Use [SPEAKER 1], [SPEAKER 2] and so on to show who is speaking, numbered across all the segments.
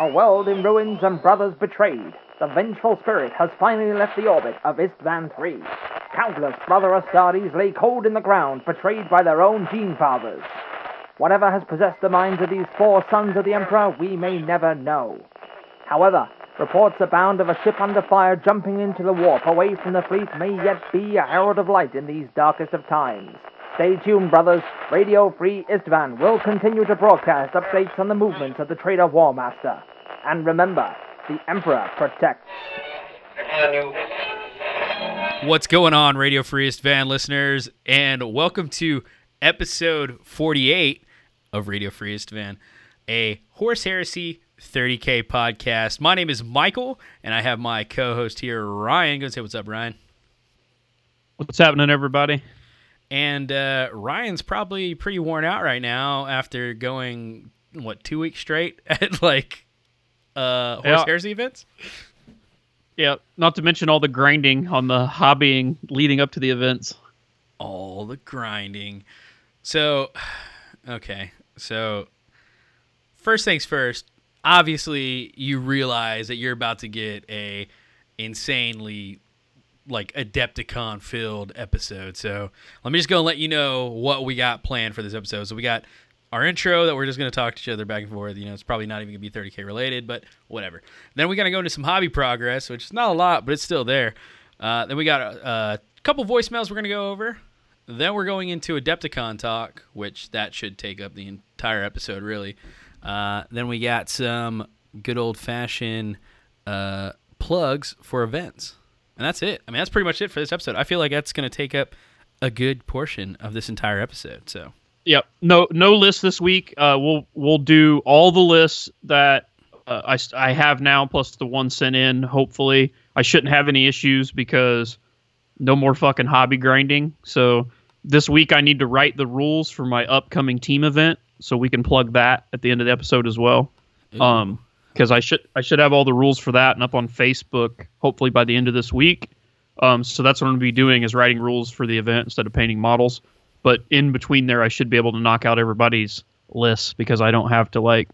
[SPEAKER 1] A world in ruins and brothers betrayed. The vengeful spirit has finally left the orbit of Istvan III. Countless brother Astartes lay cold in the ground, betrayed by their own gene fathers. Whatever has possessed the minds of these four sons of the Emperor, we may never know. However, reports abound of a ship under fire jumping into the warp away from the fleet may yet be a herald of light in these darkest of times. Stay tuned, brothers. Radio Free Istvan will continue to broadcast updates on the movements of the traitor War Master. And remember, the Emperor protects.
[SPEAKER 2] What's going on, Radio Free Istvan listeners, and welcome to episode 48 of Radio Free Istvan, a Horus Heresy 30K podcast. My name is Michael, and I have my co host here, Ryan. Go say what's up, Ryan.
[SPEAKER 3] What's happening, everybody?
[SPEAKER 2] And uh, Ryan's probably pretty worn out right now after going, what, two weeks straight at like uh, Horus
[SPEAKER 3] Yeah.
[SPEAKER 2] Heresy events?
[SPEAKER 3] Yeah, not to mention all the grinding on the hobbying leading up to the events.
[SPEAKER 2] all the grinding. So, okay. So, first things first, obviously you realize that you're about to get a insanely like Adepticon filled episode. So, let me just go and let you know what we got planned for this episode. So, we got our intro that we're just going to talk to each other back and forth. You know, it's probably not even going to be 30k related, but whatever. Then we got to go into some hobby progress, which is not a lot, but it's still there. Uh, then we got a, a couple voicemails we're going to go over. Then we're going into Adepticon talk, which that should take up the entire episode, really. Uh, then we got some good old fashioned uh, plugs for events, and that's it. I mean, that's pretty much it for this episode. I feel like that's going to take up a good portion of this entire episode. So,
[SPEAKER 3] Yep. No, no list this week. Uh, we'll we'll do all the lists that uh, I have now, plus the one sent in. Hopefully, I shouldn't have any issues because no more fucking hobby grinding. So this week I need to write the rules for my upcoming team event, so we can plug that at the end of the episode as well. Um, because I should I should have all the rules for that and up on Facebook hopefully by the end of this week. Um, so that's what I'm gonna be doing is writing rules for the event instead of painting models. But in between there, I should be able to knock out everybody's lists because I don't have to like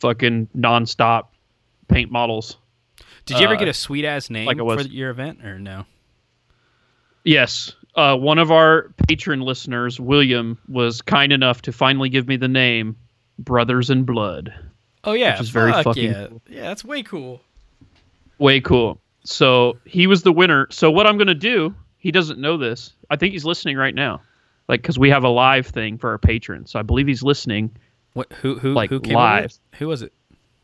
[SPEAKER 3] fucking nonstop paint models.
[SPEAKER 2] did you ever
[SPEAKER 3] Uh,
[SPEAKER 2] get a sweet ass name
[SPEAKER 3] like
[SPEAKER 2] for your event, or no?
[SPEAKER 3] Yes, uh, one of our patron listeners, William, was kind enough to finally give me the name Brothers in Blood.
[SPEAKER 2] Oh yeah,
[SPEAKER 3] Which is very
[SPEAKER 2] fuck
[SPEAKER 3] fucking
[SPEAKER 2] yeah,
[SPEAKER 3] cool.
[SPEAKER 2] yeah, that's way cool.
[SPEAKER 3] Way cool. So he was the winner. So what I'm gonna do? He doesn't know this. I think he's listening right now, like because we have a live thing for our patrons. So I believe he's listening.
[SPEAKER 2] What? Who? Who?
[SPEAKER 3] Like,
[SPEAKER 2] who came
[SPEAKER 3] live.
[SPEAKER 2] Who was it?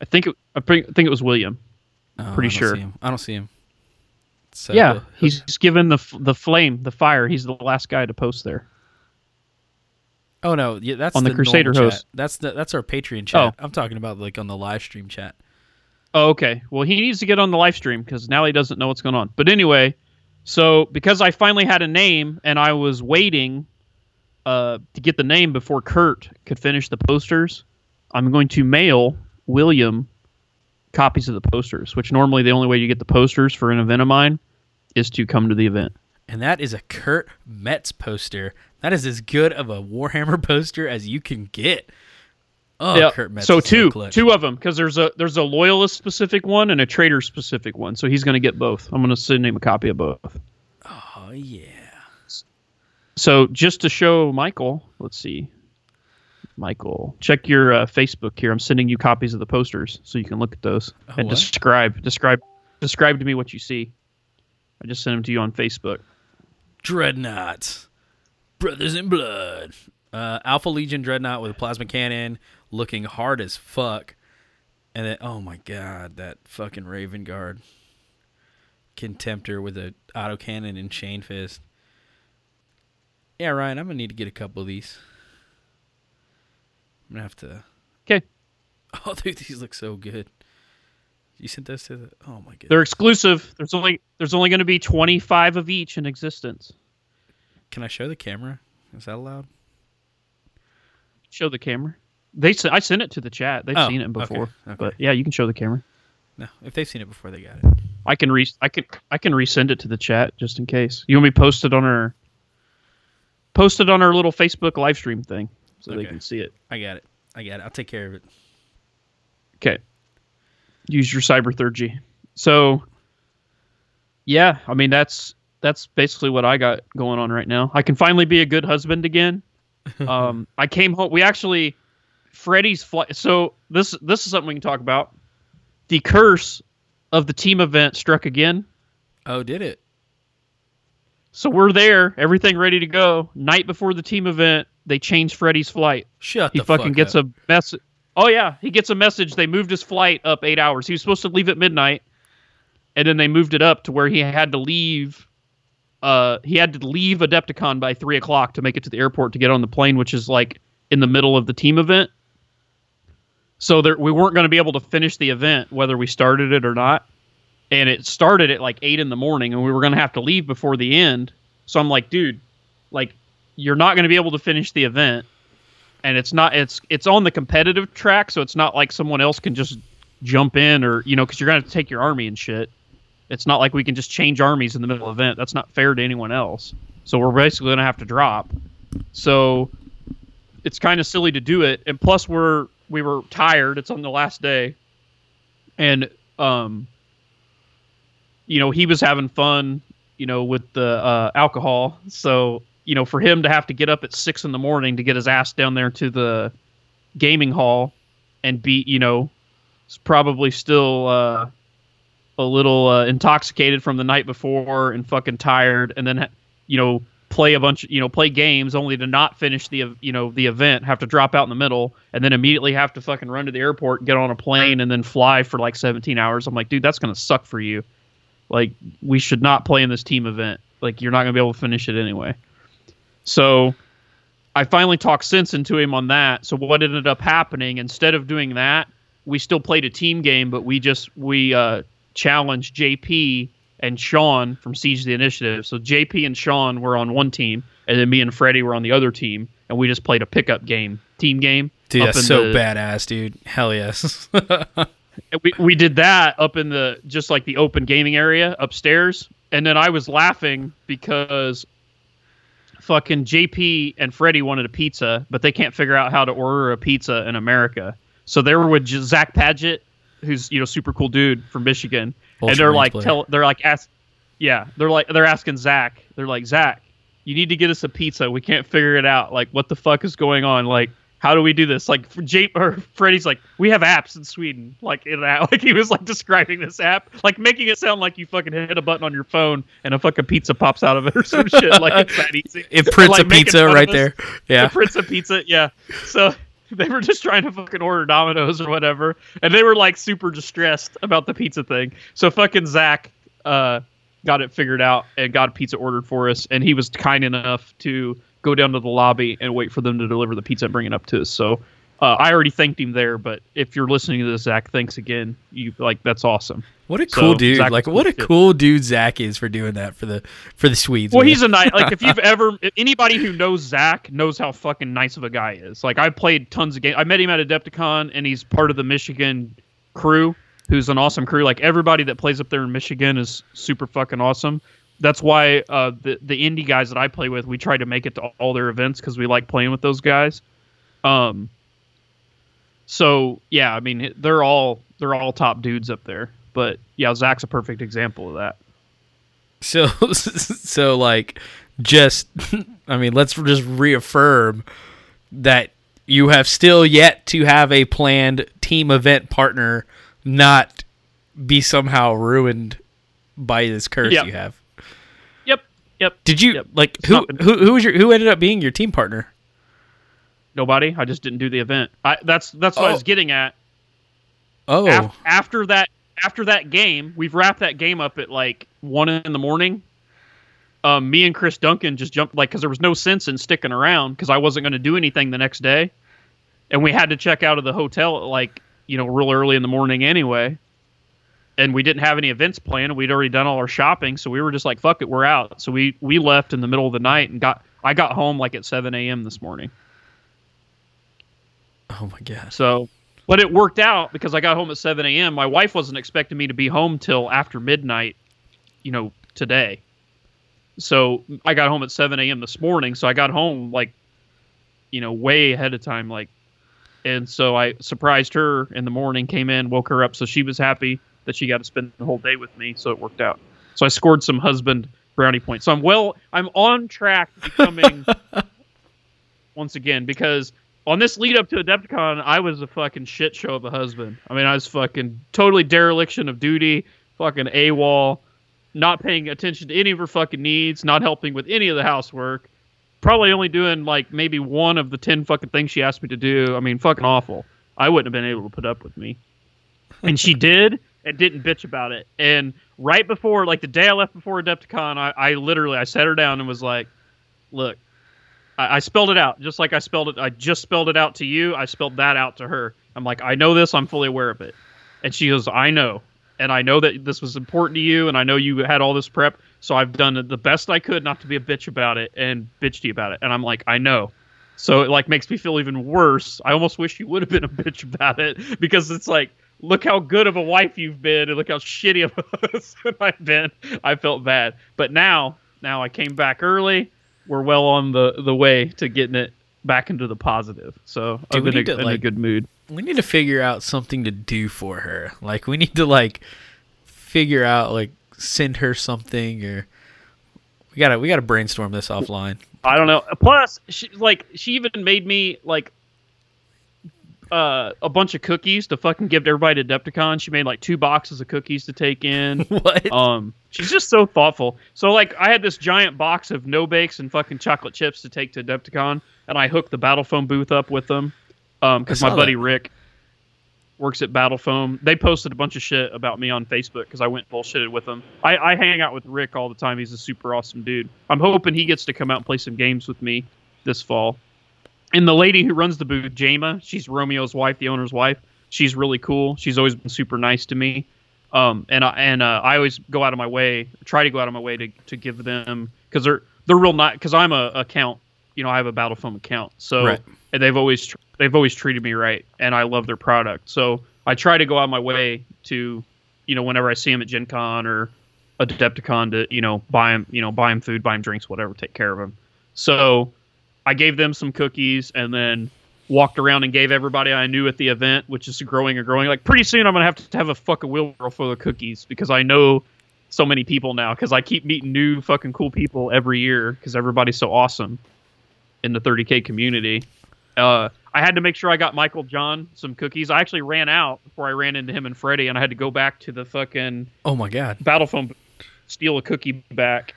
[SPEAKER 3] I think it, I think I think it was William.
[SPEAKER 2] Oh,
[SPEAKER 3] Pretty
[SPEAKER 2] I
[SPEAKER 3] sure.
[SPEAKER 2] I don't see him. So,
[SPEAKER 3] yeah, he's given the f- the flame, the fire. He's the last guy to post there.
[SPEAKER 2] Oh no, yeah, that's
[SPEAKER 3] On the
[SPEAKER 2] normal
[SPEAKER 3] Crusader
[SPEAKER 2] chat.
[SPEAKER 3] host.
[SPEAKER 2] That's the that's our Patreon chat.
[SPEAKER 3] Oh.
[SPEAKER 2] I'm talking about like on the live stream chat.
[SPEAKER 3] Oh, okay. Well, he needs to get on the live stream because now he doesn't know what's going on. But anyway, so because I finally had a name and I was waiting uh, to get the name before Kurt could finish the posters, I'm going to mail William copies of the posters. Which normally the only way you get the posters for an event of mine is to come to the event.
[SPEAKER 2] And that is a Kurt Metz poster. That is as good of a Warhammer poster as you can get. Oh,
[SPEAKER 3] Yeah,
[SPEAKER 2] Kurt Metz.
[SPEAKER 3] so two, two of them because there's a there's a loyalist specific one and a traitor specific one. So he's going to get both. I'm going to send him a copy of both.
[SPEAKER 2] Oh yeah.
[SPEAKER 3] So just to show Michael, let's see. Michael, check your uh, Facebook here. I'm sending you copies of the posters so you can look at those
[SPEAKER 2] Oh,
[SPEAKER 3] and
[SPEAKER 2] what?
[SPEAKER 3] describe describe describe to me what you see. I just sent them to you on Facebook.
[SPEAKER 2] Dreadnought, Brothers in Blood, uh, Alpha Legion Dreadnought with a plasma cannon, looking hard as fuck, and then oh my god, that fucking Raven Guard, Contemptor with a autocannon and chain fist. Yeah, Ryan, I'm gonna need to get a couple of these. I'm gonna have to.
[SPEAKER 3] Okay,
[SPEAKER 2] Oh, dude, these look so good. You sent those to the. Oh my god.
[SPEAKER 3] they're exclusive. There's only there's only going to be 25 of each in existence.
[SPEAKER 2] Can I show the camera? Is that allowed?
[SPEAKER 3] Show the camera. They I sent it to the chat. They've
[SPEAKER 2] Oh,
[SPEAKER 3] seen it
[SPEAKER 2] okay,
[SPEAKER 3] before.
[SPEAKER 2] okay.
[SPEAKER 3] But yeah, you can show the camera.
[SPEAKER 2] No, if they've seen it before, they got it.
[SPEAKER 3] I can re I can I can resend it to the chat just in case. You want me to post it on our post it on our little Facebook live stream thing so they can see it.
[SPEAKER 2] I got it. I got it. I'll take care of it.
[SPEAKER 3] Okay. use your cybertheurgy. So, yeah, I mean that's that's basically what I got going on right now. I can finally be a good husband again. Um, I came home. We actually Freddie's flight. So this this is something we can talk about. The curse of the team event struck again.
[SPEAKER 2] Oh, did it?
[SPEAKER 3] So we're there, everything ready to go. Night before the team event, they change Freddy's flight.
[SPEAKER 2] Shut
[SPEAKER 3] up.
[SPEAKER 2] He
[SPEAKER 3] fucking
[SPEAKER 2] fuck
[SPEAKER 3] gets
[SPEAKER 2] up.
[SPEAKER 3] a message. Oh yeah, he gets a message. They moved his flight up eight hours. He was supposed to leave at midnight, and then they moved it up to where he had to leave. Uh, he had to leave Adepticon by three o'clock to make it to the airport to get on the plane, which is like in the middle of the team event. So there, we weren't going to be able to finish the event whether we started it or not. And it started at like eight in the morning, and we were going to have to leave before the end. So I'm like, dude, like you're not going to be able to finish the event and it's not it's it's on the competitive track so it's not like someone else can just jump in or you know because you're to take your army and shit. It's not like we can just change armies in the middle of the event. That's not fair to anyone else. So we're basically going to have to drop. So it's kind of silly to do it and plus we're we were tired. It's on the last day. And um you know he was having fun you know with the uh, alcohol so you know, for him to have to get up at six in the morning to get his ass down there to the gaming hall and be, you know, is probably still uh, a little uh, intoxicated from the night before and fucking tired, and then, you know, play a bunch, you know, play games only to not finish the, you know, the event, have to drop out in the middle, and then immediately have to fucking run to the airport, get on a plane, and then fly for like 17 hours. I'm like, dude, that's gonna suck for you. Like, we should not play in this team event. Like, you're not gonna be able to finish it anyway. So I finally talked sense into him on that. So what ended up happening instead of doing that, we still played a team game, but we just we uh, challenged JP and Sean from Seize the Initiative. So JP and Sean were on one team, and then me and Freddie were on the other team, and we just played a pickup game, team game.
[SPEAKER 2] Dude, that's so
[SPEAKER 3] the-
[SPEAKER 2] badass, dude. Hell yes.
[SPEAKER 3] We, we did that up in the just like the open gaming area upstairs. And then i was laughing because fucking jp and freddie wanted a pizza but they can't figure out how to order a pizza in america. So they were with zach paget who's you know super cool dude from michigan. And they're like
[SPEAKER 2] player.
[SPEAKER 3] tell they're like ask yeah they're like they're asking zach they're like zach you need to get us a pizza. We can't figure it out. Like what the fuck is going on? Like how do we do this? Like J or Freddie's like, we have apps in Sweden. Like in that, like he was like describing this app, like making it sound like you fucking hit a button on your phone and a fucking pizza pops out of it or some shit. Like it's that easy.
[SPEAKER 2] it prints
[SPEAKER 3] Like,
[SPEAKER 2] a pizza right there.
[SPEAKER 3] The
[SPEAKER 2] Yeah.
[SPEAKER 3] Prince of Pizza, yeah. So they were just trying to fucking order Domino's or whatever, and they were like super distressed about the pizza thing. So fucking Zach uh, got it figured out and got a pizza ordered for us, and he was kind enough to go down to the lobby and wait for them to deliver the pizza and bring it up to us. So. Uh, I already thanked him there, but if you're listening to this, Zach, thanks again. You like that's awesome.
[SPEAKER 2] What a
[SPEAKER 3] So,
[SPEAKER 2] cool dude.
[SPEAKER 3] Zach
[SPEAKER 2] like what a
[SPEAKER 3] cool
[SPEAKER 2] dude Zach is for doing that for the for the Swedes.
[SPEAKER 3] Well,
[SPEAKER 2] man.
[SPEAKER 3] he's a nice. Like if you've ever if anybody who knows Zach knows how fucking nice of a guy is. Like I played tons of games. I met him at Adepticon, and he's part of the Michigan crew, who's an awesome crew. Like everybody that plays up there in Michigan is super fucking awesome. That's why uh, the the indie guys that I play with, we try to make it to all their events because we like playing with those guys. Um. So yeah, I mean they're all they're all top dudes up there. But yeah, Zach's a perfect example of that.
[SPEAKER 2] So so like just I mean, let's just reaffirm that you have still yet to have a planned team event partner not be somehow ruined by this curse
[SPEAKER 3] Yeah.
[SPEAKER 2] you have.
[SPEAKER 3] Yep.
[SPEAKER 2] Did you
[SPEAKER 3] Yep.
[SPEAKER 2] like who who who was your who ended up being your team partner?
[SPEAKER 3] Nobody. I just didn't do the event. I that's that's what I
[SPEAKER 2] Oh.
[SPEAKER 3] was getting at.
[SPEAKER 2] Oh,
[SPEAKER 3] Af- after that after that game, we've wrapped that game up at like one in the morning. Um, me and Chris Duncan just jumped like because there was no sense in sticking around because I wasn't going to do anything the next day, and we had to check out of the hotel at like you know real early in the morning anyway. And we didn't have any events planned. We'd already done all our shopping, so we were just like, "Fuck it, we're out." So we we left in the middle of the night and got. I got home like at 7 a.m. this morning.
[SPEAKER 2] oh my gosh.
[SPEAKER 3] So, but it worked out because I got home at 7 a.m. My wife wasn't expecting me to be home till after midnight, you know, today. So I got home at 7 a.m. this morning. So I got home like, you know, way ahead of time, like And so I surprised her in the morning, came in, woke her up, so she was happy that she got to spend the whole day with me. So it worked out. So I scored some husband brownie points. So I'm well, I'm on track to becoming once again because on this lead up to Adepticon, I was a fucking shit show of a husband. I mean, I was fucking totally dereliction of duty, fucking AWOL, not paying attention to any of her fucking needs, not helping with any of the housework, probably only doing like maybe one of the 10 fucking things she asked me to do. I mean, fucking awful. I wouldn't have been able to put up with me. And she did and didn't bitch about it. And right before, like the day I left before Adepticon, I, I literally, I sat her down and was like, look, I, I spelled it out just like I spelled it. I just spelled it out to you. I spelled that out to her. I'm like, I know this. I'm fully aware of it. And she goes, I know. And I know that this was important to you. And I know you had all this prep. So I've done the best I could not to be a bitch about it and bitch to you about it. And I'm like, I know. So it like makes me feel even worse. I almost wish you would have been a bitch about it because it's like, look how good of a wife you've been and look how shitty of a husband I've been. I felt bad. But now, now I came back early. We're well on the, the way to getting it back into the positive. So
[SPEAKER 2] Dude, we need
[SPEAKER 3] a,
[SPEAKER 2] to,
[SPEAKER 3] in a good mood.
[SPEAKER 2] we need to figure out something to do for her. Like we need to like figure out like send her something or we gotta we gotta brainstorm this offline.
[SPEAKER 3] I don't know. Plus, she like she even made me like uh, a bunch of cookies to fucking give to everybody to Adepticon. She made like two boxes of cookies to take in.
[SPEAKER 2] what?
[SPEAKER 3] Um, she's just so thoughtful. So like, I had this giant box of no bakes and fucking chocolate chips to take to Adepticon, and I hooked the Battle Foam booth up with them. Um, because
[SPEAKER 2] I
[SPEAKER 3] my buddy
[SPEAKER 2] that.
[SPEAKER 3] Rick works at Battle Foam. They posted a bunch of shit about me on Facebook because I went bullshitted with them. I, I hang out with Rick all the time. He's a super awesome dude. I'm hoping he gets to come out and play some games with me this fall. And the lady who runs the booth, Jama, she's Romeo's wife, the owner's wife. She's really cool. She's always been super nice to me. Um, and I and uh, I always go out of my way, try to go out of my way to, to give them because they're they're real nice. Because I'm a account, you know, I have a Battle Foam account, so
[SPEAKER 2] Right.
[SPEAKER 3] and they've always tr- they've always treated me right, and I love their product. So I try to go out of my way to, you know, whenever I see them at Gen Con or Adepticon to you know buy them, you know, buy them food, buy them drinks, whatever, take care of them. So I gave them some cookies and then walked around and gave everybody I knew at the event, which is growing and growing. Like pretty soon, I'm gonna have to have a fucking wheelbarrow full of cookies because I know so many people now. Because I keep meeting new fucking cool people every year because everybody's so awesome in the 30k community. Uh, I had to make sure I got Michael John some cookies. I actually ran out before I ran into him and Freddie, and I had to go back to the fucking
[SPEAKER 2] oh my god.
[SPEAKER 3] Battle Foam, steal a cookie back,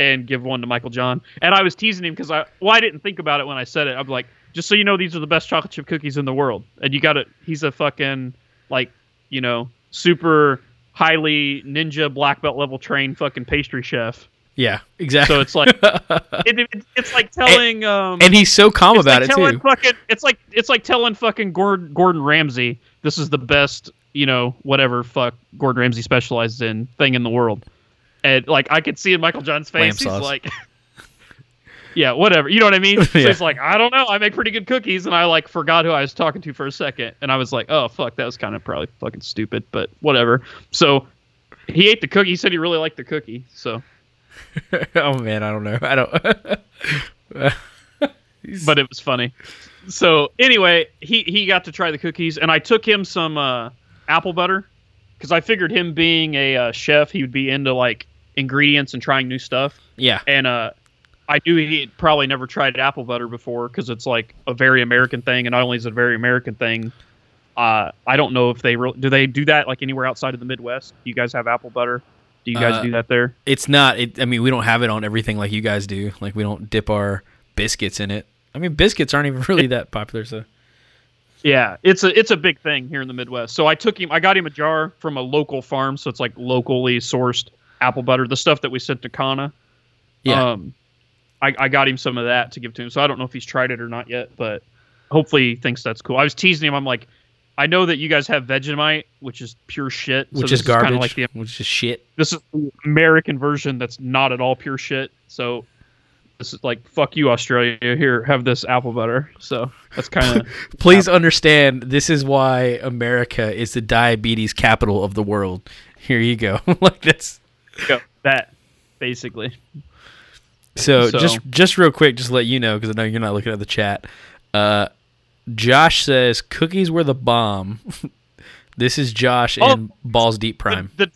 [SPEAKER 3] and give one to Michael John. And I was teasing him because I well I didn't think about it when I said it. I'm like, just so you know, these are the best chocolate chip cookies in the world. And you got to He's a fucking like you know super highly ninja black belt level trained fucking pastry chef.
[SPEAKER 2] Yeah, exactly.
[SPEAKER 3] So it's like it, it- it's like telling um
[SPEAKER 2] and he's so calm about
[SPEAKER 3] like
[SPEAKER 2] it
[SPEAKER 3] telling
[SPEAKER 2] too.
[SPEAKER 3] Fucking, it's like it's like telling fucking Gordon, Gordon Ramsay this is the best you know whatever fuck Gordon Ramsay specializes in thing in the world, and like I could see in Michael John's face, he's
[SPEAKER 2] sauce.
[SPEAKER 3] like, yeah, whatever, you know what I mean? So
[SPEAKER 2] Yeah.
[SPEAKER 3] he's like, I don't know, I make pretty good cookies, and I like forgot who I was talking to for a second, and I was like, oh fuck, that was kind of probably fucking stupid, but whatever. So he ate the cookie. He said he really liked the cookie, so
[SPEAKER 2] oh man, I don't know. I don't.
[SPEAKER 3] But it was funny. So anyway, he he got to try the cookies, and I took him some uh, apple butter because I figured him being a uh, chef, he would be into like ingredients and trying new stuff.
[SPEAKER 2] yeah,
[SPEAKER 3] And uh, I knew he'd probably never tried apple butter before because it's like a very American thing, and not only is it a very American thing. Uh, I don't know if they re- do they do that like anywhere outside of the Midwest. Do you guys have apple butter? Do you guys
[SPEAKER 2] Uh,
[SPEAKER 3] do that there?
[SPEAKER 2] it's not. It, I mean, we don't have it on everything like you guys do. Like we don't dip our biscuits in it. I mean, biscuits aren't even really that popular. So
[SPEAKER 3] Yeah, it's a it's a big thing here in the Midwest. So I took him, I got him a jar from a local farm, so it's like locally sourced apple butter, the stuff that we sent to Kana.
[SPEAKER 2] yeah,
[SPEAKER 3] Um, I, I got him some of that to give to him. So I don't know if he's tried it or not yet, but hopefully he thinks that's cool. I was teasing him. I'm like, I know that you guys have Vegemite, which is pure shit. so
[SPEAKER 2] which is garbage.
[SPEAKER 3] Of like the
[SPEAKER 2] which is shit.
[SPEAKER 3] this is the American version that's not at all pure shit. So this is like fuck you, Australia. Here, have this apple butter. So that's kind of
[SPEAKER 2] Please understand, this is why America is the diabetes capital of the world. Here you go. like that's
[SPEAKER 3] that basically.
[SPEAKER 2] so,
[SPEAKER 3] So-
[SPEAKER 2] Just just real quick, just to let you know because I know you're not looking at the chat. Uh, Josh says cookies were the bomb. this is Josh
[SPEAKER 3] Oh.
[SPEAKER 2] in Balls Deep Prime.
[SPEAKER 3] The,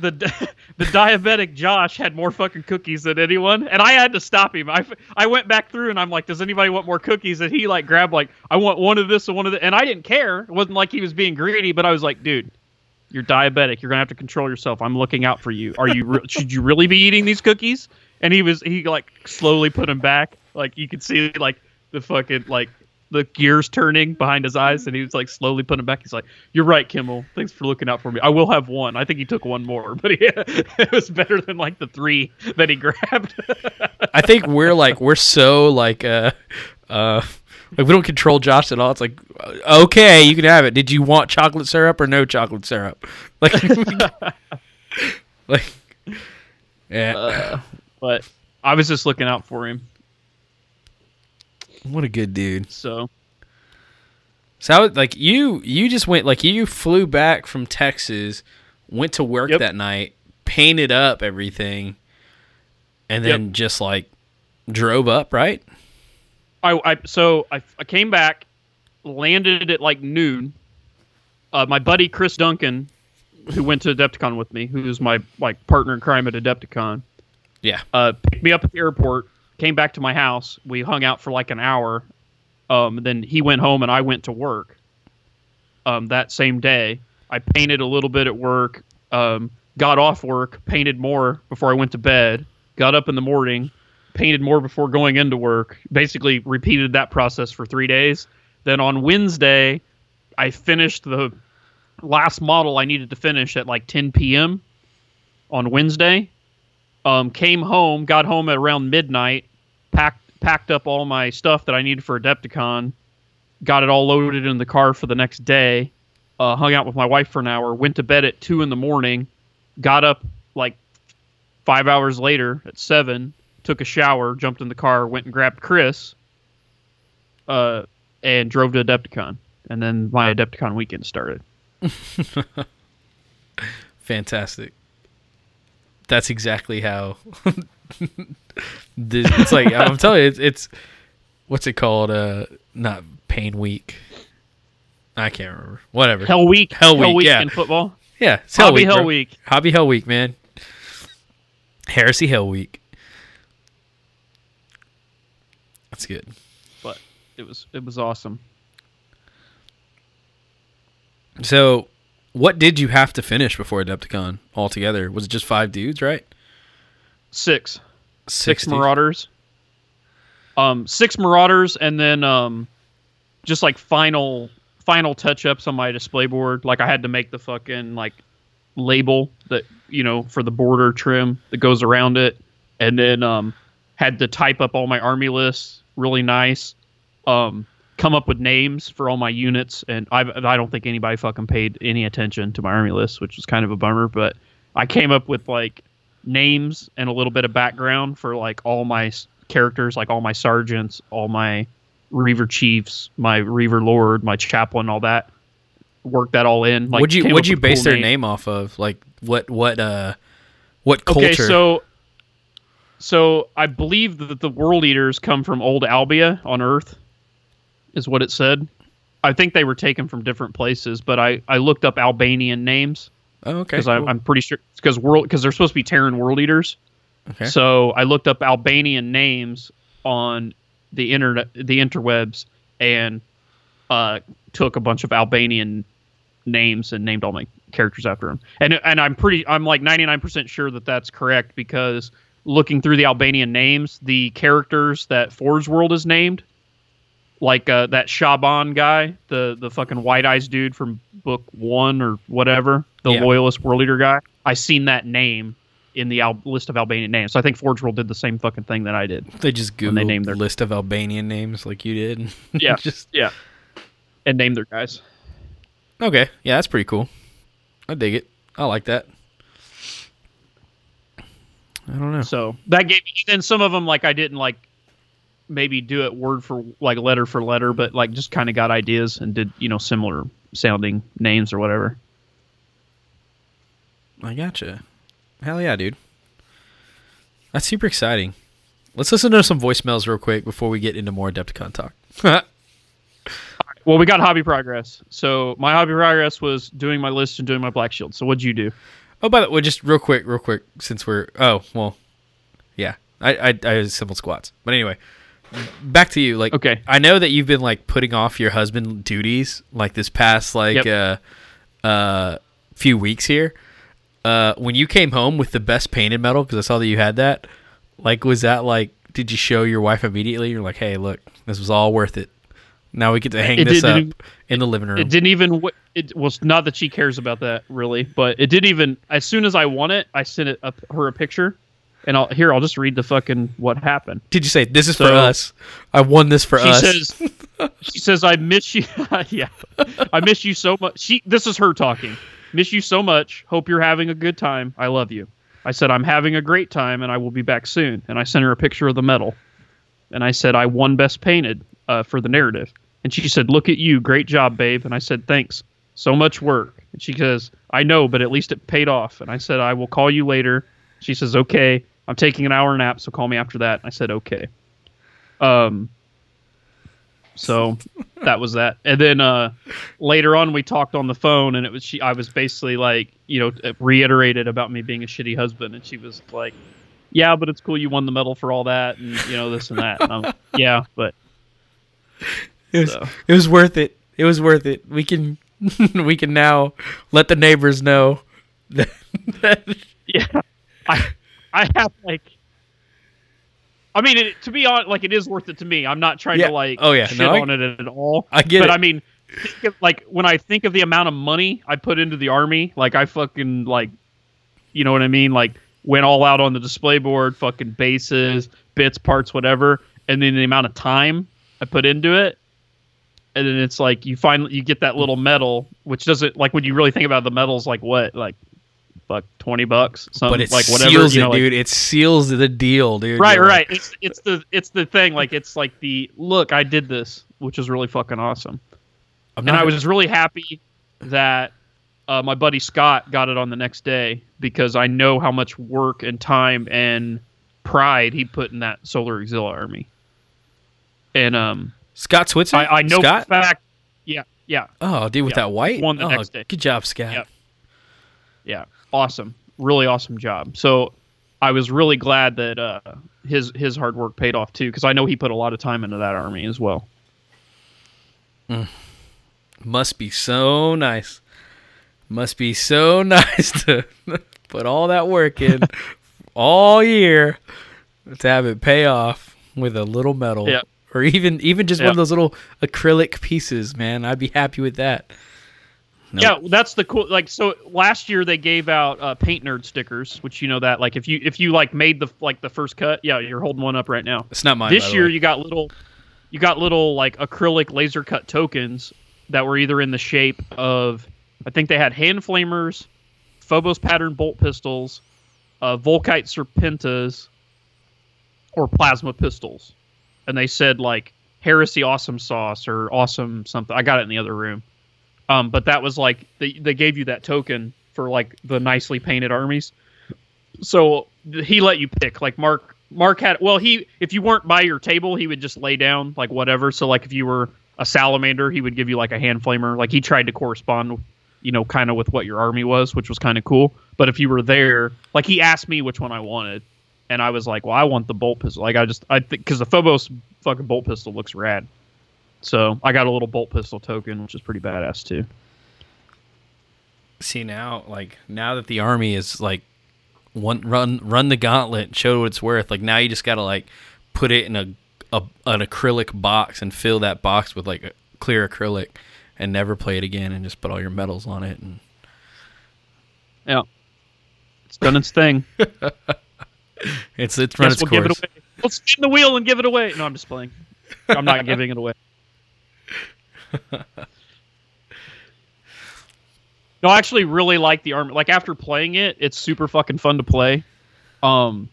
[SPEAKER 3] the the the diabetic Josh had more fucking cookies than anyone, and I had to stop him. I, f- I went back through and I'm like, "Does anybody want more cookies?" And he like grabbed like, "I want one of this and one of that," and I didn't care. It wasn't like he was being greedy, but I was like, "Dude, you're diabetic. You're gonna have to control yourself. I'm looking out for you. Are you? Re- should you really be eating these cookies?" And he was he like slowly put them back. Like you could see like the fucking like the gears turning behind his eyes, and he was like slowly putting them back. He's like, "You're right, Kimmel. Thanks for looking out for me. I will have one. I think he took one more, but yeah, it was better than like the three that he grabbed."
[SPEAKER 2] I think we're like we're so like uh uh like we don't control Josh at all. It's like okay, you can have it. Did you want chocolate syrup or no chocolate syrup? Like like yeah.
[SPEAKER 3] Uh, but I was just looking out for him.
[SPEAKER 2] what a good dude.
[SPEAKER 3] So
[SPEAKER 2] So like you you just went like you flew back from Texas, went to work
[SPEAKER 3] Yep.
[SPEAKER 2] that night, painted up everything, and then
[SPEAKER 3] Yep.
[SPEAKER 2] just like drove up, right?
[SPEAKER 3] I, I so I, I came back, landed at like noon. Uh, my buddy Chris Duncan, who went to Adepticon with me, who's my like partner in crime at Adepticon,
[SPEAKER 2] Yeah.
[SPEAKER 3] uh, picked me up at the airport. Came back to my house. We hung out for like an hour. Um, then he went home and I went to work. Um, that same day, I painted a little bit at work. Um, got off work, painted more before I went to bed. Got up in the morning, painted more before going into work. Basically, repeated that process for three days. Then on Wednesday, I finished the last model I needed to finish at like 10 p.m. on Wednesday. Um, came home, got home at around midnight, packed packed up all my stuff that I needed for Adepticon, got it all loaded in the car for the next day. Uh, hung out with my wife for an hour, went to bed at two in the morning, got up like five hours later at seven, took a shower, jumped in the car, went and grabbed Chris, uh, and drove to Adepticon. And then my Adepticon weekend started.
[SPEAKER 2] Fantastic. That's exactly how. this, it's like I'm telling you, it's, it's what's it called? Uh, not Pain Week. I can't remember. Whatever.
[SPEAKER 3] Hell week,
[SPEAKER 2] Hell Week, yeah.
[SPEAKER 3] in football.
[SPEAKER 2] yeah, it's Hell
[SPEAKER 3] Hobby
[SPEAKER 2] Week.
[SPEAKER 3] Hell
[SPEAKER 2] bro.
[SPEAKER 3] Week.
[SPEAKER 2] Hobby Hell Week, man. Heresy Hell Week. That's good.
[SPEAKER 3] But it was it was awesome.
[SPEAKER 2] So, what did you have to finish before Adepticon altogether? Was it just five dudes, right?
[SPEAKER 3] Six. six
[SPEAKER 2] dudes?
[SPEAKER 3] marauders um six marauders and then um just like final final touch ups on my display board like i had to make the fucking like label that you know for the border trim that goes around it and then um had to type up all my army lists really nice um come up with names for all my units and i i don't think anybody fucking paid any attention to my army list which was kind of a bummer but i came up with like names and a little bit of background for like all my characters, like all my sergeants, all my Reaver chiefs, my Reaver lord, my chaplain, all that. Work that all in. Like,
[SPEAKER 2] would you would you base
[SPEAKER 3] cool
[SPEAKER 2] their
[SPEAKER 3] name.
[SPEAKER 2] name off of? Like what what uh what culture?
[SPEAKER 3] Okay, so so I believe that the world eaters come from old Albia on Earth, is what it said. I think they were taken from different places, but I, I looked up Albanian names
[SPEAKER 2] oh, okay.
[SPEAKER 3] because
[SPEAKER 2] cool.
[SPEAKER 3] I'm pretty sure because world because they're supposed to be Terran world eaters.
[SPEAKER 2] okay.
[SPEAKER 3] So I looked up Albanian names on the internet, the interwebs, and uh, took a bunch of Albanian names and named all my characters after them. And and I'm pretty, I'm like 99% sure that that's correct because looking through the Albanian names, the characters that Forge World is named, like uh, that Shaban guy, the the fucking white eyes dude from book one or whatever, the
[SPEAKER 2] Yeah.
[SPEAKER 3] loyalist world leader guy. I seen that name in the Al- list of Albanian names. So I think Forge World did the same fucking thing that I did.
[SPEAKER 2] they just Googled
[SPEAKER 3] they named their-
[SPEAKER 2] list of Albanian names like you did.
[SPEAKER 3] Yeah.
[SPEAKER 2] just
[SPEAKER 3] Yeah. And named their guys.
[SPEAKER 2] okay. Yeah, that's pretty cool. I dig it. I like that. I don't know.
[SPEAKER 3] So that gave me then some of them like I didn't like maybe do it word for like letter for letter, but like just kind of got ideas and did you know similar sounding names or whatever.
[SPEAKER 2] I gotcha. Hell yeah, dude. That's super exciting. Let's listen to some voicemails real quick before we get into more Adepticon talk.
[SPEAKER 3] Well, we got hobby progress. So my hobby progress was doing my list and doing my black shield. So what'd you do?
[SPEAKER 2] Oh, by the way, just real quick, real quick, since we're oh well, yeah, I I, I assembled squats, but anyway, back to you. Like,
[SPEAKER 3] Okay.
[SPEAKER 2] I know that you've been like putting off your husband duties like this past like uh uh few weeks here. Uh, when you came home with the best painted metal, because I saw that you had that, like, was that like? Did you show your wife immediately? You're like, hey, look, this was all worth it. Now we get to hang
[SPEAKER 3] It
[SPEAKER 2] this up in the living room.
[SPEAKER 3] It didn't even. w- It was not that she cares about that really, but it didn't even. As soon as I won it, I sent it up her a picture, and I'll here. I'll just read the fucking what happened.
[SPEAKER 2] Did you say this is for us? I won this for
[SPEAKER 3] She
[SPEAKER 2] us.
[SPEAKER 3] says, she says, I miss you. yeah, I miss you so much. She. This is her talking. Miss you so much. Hope you're having a good time. I love you. I said I'm having a great time, and I will be back soon. And I sent her a picture of the medal, and I said I won best painted uh, for the narrative. And she said, "Look at you, great job, babe." And I said, "Thanks, so much work." And she says, "I know, but at least it paid off." And I said, "I will call you later." She says, "Okay, I'm taking an hour nap, so call me after that." And I said, "Okay." Um. So that was that. And then uh, later on, we talked on the phone, and it was she. I was basically like, you know, reiterated about me being a shitty husband, and she was like, "Yeah, but it's cool you won the medal for all that, and you know this and that." And like, yeah, but
[SPEAKER 2] It was,
[SPEAKER 3] So.
[SPEAKER 2] it was worth it. It was worth it. We can we can now let the neighbors know that, that
[SPEAKER 3] yeah, I I have like. I mean, it, to be honest, like it is worth it to me. I'm not trying
[SPEAKER 2] Yeah.
[SPEAKER 3] to like
[SPEAKER 2] Oh, yeah.
[SPEAKER 3] shit
[SPEAKER 2] No, I-
[SPEAKER 3] on it at all.
[SPEAKER 2] I get
[SPEAKER 3] but
[SPEAKER 2] it.
[SPEAKER 3] I mean, think of, like when I think of the amount of money I put into the army, like I fucking like, you know what I mean? Like went all out on the display board, fucking bases, bits, parts, whatever, and then the amount of time I put into it, and then it's like you find you get that little medal, which doesn't like when you really think about the medals, like what, like fuck twenty bucks, something
[SPEAKER 2] but it
[SPEAKER 3] like whatever,
[SPEAKER 2] seals
[SPEAKER 3] you
[SPEAKER 2] it,
[SPEAKER 3] like-
[SPEAKER 2] dude. it seals the deal, dude.
[SPEAKER 3] right
[SPEAKER 2] You're
[SPEAKER 3] right
[SPEAKER 2] like,
[SPEAKER 3] it's it's the it's the thing like it's like the look i did this which is really fucking awesome and i was really happy that uh, my buddy scott got it on the next day because i know how much work and time and pride he put in that solar auxiliary army and um
[SPEAKER 2] Scott Switzer.
[SPEAKER 3] i, I know
[SPEAKER 2] Scott.
[SPEAKER 3] fact yeah yeah
[SPEAKER 2] Oh, dude, with
[SPEAKER 3] Yeah.
[SPEAKER 2] that white.
[SPEAKER 3] Won the
[SPEAKER 2] oh,
[SPEAKER 3] next day.
[SPEAKER 2] Good job, Scott.
[SPEAKER 3] Yep. yeah awesome really awesome job so i was really glad that uh his his hard work paid off too because i know he put a lot of time into that army as well
[SPEAKER 2] Must be so nice. Must be so nice to put all that work in all year to have it pay off with a little medal.
[SPEAKER 3] Yeah.
[SPEAKER 2] Or even even just one of those little acrylic pieces, man. I'd be happy with that. Nope.
[SPEAKER 3] Yeah, that's the cool. Like, so last year they gave out uh, paint nerd stickers, which you know that like if you if you like made the like the first cut, yeah, you're holding one up right now.
[SPEAKER 2] It's not mine. by
[SPEAKER 3] this
[SPEAKER 2] the
[SPEAKER 3] year
[SPEAKER 2] way.
[SPEAKER 3] you got little, you got little like acrylic laser cut tokens that were either in the shape of, I think they had hand flamers, Phobos pattern bolt pistols, uh, Volkite serpentas, or plasma pistols, and they said like heresy awesome sauce or awesome something. I got it in the other room. Um, but that was like they they gave you that token for like the nicely painted armies. So he let you pick. Like Mark Mark had well he if you weren't by your table he would just lay down like whatever. So like if you were a salamander he would give you like a hand flamer. Like he tried to correspond, you know, kind of with what your army was, which was kind of cool. But if you were there, like he asked me which one I wanted, and I was like, well I want the bolt pistol. Like I just I think because the Phobos fucking bolt pistol looks rad. So I got a little bolt pistol token, which is pretty badass too.
[SPEAKER 2] see now like now that the army is like one run run the gauntlet show what it's worth like now you just gotta like put it in a, a an acrylic box and fill that box with like a clear acrylic and never play it again and just put all your medals on it and
[SPEAKER 3] Yeah, it's done its thing.
[SPEAKER 2] it's it's run its
[SPEAKER 3] we'll
[SPEAKER 2] course
[SPEAKER 3] give it away. Let's spin the wheel and give it away. No, I'm just playing. I'm not giving it away. no, I actually really like the army. Like after playing it, it's super fucking fun to play. Um,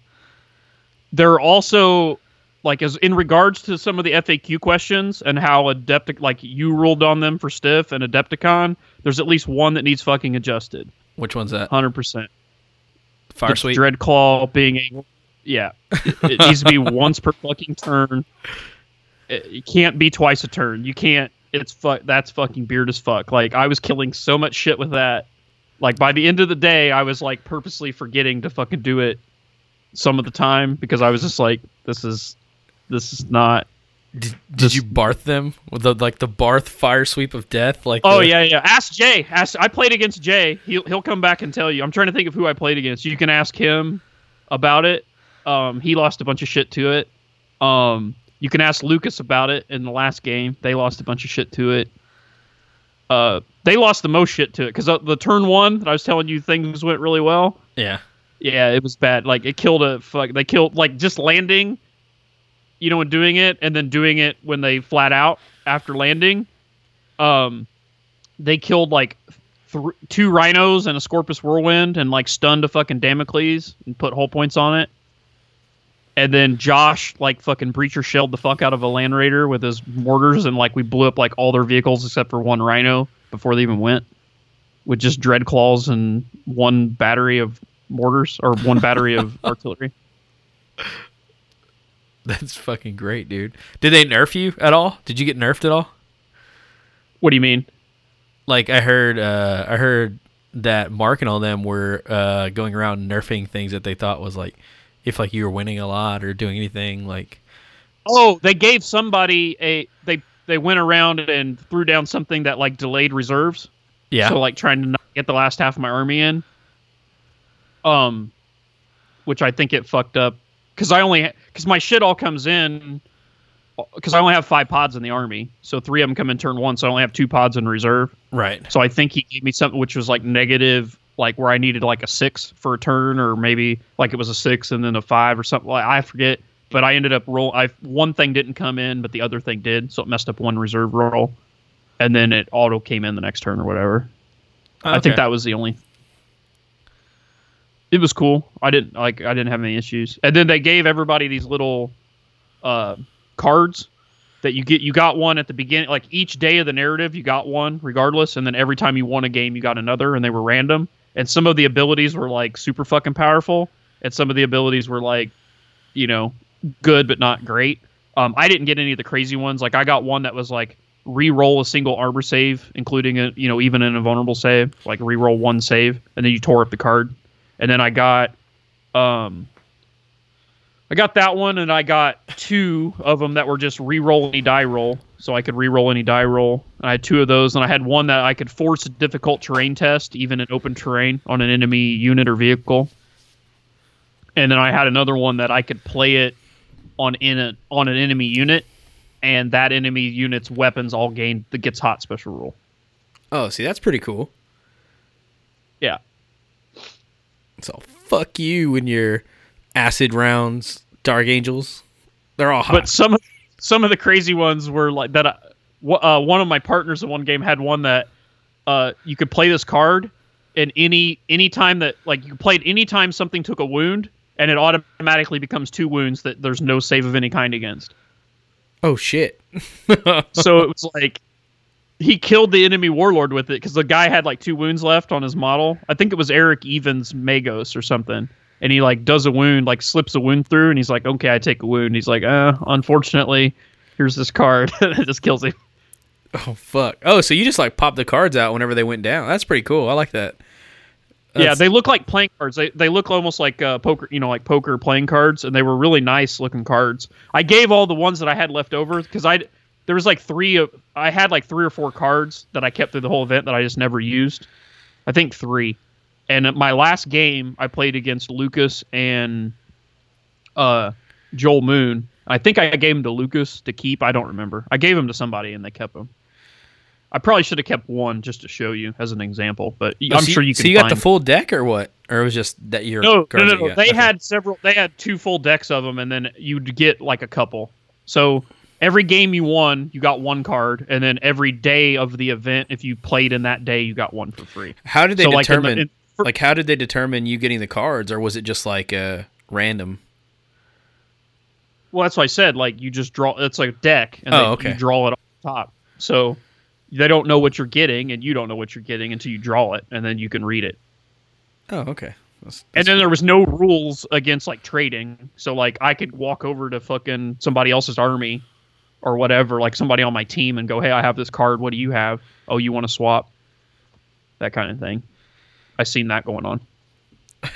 [SPEAKER 3] there are also like as in regards to some of the FAQ questions and how Adeptic like you ruled on them for Stiff and Adepticon. There's at least one that needs fucking adjusted.
[SPEAKER 2] which one's that
[SPEAKER 3] Hundred percent.
[SPEAKER 2] Fire
[SPEAKER 3] the
[SPEAKER 2] sweep
[SPEAKER 3] Dreadclaw being able, yeah, it, it needs to be once per fucking turn. It, it can't be twice a turn. You can't it's fuck. That's fucking beard as fuck. Like I was killing so much shit with that. Like by the end of the day, I was like purposely forgetting to fucking do it some of the time because I was just like, this is this is not.
[SPEAKER 2] Did, did you barth them with the like the barth fire sweep of death? Like
[SPEAKER 3] Oh
[SPEAKER 2] the-
[SPEAKER 3] yeah, yeah. Ask Jay. Ask. I played against Jay. He'll he'll come back and tell you. I'm trying to think of who I played against. You can ask him about it. Um, he lost a bunch of shit to it. Um, you can ask Lucas about it in the last game. They lost a bunch of shit to it. Uh, they lost the most shit to it because the turn one that I was telling you things went really well.
[SPEAKER 2] yeah.
[SPEAKER 3] Yeah, it was bad. Like it killed a fuck. They killed like just landing, you know, and doing it, and then doing it when they flat out after landing. Um, they killed like th- two rhinos and a Scorpius whirlwind, and like stunned a fucking Damocles and put whole points on it. And then Josh like fucking breacher shelled the fuck out of a Land Raider with his mortars, and like we blew up like all their vehicles except for one rhino before they even went, with just dread claws and one battery of mortars or one battery of artillery.
[SPEAKER 2] That's fucking great, dude. Did they nerf you at all? Did you get nerfed at all?
[SPEAKER 3] What do you mean?
[SPEAKER 2] Like I heard, uh, I heard that Mark and all them were uh, going around nerfing things that they thought was like, if like you were winning a lot or doing anything like,
[SPEAKER 3] Oh, they gave somebody a they they went around and threw down something that like delayed reserves.
[SPEAKER 2] yeah,
[SPEAKER 3] So like trying to not get the last half of my army in. Um, which I think it fucked up because I only because my shit all comes in uh, because I only have five pods in the army, so three of them come in turn one, so I only have two pods in reserve.
[SPEAKER 2] right,
[SPEAKER 3] So I think he gave me something which was like negative, like where I needed like a six for a turn, or maybe like it was a six and then a five or something. Like I forget, but I ended up roll. I one thing didn't come in, but the other thing did, so it messed up one reserve roll, and then it auto came in the next turn or whatever. I think that was the only. It was cool. I didn't like. I didn't have any issues. And then they gave everybody these little uh, cards that you get. You got one at the beginning, like each day of the narrative, you got one regardless. And then every time you won a game, you got another, and they were random. And some of the abilities were like super fucking powerful, and some of the abilities were like, you know, good but not great. Um, I didn't get any of the crazy ones. Like I got one that was like re-roll a single armor save, including a you know even an invulnerable save, like re-roll one save, and then you tore up the card. And then I got, um, I got that one, and I got two of them that were just re-roll any die roll, so I could re-roll any die roll. And I had two of those, and I had one that I could force a difficult terrain test, even in open terrain, on an enemy unit or vehicle. And then I had another one that I could play it on in a, on an enemy unit, and that enemy unit's weapons all gain the gets hot special rule.
[SPEAKER 2] Oh, see, that's pretty cool.
[SPEAKER 3] Yeah.
[SPEAKER 2] So fuck you and your acid rounds, dark angels. They're all hot.
[SPEAKER 3] But some some of the crazy ones were like that. I, uh, one of my partners in one game had one that uh, you could play this card, and any any time that like you played any time something took a wound, and it automatically becomes two wounds that there's no save of any kind against.
[SPEAKER 2] oh shit.
[SPEAKER 3] So it was like he killed the enemy warlord with it because the guy had like two wounds left on his model. I think it was Eric Evans Magos or something. And he like does a wound, like slips a wound through, and he's like, "Okay, I take a wound." He's like, "Uh, unfortunately, here's this card." it just kills him.
[SPEAKER 2] Oh fuck. Oh, so you just like pop the cards out whenever they went down. That's pretty cool. I like that.
[SPEAKER 3] yeah, they look like playing cards. They they look almost like uh, poker, you know, like poker playing cards, and they were really nice looking cards. I gave all the ones that I had left over because I there was like three of I had like three or four cards that I kept through the whole event that I just never used. I think three. And at my last game, I played against Lucas and uh, Joel Moon. I think I gave him to Lucas to keep. I don't remember. I gave him to somebody and they kept him. I probably should have kept one just to show you as an example, but
[SPEAKER 2] Oh,
[SPEAKER 3] I'm
[SPEAKER 2] so
[SPEAKER 3] sure
[SPEAKER 2] you,
[SPEAKER 3] can.
[SPEAKER 2] So you got the full deck or what? Or it was just that your
[SPEAKER 3] no, no, no, no. They
[SPEAKER 2] Okay.
[SPEAKER 3] had several. They had two full decks of them, and then you'd get like a couple. So every game you won, you got one card, and then every day of the event, if you played in that day, you got one for free.
[SPEAKER 2] How did they
[SPEAKER 3] so, like, in the-
[SPEAKER 2] determine
[SPEAKER 3] in- for-
[SPEAKER 2] like how did they determine you getting the cards or was it just like uh random?
[SPEAKER 3] Well, that's what I said. Like you just draw. It's like a deck, and
[SPEAKER 2] Oh,
[SPEAKER 3] they,
[SPEAKER 2] okay.
[SPEAKER 3] you draw it off the top. So they don't know what you're getting, and you don't know what you're getting until you draw it, and then you can read it.
[SPEAKER 2] Oh, okay. That's-
[SPEAKER 3] And then there was no rules against like trading. So like I could walk over to fucking somebody else's army or whatever, like somebody on my team, and go, "Hey, I have this card. What do you have? Oh, you want to swap?" That kind of thing. I've seen that going on.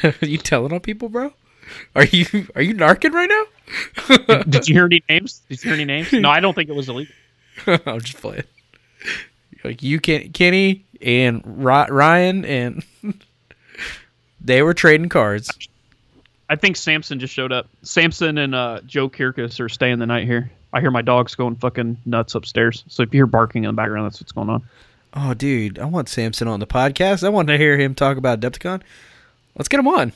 [SPEAKER 2] Are you telling on people, bro? Are you are you narking right now?
[SPEAKER 3] Did you hear any names? Did you hear any names? No, I don't think it was illegal.
[SPEAKER 2] I'm just playing. Like you, Ken, Kenny, and Ryan, and they were trading cards.
[SPEAKER 3] I think Samson just showed up. Samson and uh, Joe Kirkus are staying the night here. I hear my dogs going fucking nuts upstairs. So if you hear barking in the background, that's what's going on.
[SPEAKER 2] Oh, dude, I want Samson on the podcast. I want to hear him talk about Adepticon. Let's get him on.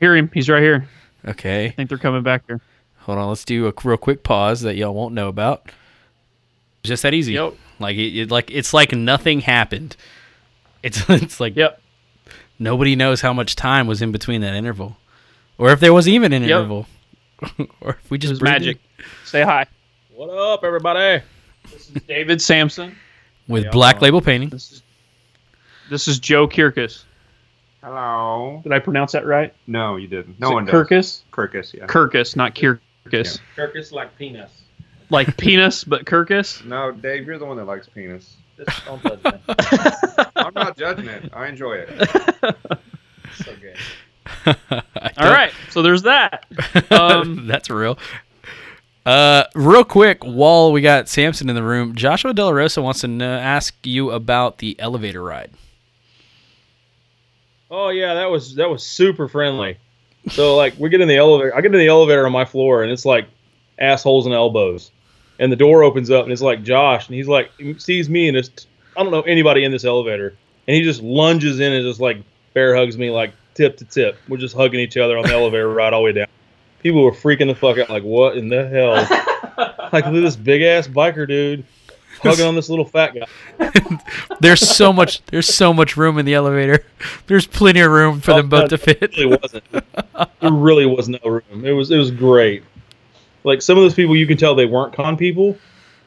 [SPEAKER 3] Hear him. He's right here.
[SPEAKER 2] Okay,
[SPEAKER 3] I think they're coming back here.
[SPEAKER 2] hold on. Let's do a real quick pause that y'all won't know about. Just that easy.
[SPEAKER 3] Yep.
[SPEAKER 2] Like it, it, like it's like nothing happened. It's it's like
[SPEAKER 3] Yep.
[SPEAKER 2] nobody knows how much time was in between that interval, or if there was even an
[SPEAKER 3] Yep.
[SPEAKER 2] interval, or if we just
[SPEAKER 3] is
[SPEAKER 2] breathed
[SPEAKER 3] magic. Say hi.
[SPEAKER 4] What up, everybody?
[SPEAKER 3] This is David
[SPEAKER 2] Sampson with
[SPEAKER 4] Yeah,
[SPEAKER 2] black label painting.
[SPEAKER 3] This is this is Joe Kirkus.
[SPEAKER 4] Hello.
[SPEAKER 3] Did I pronounce that right?
[SPEAKER 4] No, you didn't. No
[SPEAKER 3] Is it
[SPEAKER 4] one does.
[SPEAKER 3] Kirkus.
[SPEAKER 4] Kirkus, yeah.
[SPEAKER 3] Kirkus, not Kirkus.
[SPEAKER 5] Kirkus like penis.
[SPEAKER 3] Like penis, but Kirkus.
[SPEAKER 4] No, Dave, you're the one that likes penis.
[SPEAKER 5] Just don't judge me.
[SPEAKER 4] I'm not judging it. I enjoy it.
[SPEAKER 5] so gay.
[SPEAKER 2] I
[SPEAKER 3] All
[SPEAKER 2] don't-
[SPEAKER 3] right, so there's that. Um,
[SPEAKER 2] That's real. Uh, real quick, while we got Samson in the room, Joshua De La Rosa wants to kn- ask you about the elevator ride.
[SPEAKER 5] Oh yeah, that was that was super friendly. So like we get in the elevator, I get in the elevator on my floor, and it's like assholes and elbows, and the door opens up, and it's like Josh, and he's like he sees me, and it's I don't know anybody in this elevator, and he just lunges in and just like bear hugs me like tip to tip. We're just hugging each other on the elevator ride all the way down. People were freaking the fuck out, like what in the hell? like look at this big ass biker dude hugging on this little fat guy.
[SPEAKER 2] There's so much. There's so much room in the elevator. There's plenty of room for
[SPEAKER 5] Oh,
[SPEAKER 2] them both
[SPEAKER 5] no,
[SPEAKER 2] to fit.
[SPEAKER 5] It really wasn't. There really was no room. It was it was great. Like some of those people, you can tell they weren't con people.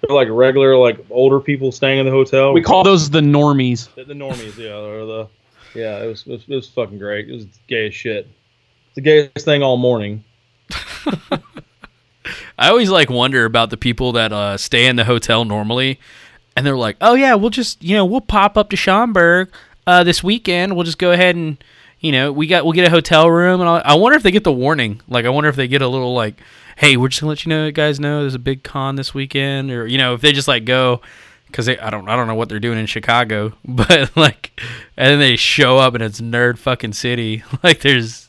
[SPEAKER 5] They're like regular, like older people staying in the hotel.
[SPEAKER 3] we call those the normies.
[SPEAKER 5] the, the normies, yeah, or the yeah. It was, it was it was fucking great. It was gay as shit. It's the gayest thing all morning.
[SPEAKER 2] I always like wonder about the people that uh, stay in the hotel normally, and they're like, "Oh yeah, we'll just you know we'll pop up to Schaumburg uh, this weekend. We'll just go ahead and you know we got we'll get a hotel room." And I, I wonder if they get the warning. Like I wonder if they get a little like, "Hey, we're just gonna let you know, guys know there's a big con this weekend," or you know if they just like go. Cause I don't, I don't know what they're doing in Chicago, but like, and then they show up and it's nerd fucking city. Like, there's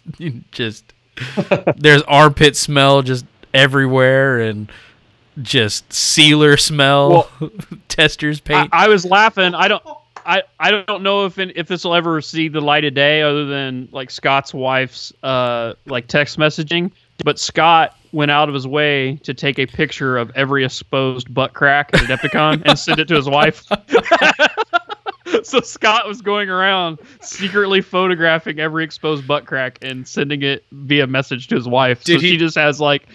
[SPEAKER 2] just, there's armpit smell just everywhere and just sealer smell, testers paint.
[SPEAKER 3] I was laughing. I don't. I, I don't know if if this will ever see the light of day other than like Scott's wife's uh like text messaging. But Scott went out of his way to take a picture of every exposed butt crack at Adepticon and send it to his wife. so Scott was going around secretly photographing every exposed butt crack and sending it via message to his wife.
[SPEAKER 2] Did
[SPEAKER 3] so
[SPEAKER 2] he-
[SPEAKER 3] she just has like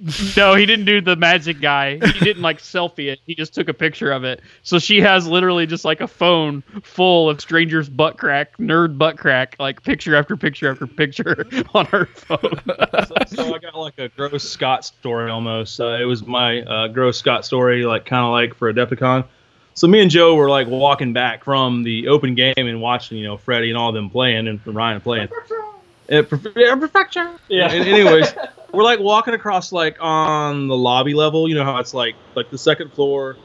[SPEAKER 3] no, he didn't do the magic guy. He didn't like selfie it. He just took a picture of it. So she has literally just like a phone full of strangers' butt crack, nerd butt crack, like picture after picture after picture on her phone.
[SPEAKER 5] so, so I got like a gross Scott story almost. Uh, it was my uh, gross Scott story, like kind of like for Adepticon. So me and Joe were like walking back from the open game and watching, you know, Freddie and all them playing and Ryan playing. Uh, perf- yeah, perfection.
[SPEAKER 3] Yeah.
[SPEAKER 5] And anyways, we're like walking across like on the lobby level. You know how it's like like the second floor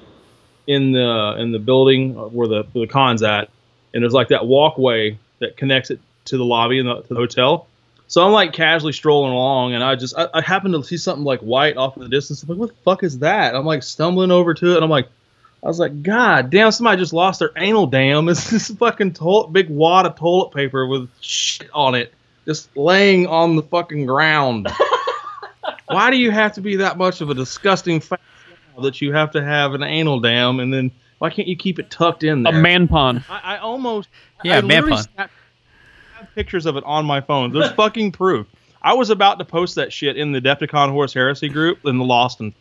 [SPEAKER 5] in the in the building where the where the con's at, and there's like that walkway that connects it to the lobby and the, to the hotel. So I'm like casually strolling along, and I just I, I happen to see something like white off in the distance. I'm like, what the fuck is that? I'm like stumbling over to it, and I'm like, I was like, God damn, somebody just lost their anal dam. It's this fucking toilet, big wad of toilet paper with shit on it, just laying on the fucking ground. Why do you have to be that much of a disgusting fat that you have to have an anal dam, and then why can't you keep it tucked in there?
[SPEAKER 3] a man pond.
[SPEAKER 5] I, I almost
[SPEAKER 2] Yeah,
[SPEAKER 5] I
[SPEAKER 2] man
[SPEAKER 5] literally
[SPEAKER 2] pun.
[SPEAKER 5] snapped- I have pictures of it on my phone. There's fucking proof. I was about to post that shit in the Decepticon Horus Heresy group in the Lost and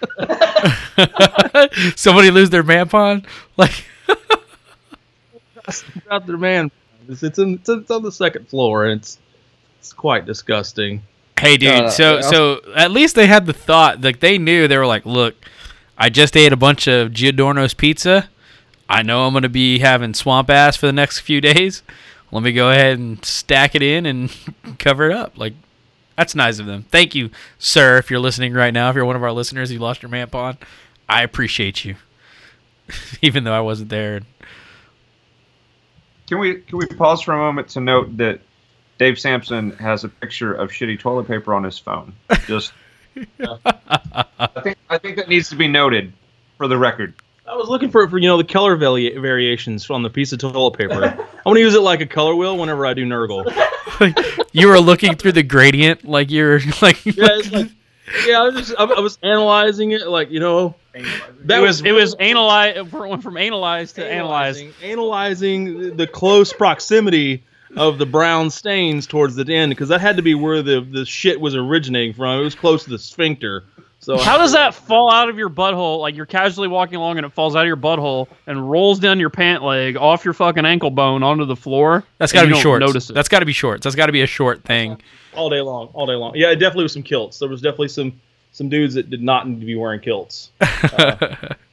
[SPEAKER 2] Somebody lose their man pond? Like,
[SPEAKER 5] out there, man. It's, it's, in, it's, it's on the second floor, and it's it's quite disgusting.
[SPEAKER 2] Hey, dude.
[SPEAKER 5] Uh,
[SPEAKER 2] so
[SPEAKER 5] I'll-
[SPEAKER 2] so at least they had the thought. Like they knew they were like, look, I just ate a bunch of Giordano's pizza. I know I'm gonna be having swamp ass for the next few days. Let me go ahead and stack it in and cover it up. Like that's nice of them. Thank you, sir. If you're listening right now, if you're one of our listeners, you lost your man pond. I appreciate you, even though I wasn't there.
[SPEAKER 4] Can we can we pause for a moment to note that Dave Sampson has a picture of shitty toilet paper on his phone? Just I think I think that needs to be noted for the record.
[SPEAKER 5] I was looking for for you know the color vari- variations on the piece of toilet paper. I want to use it like a color wheel whenever I do Nurgle.
[SPEAKER 2] you were looking through the gradient, like you're like.
[SPEAKER 5] Yeah, it's like, yeah. I was just I, I was analyzing it, like you know, that
[SPEAKER 3] it was it was analyze went from analyze to analyze.
[SPEAKER 5] analyzing, analyzing the close proximity of the brown stains towards the end because that had to be where the the shit was originating from. It was close to the sphincter. So
[SPEAKER 3] How does that fall out of your butthole? Like you're casually walking along and it falls out of your butthole and rolls down your pant leg off your fucking ankle bone onto the floor.
[SPEAKER 2] That's got to be
[SPEAKER 3] don't. Notice it.
[SPEAKER 2] That's got to be shorts. That's got to be a short thing.
[SPEAKER 5] all day long, all day long? Yeah, it definitely was some kilts. There was definitely some some dudes that did not need to be wearing kilts uh,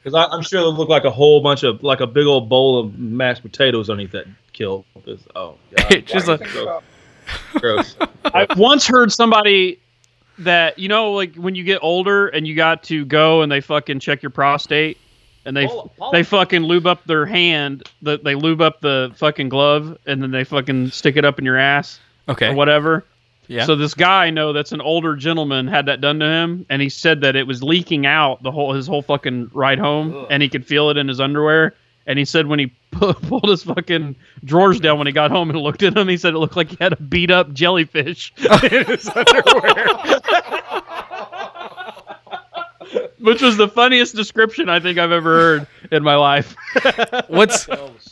[SPEAKER 5] because I'm sure they look like a whole bunch of like a big old bowl of mashed potatoes underneath that kilt. It's- oh, God.
[SPEAKER 2] It's just
[SPEAKER 5] Why
[SPEAKER 2] a-
[SPEAKER 5] do you think about- gross.
[SPEAKER 3] I once heard somebody that you know, like when you get older and you got to go and they fucking check your prostate and they
[SPEAKER 5] Paula- Paula-
[SPEAKER 3] they fucking lube up their hand, the, they lube up the fucking glove and then they fucking stick it up in your ass
[SPEAKER 2] Okay.
[SPEAKER 3] or whatever.
[SPEAKER 2] Yeah.
[SPEAKER 3] So this guy I know that's an older gentleman had that done to him, and he said that it was leaking out the whole his whole fucking ride home,
[SPEAKER 5] Ugh.
[SPEAKER 3] and he could feel it in his underwear. And he said when he pu- pulled his fucking drawers down when he got home and looked at them, he said it looked like he had a beat up jellyfish in his underwear. Which was the funniest description I think I've ever heard in my life.
[SPEAKER 2] What's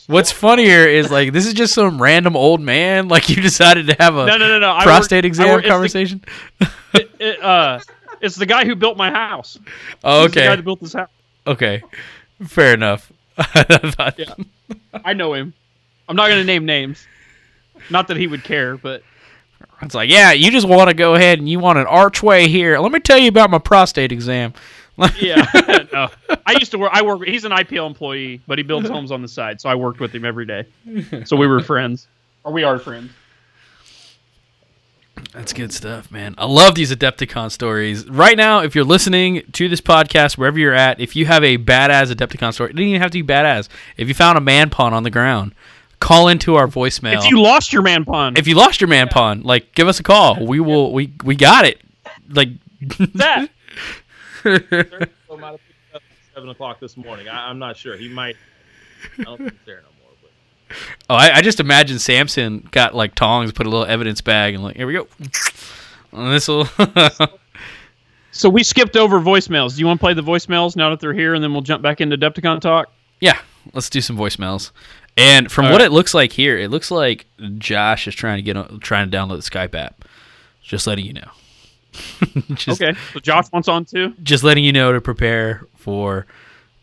[SPEAKER 2] What's funnier is like this is just some random old man. Like you decided to have a
[SPEAKER 3] No, no, no, no.
[SPEAKER 2] Prostate
[SPEAKER 3] work-
[SPEAKER 2] exam
[SPEAKER 3] work- it's the-
[SPEAKER 2] conversation.
[SPEAKER 3] it- it, uh, it's the guy who built my house.
[SPEAKER 2] oh,
[SPEAKER 3] He's the guy
[SPEAKER 2] okay.
[SPEAKER 3] built this house.
[SPEAKER 2] Okay. Fair enough. I
[SPEAKER 3] Yeah. I know him. I'm not gonna name names. Not that he would care, but
[SPEAKER 2] It's like, yeah, you just want to go ahead and you want an archway here. Let me tell you about my prostate exam.
[SPEAKER 3] yeah. no. I used to work. I work. He's an IPL employee, but he builds homes on the side, so I worked with him every day. So we were friends, or we are friends.
[SPEAKER 2] That's good stuff, man. I love these Adepticon stories. Right now, if you're listening to this podcast, wherever you're at, if you have a badass Adepticon story, it doesn't even have to be badass. If you found a man pawn on the ground, call into our voicemail.
[SPEAKER 3] If you lost your man pond,
[SPEAKER 2] if you lost your man pawn, like give us a call. We will. We we got it. Like
[SPEAKER 3] that
[SPEAKER 5] So might have picked up at seven o'clock this morning. I, I'm not sure. He might. I don't think he's there no more.
[SPEAKER 2] Oh, I, I just imagine Samson got like tongs, put a little evidence bag, and like, here we go. This will.
[SPEAKER 3] So we skipped over voicemails. Do you want to play the voicemails now that they're here, and then we'll jump back into Depticon talk?
[SPEAKER 2] yeah, let's do some voicemails. And from
[SPEAKER 3] All
[SPEAKER 2] what
[SPEAKER 3] right.
[SPEAKER 2] it looks like here, it looks like Josh is trying to get on, trying to download the Skype app. Just letting you know. just,
[SPEAKER 3] Okay. So Josh wants on too.
[SPEAKER 2] Just letting you know to prepare for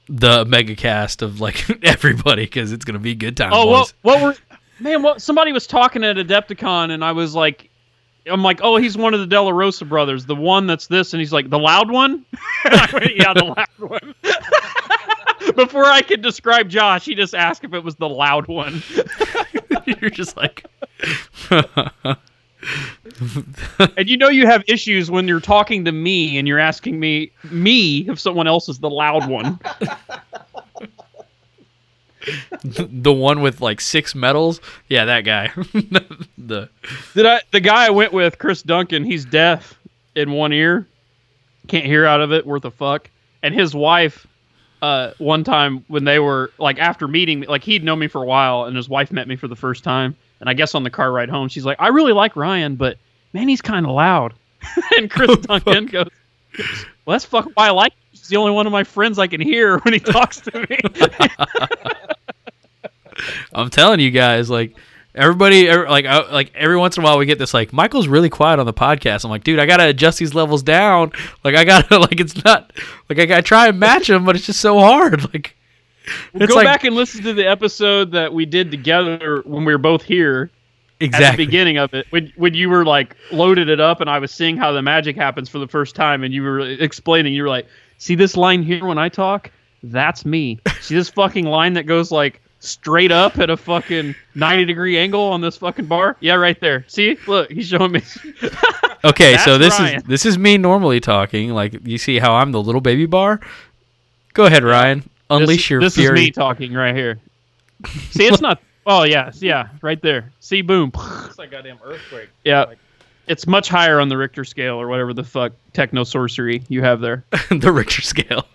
[SPEAKER 2] the mega cast of like everybody because it's gonna be a good time.
[SPEAKER 3] Oh,
[SPEAKER 2] boys.
[SPEAKER 3] what? What were? Man, what? Somebody was talking at Adepticon, and I was like, I'm like, oh, he's one of the De La Rosa brothers, the one that's this, and he's like, the loud one. Went, yeah, the loud one. Before I could describe Josh, he just asked if it was the loud one.
[SPEAKER 2] You're just like.
[SPEAKER 3] And you know you have issues when you're talking to me and you're asking me me if someone else is the loud one.
[SPEAKER 2] the one with like six medals. Yeah, that guy. the
[SPEAKER 3] Did I? The guy I went with, Chris Duncan, he's deaf in one ear, can't hear out of it, worth a fuck. And his wife, uh, one time when they were like after meeting, like he'd known me for a while, and his wife met me for the first time. And I guess on the car ride home, she's like, "I really like Ryan, but man, he's kind of loud." and Chris oh, Duncan goes, "Well, that's fucking why I like. Him. He's the only one of my friends I can hear when he talks to me."
[SPEAKER 2] I'm telling you guys, like everybody, every, like I, like every once in a while we get this like Michael's really quiet on the podcast. I'm like, dude, I gotta adjust these levels down. Like I gotta like it's not like I gotta try and match them, but it's just so hard. Like
[SPEAKER 3] Go
[SPEAKER 2] like
[SPEAKER 3] back and listen to the episode that we did together when we were both here. at
[SPEAKER 2] Exactly.
[SPEAKER 3] the beginning of it when when you were like loaded it up and I was seeing how the magic happens for the first time and you were explaining you were like see this line here when I talk that's me see this fucking line that goes like straight up at a fucking 90 degree angle on this fucking bar yeah right there see look he's showing me
[SPEAKER 2] Okay, so this
[SPEAKER 3] Ryan.
[SPEAKER 2] is this is me normally talking. Like you see how I'm the little baby bar. Go ahead, Ryan. Unleash
[SPEAKER 3] this,
[SPEAKER 2] your
[SPEAKER 3] this
[SPEAKER 2] fury.
[SPEAKER 3] is me talking right here see it's not oh yeah yeah right there see boom
[SPEAKER 5] It's like goddamn earthquake.
[SPEAKER 3] yeah
[SPEAKER 5] Like-
[SPEAKER 3] it's much higher on the Richter scale or whatever the fuck techno sorcery you have there
[SPEAKER 2] the Richter scale.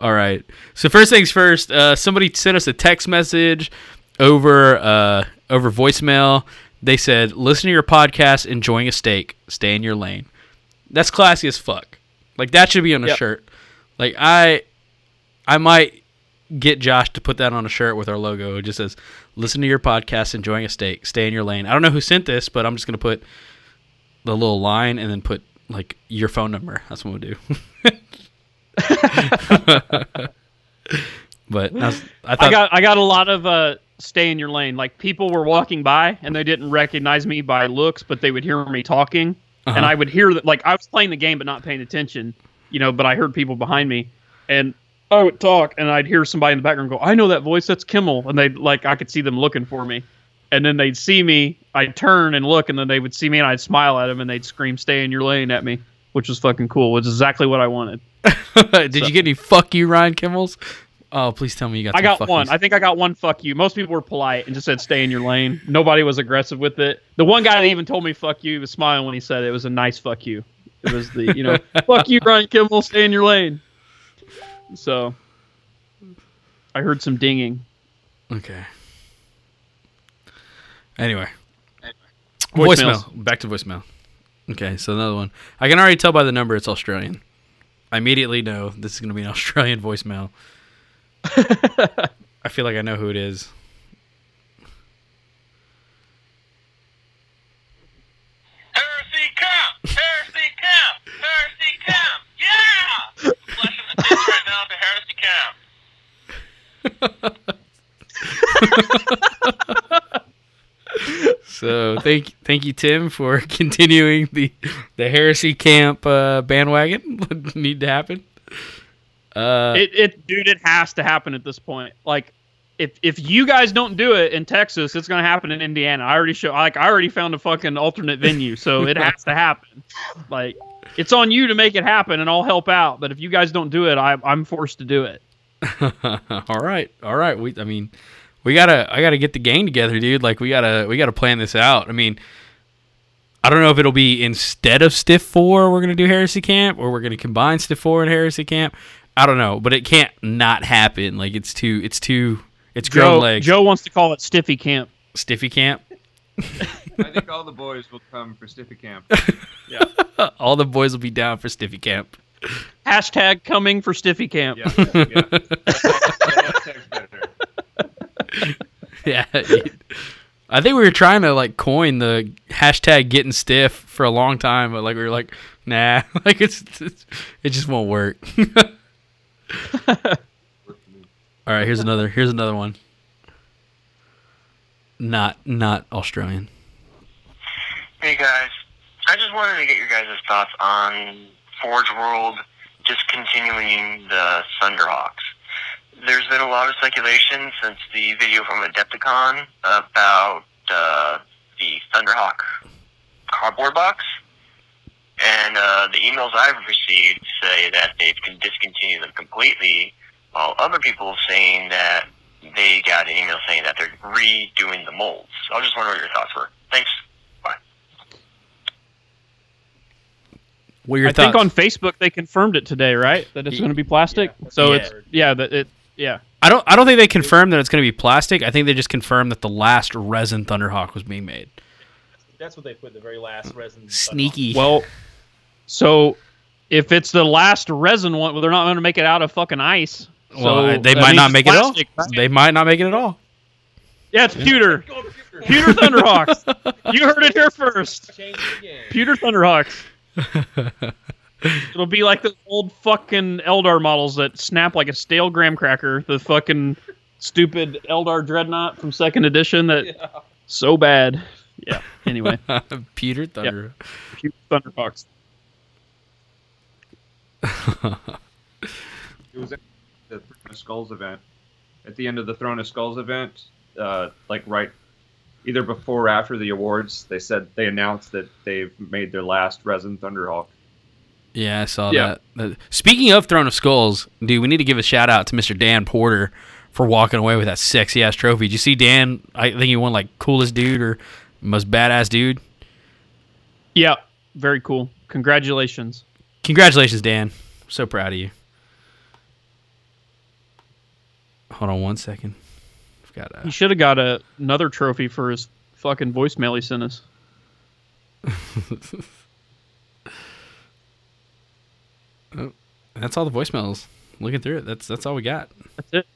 [SPEAKER 2] All right. So first things first, uh, somebody sent us a text message over uh, over voicemail. They said, "Listen to your podcast, enjoying a steak. Stay in your lane." That's classy as fuck. Like that should be on a
[SPEAKER 3] Yep.
[SPEAKER 2] shirt. Like I, I might get Josh to put that on a shirt with our logo. It just says, "Listen to your podcast, enjoying a steak. Stay in your lane." I don't know who sent this, but I'm just gonna put the little line and then put like your phone number. That's what we'll do. but I, was, I thought
[SPEAKER 3] I got I got a lot of uh stay in your lane. Like people were walking by and they didn't recognize me by looks, but they would hear me talking,
[SPEAKER 2] Uh-huh.
[SPEAKER 3] and I would hear that. Like I was playing the game but not paying attention, you know. But I heard people behind me, and I would talk, and I'd hear somebody in the background go, "I know that voice. That's Kimmel." And they like I could see them looking for me, and then they'd see me. I'd turn and look, and then they would see me, and I'd smile at them, and they'd scream, "Stay in your lane!" at me, which was fucking cool. Which is exactly what I wanted.
[SPEAKER 2] Did
[SPEAKER 3] So-
[SPEAKER 2] you get any fuck you Ryan Kimmels? Oh, please tell me you got.
[SPEAKER 3] I got
[SPEAKER 2] fuck
[SPEAKER 3] one.
[SPEAKER 2] yous.
[SPEAKER 3] I think I got one. Fuck you. Most people were polite and just said stay in your lane. Nobody was aggressive with it. The one guy that even told me fuck you he was smiling when he said it. It was a nice fuck you. It was the you know fuck you Ryan Kimmel. Stay in your lane. So I heard some dinging.
[SPEAKER 2] Okay. Anyway.
[SPEAKER 3] Voicemails.
[SPEAKER 2] Voicemail. Back to voicemail. Okay, so another one. I can already tell by the number it's Australian. I immediately know this is going to be an Australian voicemail. I feel like I know who it is.
[SPEAKER 6] Heresy Camp! Heresy Camp! Heresy Camp! Yeah! Flashing the tits right now to Heresy Camp.
[SPEAKER 2] So thank thank you Tim for continuing the the heresy camp uh, bandwagon. What need to happen? Uh,
[SPEAKER 3] It, it dude, it has to happen at this point. Like if if you guys don't do it in Texas, it's gonna happen in Indiana. I already show like I already found a fucking alternate venue, so it has to happen. Like it's on you to make it happen, and I'll help out. But if you guys don't do it, I, I'm forced to do it.
[SPEAKER 2] all right, all right. We, I mean, we gotta, I gotta get the gang together, dude. Like, we gotta, we gotta plan this out. I mean, I don't know if it'll be instead of Stiff Four, we're gonna do Heresy Camp, or we're gonna combine Stiff Four and Heresy Camp. I don't know, but it can't not happen. Like, it's too, it's too, it's grown
[SPEAKER 3] Joe
[SPEAKER 2] legs.
[SPEAKER 3] Joe wants to call it Stiffy Camp.
[SPEAKER 2] Stiffy Camp.
[SPEAKER 4] I think all the boys will come for Stiffy Camp.
[SPEAKER 2] Yeah, all the boys will be down for Stiffy Camp.
[SPEAKER 3] Hashtag coming for Stiffy Camp.
[SPEAKER 4] Yeah, yeah.
[SPEAKER 2] Yeah. I think we were trying to like coin the hashtag getting stiff for a long time, but like we were like, nah, like it's, it's it just won't work. All right, here's another. Here's another one. Not not Australian.
[SPEAKER 6] Hey guys, I just wanted to get your guys' thoughts on Forge World discontinuing the Thunderhawks. There's been a lot of speculation since the video from Adepticon about uh, the Thunderhawk cardboard box. And uh, the emails I've received say that they've con- discontinued them completely, while other people saying that they got an email saying that they're redoing the molds. So I was just wondering what your thoughts were. Thanks. Bye.
[SPEAKER 2] What are your
[SPEAKER 3] I
[SPEAKER 2] thoughts?
[SPEAKER 3] think on Facebook they confirmed it today, right? That it's going to be plastic. so
[SPEAKER 2] Yeah.
[SPEAKER 3] it's yeah, that it yeah.
[SPEAKER 2] I don't. I don't think they confirmed that it's going to be plastic. I think they just confirmed that the last resin Thunderhawk was being made.
[SPEAKER 5] That's what they put the very last resin.
[SPEAKER 2] Sneaky.
[SPEAKER 3] Well, so if it's the last resin one, well, they're not going to make it out of fucking ice.
[SPEAKER 2] Well,
[SPEAKER 3] so
[SPEAKER 2] I- they
[SPEAKER 3] that
[SPEAKER 2] might
[SPEAKER 3] means
[SPEAKER 2] not
[SPEAKER 3] it's
[SPEAKER 2] make it at all. They might not make it at all.
[SPEAKER 3] Yeah, it's pewter. Pewter Thunderhawks. You heard it here first.
[SPEAKER 5] Change it again.
[SPEAKER 3] Pewter Thunderhawks. It'll be like the old fucking Eldar models that snap like a stale graham cracker. The fucking stupid Eldar Dreadnought from second edition that so bad. Yeah. Anyway,
[SPEAKER 2] Peter Thunder.
[SPEAKER 3] cute Thunderhawks.
[SPEAKER 4] It was at the Throne of Skulls event. At the end of the Throne of Skulls event, uh, like right either before or after the awards, they said they announced that they've made their last resin Thunderhawk.
[SPEAKER 2] Yeah, I saw
[SPEAKER 3] Yeah.
[SPEAKER 2] that. that. Speaking of Throne of Skulls, dude, we need to give a shout out to Mr. Dan Porter for walking away with that sexy ass trophy. Did you see Dan? I think he won like coolest dude or most badass dude.
[SPEAKER 3] Yeah, very cool. Congratulations.
[SPEAKER 2] Congratulations, Dan. So proud of you. Hold on one second. I've got
[SPEAKER 3] He
[SPEAKER 2] uh,
[SPEAKER 3] should have got a, another trophy for his fucking voicemail he sent us.
[SPEAKER 2] that's all the voicemails. Looking through it, that's that's all we got.
[SPEAKER 3] That's it.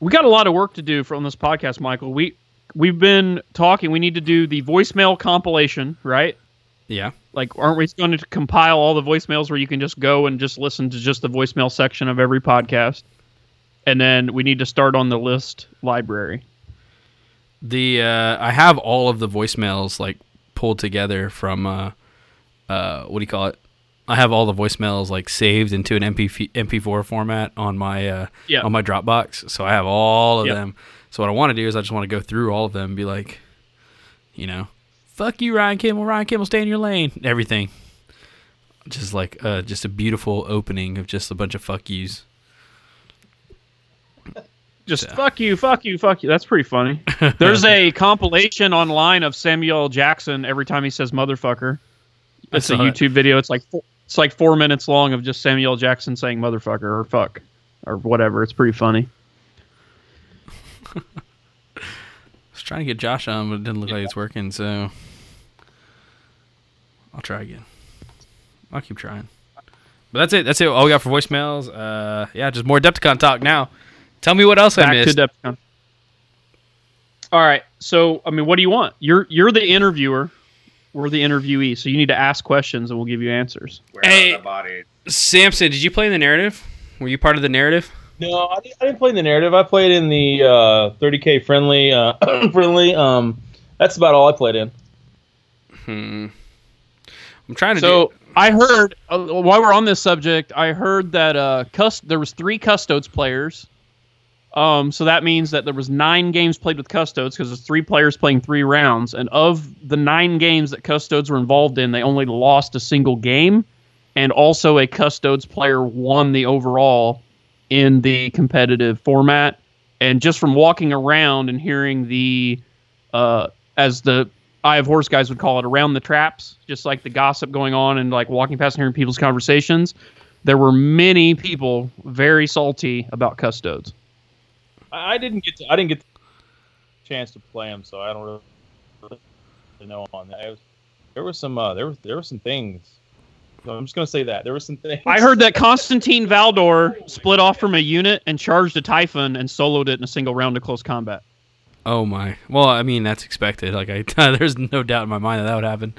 [SPEAKER 3] We got a lot of work to do from this podcast, Michael. We we've been talking. We need to do the voicemail compilation, right?
[SPEAKER 2] Yeah.
[SPEAKER 3] Like, aren't we going to compile all the voicemails where you can just go and just listen to just the voicemail section of every podcast? And then we need to start on the list library.
[SPEAKER 2] The uh, I have all of the voicemails like pulled together from uh, uh, what do you call it? I have all the voicemails like saved into an MP MP4 format on my uh,
[SPEAKER 3] Yeah.
[SPEAKER 2] on my Dropbox. So I have all of them. So what I want to do is I just want to go through all of them and be like, you know, fuck you, Ryan Kimmel. Ryan Kimmel, stay in your lane. Everything. Just like uh, just a beautiful opening of just a bunch of fuck yous.
[SPEAKER 3] Just
[SPEAKER 2] Yeah.
[SPEAKER 3] fuck you, fuck you, fuck you. That's pretty funny. There's a compilation online of Samuel Jackson every time he says motherfucker. It's a
[SPEAKER 2] saw it.
[SPEAKER 3] YouTube video. It's like four, it's like four minutes long of just Samuel Jackson saying motherfucker or fuck or whatever. It's pretty funny.
[SPEAKER 2] I was trying to get Josh on, but it didn't look like it's working, so I'll try again. I'll keep trying. But that's it. That's it. All we got for voicemails. Uh, yeah, just more Adepticon talk now. Tell me what else I
[SPEAKER 3] Back
[SPEAKER 2] missed.
[SPEAKER 3] to Depcon. All right. So I mean, what do you want? You're you're the interviewer. We're the interviewee. So you need to ask questions and we'll give you answers.
[SPEAKER 4] Where
[SPEAKER 2] Hey.
[SPEAKER 4] are the bodies?
[SPEAKER 2] Samson, did you play in the narrative? Were you part of the narrative?
[SPEAKER 5] No, I didn't, I didn't play in the narrative. I played in the uh, 30k friendly. Uh, friendly. Um, that's about all I played in.
[SPEAKER 2] Hmm. I'm trying to
[SPEAKER 3] So
[SPEAKER 2] do.
[SPEAKER 3] I heard uh, while we're on this subject, I heard that uh, cus- there was three custodes players. Um, so that means that there was nine games played with custodes because there's three players playing three rounds, and of the nine games that custodes were involved in, they only lost a single game, and also a custodes player won the overall in the competitive format. And just from walking around and hearing the, uh, as the Eye of Horus guys would call it, around the traps, just like the gossip going on and like walking past and hearing people's conversations, there were many people very salty about custodes.
[SPEAKER 5] I, didn't get to, I didn't get the chance to play them, so I don't really, know on that. Was, there was some uh, there was there were some things. So I'm just gonna say that there were some things.
[SPEAKER 3] I heard that Constantine Valdor split off from a unit and charged a Typhon and soloed it in a single round of close combat.
[SPEAKER 2] Oh my. Well, I mean that's expected. Like I, there's no doubt in my mind that that would happen.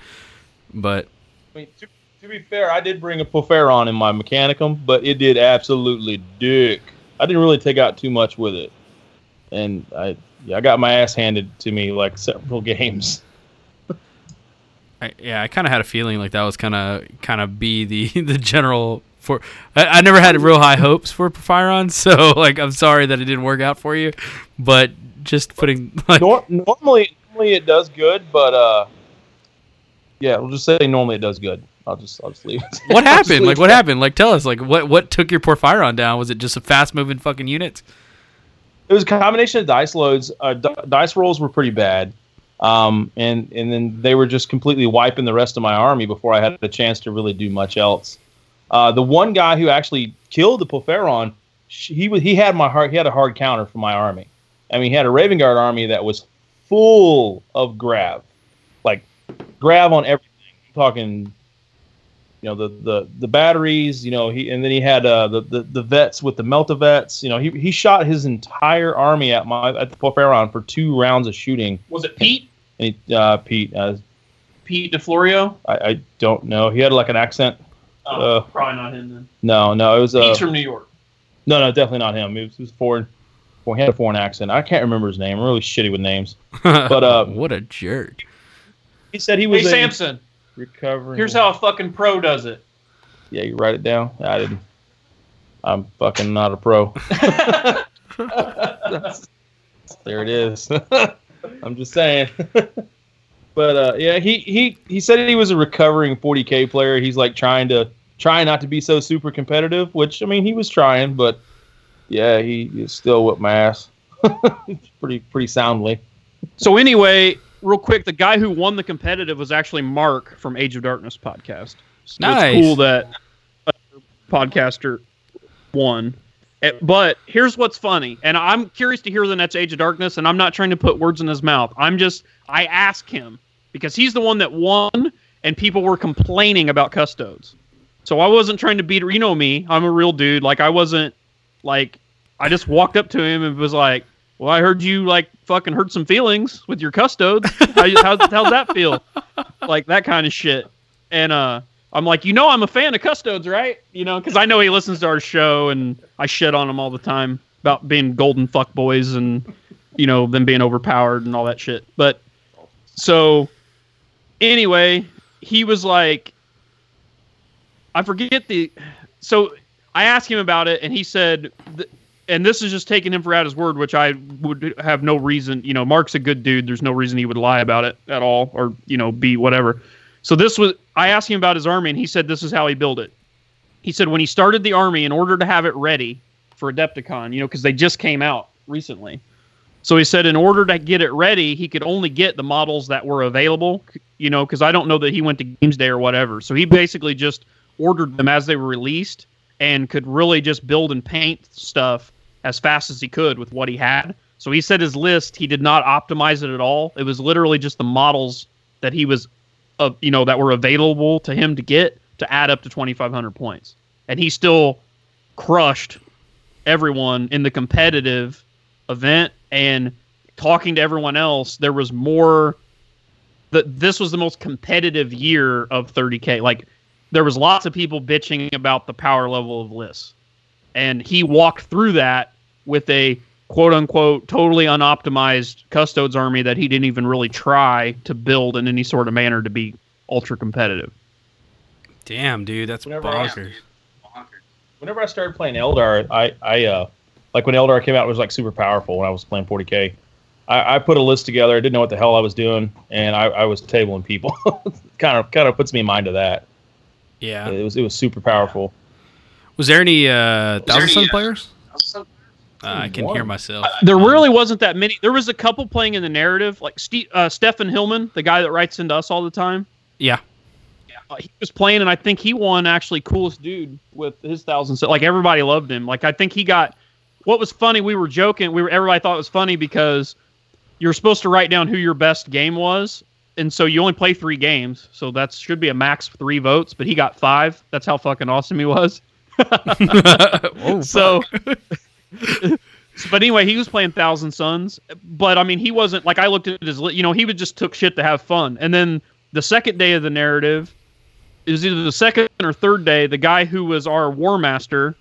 [SPEAKER 2] But
[SPEAKER 5] I mean, to, to be fair, I did bring a Porphyron in my Mechanicum, but it did absolutely dick. I didn't really take out too much with it, and I yeah I got my ass handed to me like several games.
[SPEAKER 2] I, yeah, I kind of had a feeling like that was kind of kind of be the the general for. I, I never had real high hopes for Porphyron, so like I'm sorry that it didn't work out for you, but just putting like
[SPEAKER 5] Nor- normally, normally it does good, but uh, yeah, we'll just say normally it does good. I'll just I'll just leave.
[SPEAKER 2] what happened? Like what happened? Like tell us like what what took your Porphyron down? Was it just a fast moving fucking unit?
[SPEAKER 5] It was a combination of dice loads. Uh, d- dice rolls were pretty bad, um, and and then they were just completely wiping the rest of my army before I had a chance to really do much else. Uh, the one guy who actually killed the Porphyron, he he had my hard he had a hard counter for my army. I mean, he had a Raven Guard army that was full of grav, like grav on everything. I'm talking, you know, the the the batteries. You know, he and then he had uh, the, the the vets with the Melta vets. You know, he he shot his entire army at my at the Porphyron for two rounds of shooting.
[SPEAKER 3] Was it Pete?
[SPEAKER 5] And he, uh, Pete, uh,
[SPEAKER 3] Pete DeFlorio?
[SPEAKER 5] I, I don't know. He had like an accent.
[SPEAKER 3] Oh,
[SPEAKER 5] Uh,
[SPEAKER 3] probably not him then.
[SPEAKER 5] No, no, it was uh,
[SPEAKER 3] Pete's from New York.
[SPEAKER 5] no, no, definitely not him. It was, it was foreign.
[SPEAKER 7] He had a foreign accent. I can't remember his name. I'm really shitty with names. But uh,
[SPEAKER 2] what a jerk.
[SPEAKER 7] he said he
[SPEAKER 3] Hey,
[SPEAKER 7] was a
[SPEAKER 3] Samson,
[SPEAKER 7] recovering.
[SPEAKER 3] here's how a fucking pro does it.
[SPEAKER 7] Yeah, you write it down. I didn't. I'm fucking not a pro. there it is. I'm just saying. but uh, yeah, he, he he said he was a recovering 40k player. He's like trying to trying not to be so super competitive, which I mean he was trying, but yeah, he, he still whipped my ass pretty pretty soundly.
[SPEAKER 3] So anyway, real quick, the guy who won the competitive was actually Mark from Age of Darkness podcast. So
[SPEAKER 2] Nice.
[SPEAKER 3] It's cool that a podcaster won. Eh, But here's what's funny, and I'm curious to hear the next Age of Darkness, and I'm not trying to put words in his mouth. I'm just I ask him because he's the one that won, and people were complaining about custodes. So I wasn't trying to beat. You know me, I'm a real dude. Like I wasn't like I just walked up to him and was like, "Well, I heard you like fucking hurt some feelings with your custodes. How, you- how's, how's that feel? Like that kind of shit." And uh, I'm like, "You know, I'm a fan of custodes, right? You know, because I know he listens to our show, and I shit on him all the time about being golden fuck boys and you know them being overpowered and all that shit. But so anyway, he was like, I forget the. So I asked him about it, and he said, and this is just taking him for at his word, which I would have no reason. You know, Mark's a good dude. There's no reason he would lie about it at all, or you know, be whatever. So this was. I asked him about his army, and he said this is how he built it. He said when he started the army, in order to have it ready for Adepticon, you know, because they just came out recently. So he said in order to get it ready, he could only get the models that were available, you know, because I don't know that he went to Games Day or whatever. So he basically just ordered them as they were released and could really just build and paint stuff as fast as he could with what he had. So he said his list, he did not optimize it at all. It was literally just the models that he was, uh, you know, that were available to him to get to add up to 2,500 points. And he still crushed everyone in the competitive event and talking to everyone else there was more that this was the most competitive year of 30k like there was lots of people bitching about the power level of lists and he walked through that with a quote unquote totally unoptimized custodes army that he didn't even really try to build in any sort of manner to be ultra competitive
[SPEAKER 2] Damn, dude, that's
[SPEAKER 7] Whenever I-
[SPEAKER 2] bonkers.
[SPEAKER 7] Whenever I started playing Eldar, I I uh like when Eldar came out, it was like super powerful when I was playing 40k. I, I put a list together. I didn't know what the hell I was doing, and I, I was tabling people. kind of kind of puts me in mind of that.
[SPEAKER 2] Yeah.
[SPEAKER 7] It was it was super powerful.
[SPEAKER 2] Was there any uh, Thousand
[SPEAKER 6] any,
[SPEAKER 2] Sun
[SPEAKER 6] uh,
[SPEAKER 2] players? Uh, I can hear
[SPEAKER 7] One.
[SPEAKER 2] myself.
[SPEAKER 3] there really wasn't that many there was a couple playing in the narrative like Steve, uh, stefan hillman the guy that writes into us all the time
[SPEAKER 2] Yeah.
[SPEAKER 3] uh, he was playing, and I think he won actually coolest dude with his thousand. So like everybody loved him. Like I think he got. What was funny? We were joking. We were everybody thought it was funny because you're supposed to write down who your best game was, and so you only play three games. So that should be a max three votes, but he got five. That's how fucking awesome he was.
[SPEAKER 2] oh,
[SPEAKER 3] so but anyway he was playing thousand suns but i mean he wasn't like i looked at his you know he would just took shit to have fun. And then the second day of the narrative is either the second or third day the guy who was our war master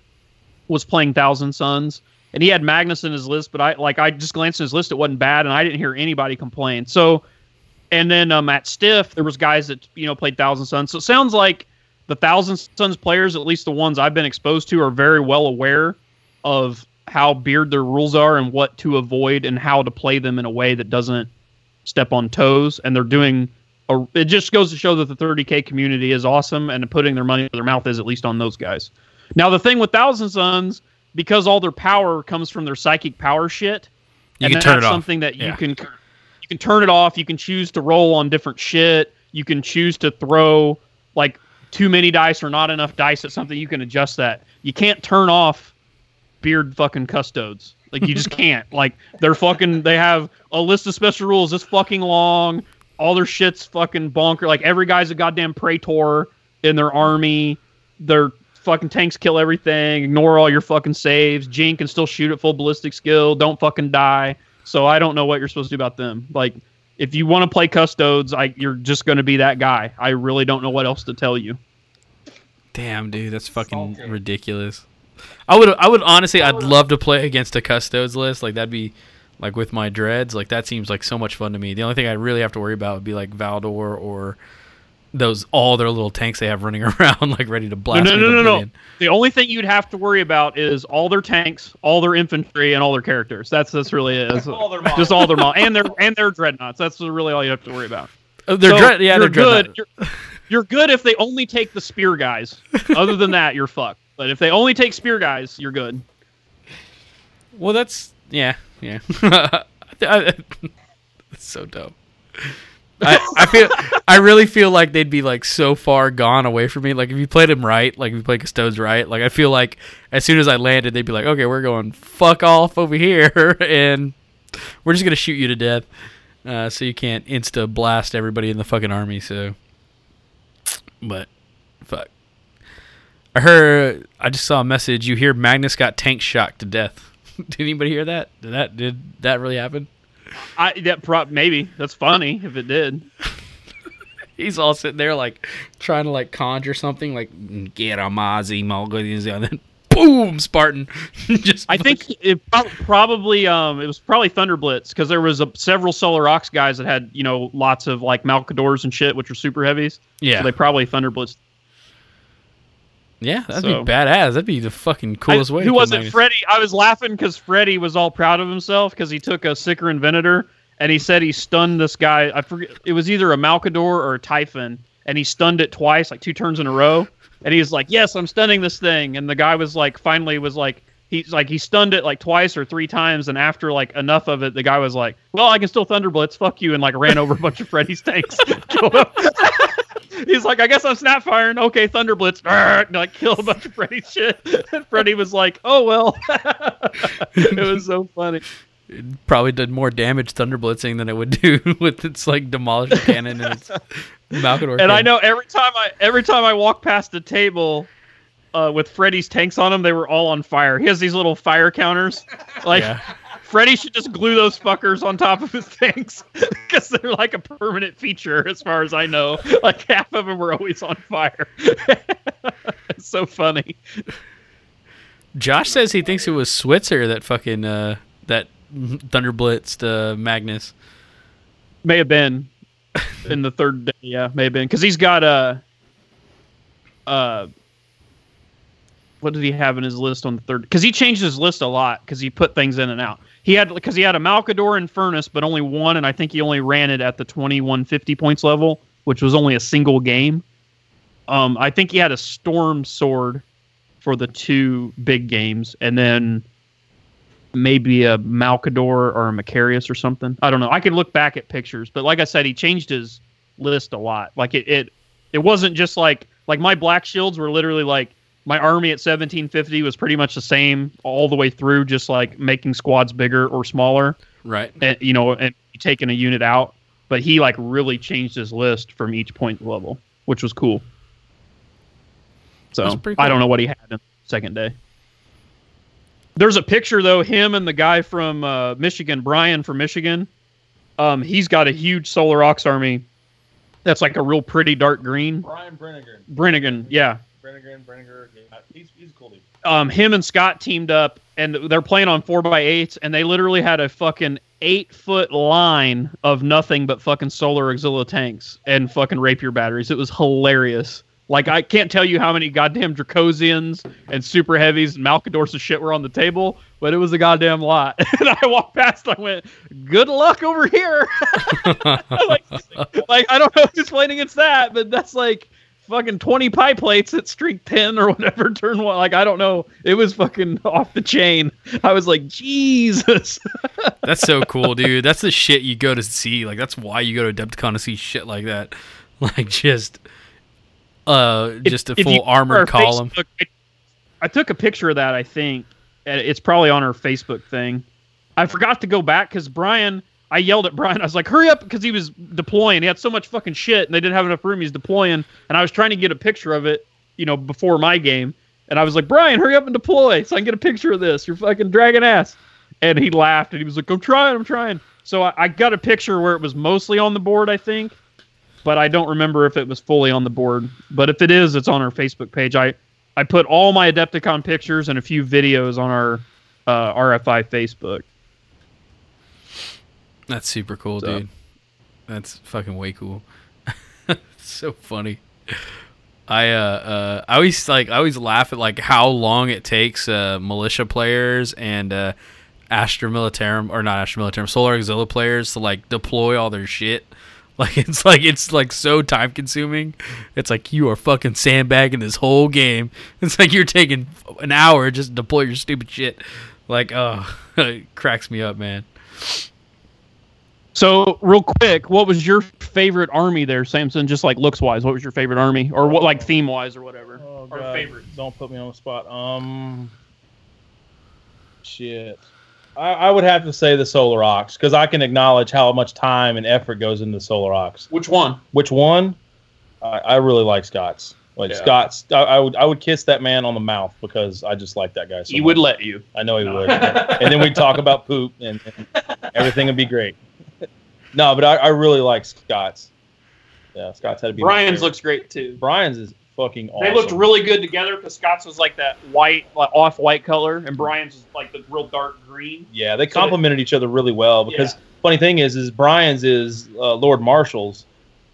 [SPEAKER 3] was playing thousand suns and he had magnus in his list but i like i just glanced at his list it wasn't bad and i didn't hear anybody complain. So and then um, at stiff there was guys that you know played thousand suns. So it sounds like the thousand suns players at least the ones i've been exposed to are very well aware of how beard their rules are and what to avoid and how to play them in a way that doesn't step on toes. And they're doing a, it just goes to show that the 30k community is awesome and putting their money where their mouth is at least on those guys. Now the thing with thousand suns because all their power comes from their psychic power shit
[SPEAKER 2] You
[SPEAKER 3] and
[SPEAKER 2] can turn
[SPEAKER 3] that's
[SPEAKER 2] it off.
[SPEAKER 3] something that you
[SPEAKER 2] Yeah.
[SPEAKER 3] can you can turn it off. You can choose to roll on different shit. You can choose to throw like too many dice or not enough dice at something. You can adjust that. You can't turn off beard fucking custodes. Like you just can't. Like they're fucking they have a list of special rules. This fucking long. All their shit's fucking bonker. Like every guy's a goddamn praetor in their army. Their fucking tanks kill everything. Ignore all your fucking saves. Jink can still shoot at full ballistic skill. Don't fucking die. So i don't know what you're supposed to do about them. Like if you want to play custodes like you're just going to be that guy. I really don't know what else to tell you.
[SPEAKER 2] Damn, dude, that's fucking
[SPEAKER 7] Salty.
[SPEAKER 2] ridiculous. I would I would honestly I'd love to play against a custodes list. Like that'd be like with my dreads. Like that seems like so much fun to me. The only thing I really have to worry about would be like Valdor or those all their little tanks they have running around like ready to blast.
[SPEAKER 3] no,
[SPEAKER 2] me
[SPEAKER 3] no, no, no. The only thing you'd have to worry about is all their tanks, all their infantry, and all their characters. That's that's really it. That's
[SPEAKER 7] All their
[SPEAKER 3] just all their models and their and their dreadnoughts. That's really all you have to worry about.
[SPEAKER 2] Uh, oh, they're
[SPEAKER 3] So
[SPEAKER 2] dread. Yeah,
[SPEAKER 3] you're
[SPEAKER 2] they're
[SPEAKER 3] good. You're, you're good if they only take the spear guys. Other than that, you're fucked. But if they only take spear guys, you're good.
[SPEAKER 2] Well, that's yeah, yeah. That's so dope. I, I feel I really feel like they'd be like so far gone away from me. Like if you played them right, like if you played Custodes right, like I feel like as soon as I landed, they'd be like, okay, we're going fuck off over here, and we're just gonna shoot you to death. Uh, so you can't insta blast everybody in the fucking army. So, but fuck. I heard. I just saw a message. You hear Magnus got tank shocked to death. did anybody hear that? Did that did that really happen?
[SPEAKER 3] I that pro- maybe that's funny if it did.
[SPEAKER 2] He's all sitting there like trying to like conjure something like get a Mazi Mulgazia," and then boom Spartan just
[SPEAKER 3] I think it probably um it was probably Thunder Blitz because there was a, several Solar Aux guys that had you know lots of like Malcadors and shit which are super heavies.
[SPEAKER 2] yeah
[SPEAKER 3] So they probably Thunder Blitz.
[SPEAKER 2] Yeah that'd
[SPEAKER 3] so-
[SPEAKER 2] be badass that'd be the fucking coolest
[SPEAKER 3] I-
[SPEAKER 2] way.
[SPEAKER 3] Who
[SPEAKER 2] to
[SPEAKER 3] was
[SPEAKER 2] kill
[SPEAKER 3] it?
[SPEAKER 2] Magnus.
[SPEAKER 3] Freddie. I was laughing because Freddy was all proud of himself because he took a Sicaran Venator and he said he stunned this guy. I forget. It was either a Malcador or a Typhon, and he stunned it twice, like two turns in a row. And he was like, "Yes, I'm stunning this thing." And the guy was like, finally was like, he's like he stunned it like twice or three times, and after like enough of it, the guy was like, "Well, I can still Thunderblitz, Fuck you!" And like ran over a bunch of Freddy's tanks. He's like, I guess I'm snap firing. Okay, Thunder Blitz. And, like, kill a bunch of Freddy's shit. And Freddy was like, oh, well. it was so funny.
[SPEAKER 2] It probably did more damage Thunder Blitzing than it would do with its like demolisher cannon and its Malcador.
[SPEAKER 3] And I know every time I every time I walk past the table uh, with Freddy's tanks on them, they were all on fire. He has these little fire counters. Like,
[SPEAKER 2] Yeah.
[SPEAKER 3] Freddy should just glue those fuckers on top of his tanks because they're like a permanent feature, as far as I know. Like half of them were always on fire. it's so funny.
[SPEAKER 2] Josh says he thinks it was Switzer that fucking uh that Thunder Blitzed uh, Magnus.
[SPEAKER 3] May have been in the third day. Yeah, may have been because he's got a. Uh, what did he have in his list on the third? Because he changed his list a lot because he put things in and out. He had because he had a Malcador Infernus, but only one, and I think he only ran it at the twenty one fifty points level, which was only a single game. Um, I think he had a Storm Sword for the two big games, and then maybe a Malcador or a Macharius or something. I don't know. I can look back at pictures, but like I said, he changed his list a lot. Like it, it, it wasn't just like like my black shields were literally like my army at 1750 was pretty much the same all the way through, just like making squads bigger or smaller,
[SPEAKER 2] Right.
[SPEAKER 3] and you know, and taking a unit out. But he like really changed his list from each point level, which was cool. So
[SPEAKER 2] That's pretty
[SPEAKER 3] I don't know what he had in the second day. There's a picture though, him and the guy from uh, Michigan, Brian from Michigan. Um, he's got a huge Solar Aux army. That's like a real pretty dark green.
[SPEAKER 7] Brian Brennigan.
[SPEAKER 3] Brennigan, yeah.
[SPEAKER 7] Brennigan, Brenniger. Yeah, he's, he's a cool dude.
[SPEAKER 3] Um, him and Scott teamed up, and they're playing on four by eights, and they literally had a fucking eight foot line of nothing but fucking solar auxiliary tanks and fucking rapier batteries. It was hilarious. Like I can't tell you how many goddamn Dracosians and super heavies and Malcadors and shit were on the table, but it was a goddamn lot. and I walked past, I went, "Good luck over here." like, like I don't know who's playing against that, but that's like fucking 20 pie plates at streak 10 or whatever turn one like i don't know it was fucking off the chain i was like jesus
[SPEAKER 2] That's so cool, dude. That's the shit you go to see. Like that's why you go to Adepticon to see shit like that. Like just uh just a
[SPEAKER 3] If- if
[SPEAKER 2] full armored column.
[SPEAKER 3] Facebook- I, I took a picture of that i think it's probably on our facebook thing i forgot to go back because brian i yelled at brian i was like hurry up because he was deploying he had so much fucking shit and they didn't have enough room he's deploying and i was trying to get a picture of it you know before my game and i was like brian hurry up and deploy so i can get a picture of this you're fucking dragging ass and he laughed and he was like i'm trying i'm trying so I, I got a picture where it was mostly on the board i think but I don't remember if it was fully on the board. But if it is, it's on our Facebook page. I I put all my Adepticon pictures and a few videos on our uh, RFI Facebook.
[SPEAKER 2] That's super cool,
[SPEAKER 3] So-
[SPEAKER 2] dude. That's fucking way cool. so funny. I uh, uh I always like I always laugh at like how long it takes uh militia players and uh Astra Militarum or not Astra Militarum Solar Auxiliary players to like deploy all their shit. Like it's like it's like so time consuming. It's like you are fucking sandbagging this whole game. It's like you're taking an hour just to deploy your stupid shit. Like oh, it cracks me up, man.
[SPEAKER 3] So, real quick, what was your favorite army there, Samson? Just like looks wise, what was your favorite army, or what like theme wise, or whatever?
[SPEAKER 5] Oh,
[SPEAKER 3] Or
[SPEAKER 5] God.
[SPEAKER 3] favorite.
[SPEAKER 5] Don't put me on the spot. Um, shit. I, I would have to say the Solar Aux because I can acknowledge how much time and effort goes into the Solar Aux.
[SPEAKER 3] Which one?
[SPEAKER 5] Which one? I, I really like Scott's. Like
[SPEAKER 3] Yeah.
[SPEAKER 5] Scott's, I, I would I would kiss that man on the mouth because I just like that guy. So
[SPEAKER 3] He
[SPEAKER 5] much.
[SPEAKER 3] would let you.
[SPEAKER 5] I know he would. and then we'd talk about poop and, and everything would be great. No, but I, I really like Scott's. Yeah, Scott's had to be.
[SPEAKER 3] Brian's looks great too.
[SPEAKER 5] Brian's is fucking awesome.
[SPEAKER 3] They looked really good together because Scott's was like that white, like off white color, and Brian's is like the real dark green.
[SPEAKER 5] Yeah, they
[SPEAKER 3] So
[SPEAKER 5] complemented each other really well because funny thing is, is Brian's is uh, Lord Marshall's,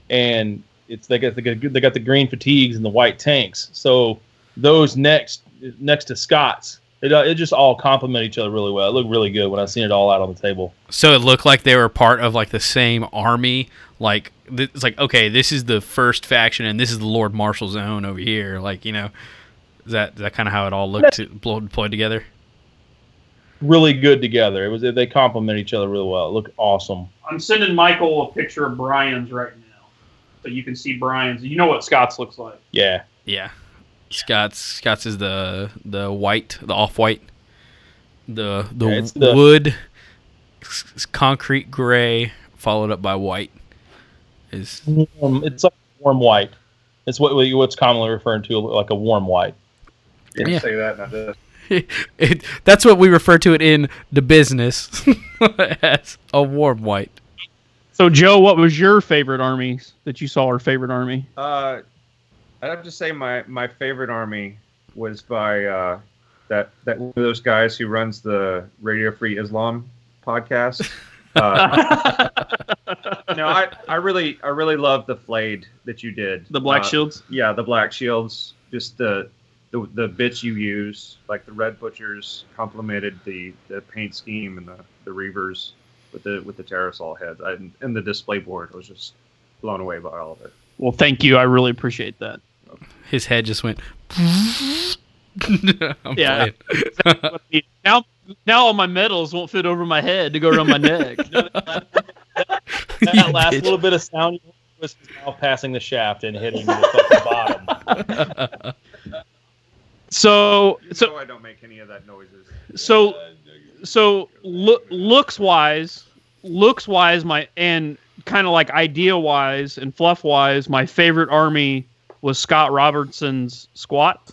[SPEAKER 5] and it's they got the they got the green fatigues and the white tanks. So those next next to Scott's, it uh, it just all complement each other really well. It looked really good when I seen it all out on the table.
[SPEAKER 2] So it looked like they were part of like the same army. Like th- it's like okay, this is the first faction, and this is the Lord Marshal zone over here. Like you know, is that is that kind of how it all looked to, blo- deployed together?
[SPEAKER 5] Really good together. It was they complement each other really well. It looked awesome.
[SPEAKER 3] I'm sending Michael a picture of Brian's right now, so you can see Brian's. You know what Scott's looks like.
[SPEAKER 5] Yeah,
[SPEAKER 2] Yeah, Scott's Scott's is the the white, the off white, the the,
[SPEAKER 5] Yeah, the-
[SPEAKER 2] wood, s- s- concrete gray, followed up by white. Is
[SPEAKER 5] warm, it's like warm white. It's what what's commonly referred to like a warm white.
[SPEAKER 4] You
[SPEAKER 2] Yeah.
[SPEAKER 4] say that, not this.
[SPEAKER 2] it, that's what we refer to it in the business as a warm white.
[SPEAKER 3] So Joe, what was your favorite army that you saw? Or favorite army?
[SPEAKER 4] Uh, I'd have to say my, my favorite army was by uh, that that one of those guys who runs the Radio Free Islam podcast. Uh, no, I, I really I really love the flayed that you did.
[SPEAKER 3] the Black
[SPEAKER 4] Uh,
[SPEAKER 3] Shields.
[SPEAKER 4] Yeah, the black shields. Just the the, the bits you use, like the red butchers, complemented the, the paint scheme and the, the reavers with the with the terrasol heads I, and the display board. I was just blown away by all of it.
[SPEAKER 3] Well, thank you. I really appreciate that.
[SPEAKER 2] His head just went. I'm
[SPEAKER 3] Yeah.
[SPEAKER 2] playing.
[SPEAKER 3] now, now all my medals won't fit over my head to go around my neck.
[SPEAKER 5] That last little bit of sound was his mouth passing the shaft and hitting the fucking bottom.
[SPEAKER 3] So,
[SPEAKER 4] You
[SPEAKER 3] so
[SPEAKER 4] know I don't make any of that noises.
[SPEAKER 3] so so look looks wise looks wise my and kind of like idea wise and fluff wise my favorite army was scott robertson's squat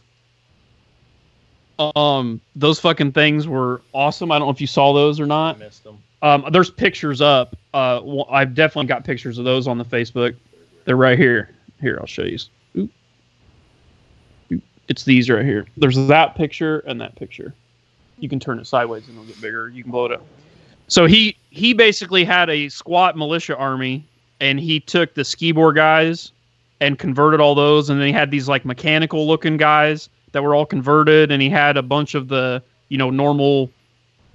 [SPEAKER 3] um those fucking things were awesome i don't know if you saw those or not.
[SPEAKER 5] I missed them.
[SPEAKER 3] um there's pictures up uh w- i've definitely got pictures of those on the facebook they're right here here i'll show you Oop. Oop. it's these right here there's that picture and that picture you can turn it sideways and it'll get bigger. You can blow it up. So he he basically had a squat militia army, and he took the skibor guys and converted all those, and then he had these like mechanical looking guys that were all converted, and he had a bunch of the you know normal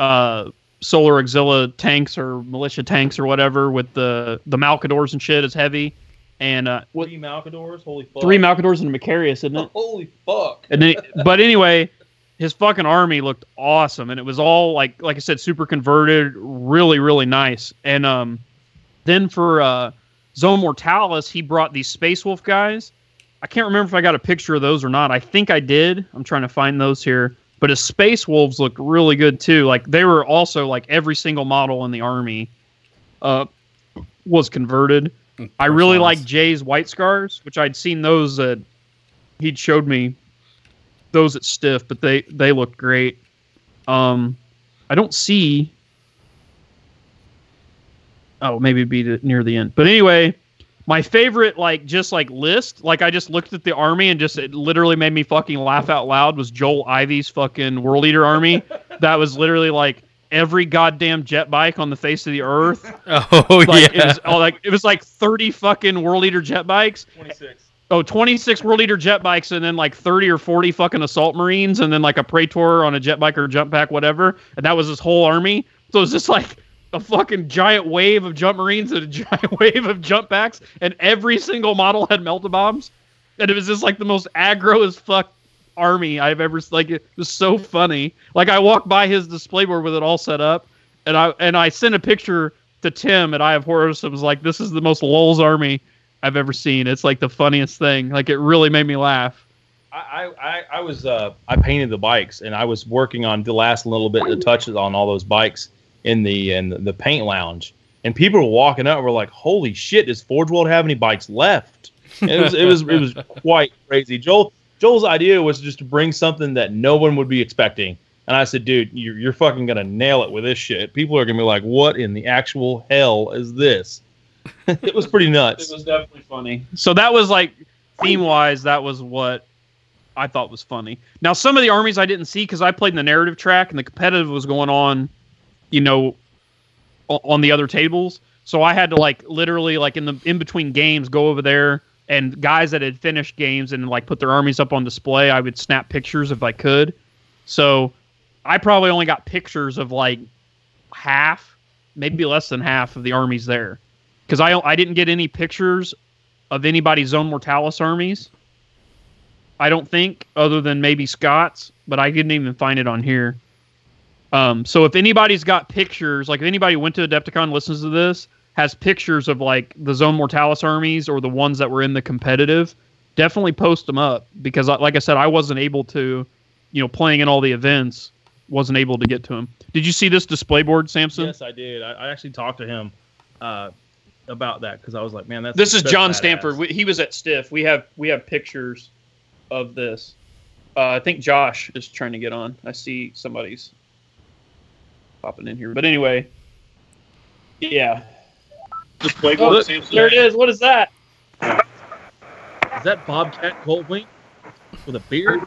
[SPEAKER 3] uh, solar auxilia tanks or militia tanks or whatever with the the Malcadors and shit is heavy, and uh, what,
[SPEAKER 5] Three Malcadors? Holy fuck.
[SPEAKER 3] three Malcadors and a Macharius, isn't it?
[SPEAKER 5] Holy fuck.
[SPEAKER 3] And then, but anyway, his fucking army looked awesome, and it was all like, like I said, super converted, really, really nice. And um, then for uh, Zone Mortalis, he brought these Space Wolf guys. I can't remember if I got a picture of those or not. I think I did. I'm trying to find those here. But his Space Wolves looked really good too. Like they were also like every single model in the army uh, was converted. I really like Jay's White Scars, which I'd seen those. that he'd showed me those at Stiff, but they they look great. Um, I don't see. Oh, maybe be the, near the end. But anyway, My favorite, like, just like list, like I just looked at the army and just it literally made me fucking laugh out loud. Was Joel Ivy's fucking World Eater army? that was literally like every goddamn jet bike on the face of the earth.
[SPEAKER 2] Oh
[SPEAKER 3] Like
[SPEAKER 2] yeah.
[SPEAKER 3] it was oh, like it was like thirty fucking World Eater jet bikes.
[SPEAKER 7] 26.
[SPEAKER 3] Oh, 26 World Eater jet bikes and then like 30 or 40 fucking assault marines and then like a Praetor on a jet bike or jump pack, whatever. And that was his whole army. So it was just like a fucking giant wave of jump marines and a giant wave of jump packs. And every single model had melta bombs. And it was just like the most aggro as fuck army I've ever like it was so funny. Like I walked by his display board with it all set up and I and I sent a picture to Tim at Eye of Horus and was like, This is the most lulz army I've ever seen. It's like the funniest thing. Like it really made me laugh.
[SPEAKER 7] I, I, I was uh, I painted the bikes and I was working on the last little bit of touches on all those bikes in the in the paint lounge. And people were walking up were like holy shit does Forge World have any bikes left? And it was it was it was quite crazy. Joel Joel's idea was just to bring something that no one would be expecting. And I said dude you're, you're fucking gonna nail it with this shit. People are gonna be like what in the actual hell is this? It was pretty nuts.
[SPEAKER 3] It was definitely funny. So that was like theme wise, that was what I thought was funny. Now some of the armies I didn't see because I played in the narrative track and the competitive was going on, you know, on the other tables. So I had to like literally like in the in between games go over there and guys that had finished games and like put their armies up on display. I would snap pictures if I could. So I probably only got pictures of like half, maybe less than half of the armies there because I I didn't get any pictures of anybody's Zone Mortalis armies. I don't think, other than maybe Scott's, but I didn't even find it on here. Um, so if anybody's got pictures, like if anybody went to Adepticon, listens to this, has pictures of like the Zone Mortalis armies or the ones that were in the competitive, definitely post them up because, like I said, I wasn't able to, you know, playing in all the events, wasn't able to get to them. Did you see this display board, Samson?
[SPEAKER 7] Yes, I did. I, I actually talked to him uh, about that because I was like, man, that's
[SPEAKER 3] this is
[SPEAKER 7] that's
[SPEAKER 3] John
[SPEAKER 7] badass.
[SPEAKER 3] Stanford. We, he was at Stiff. We have we have pictures of this. Uh, I think Josh is trying to get on. I see somebody's popping in here. But anyway, yeah.
[SPEAKER 5] Display
[SPEAKER 3] Oh,
[SPEAKER 5] board.
[SPEAKER 3] there it is. What is that?
[SPEAKER 7] Is that Bobcat Goldwing with a beard?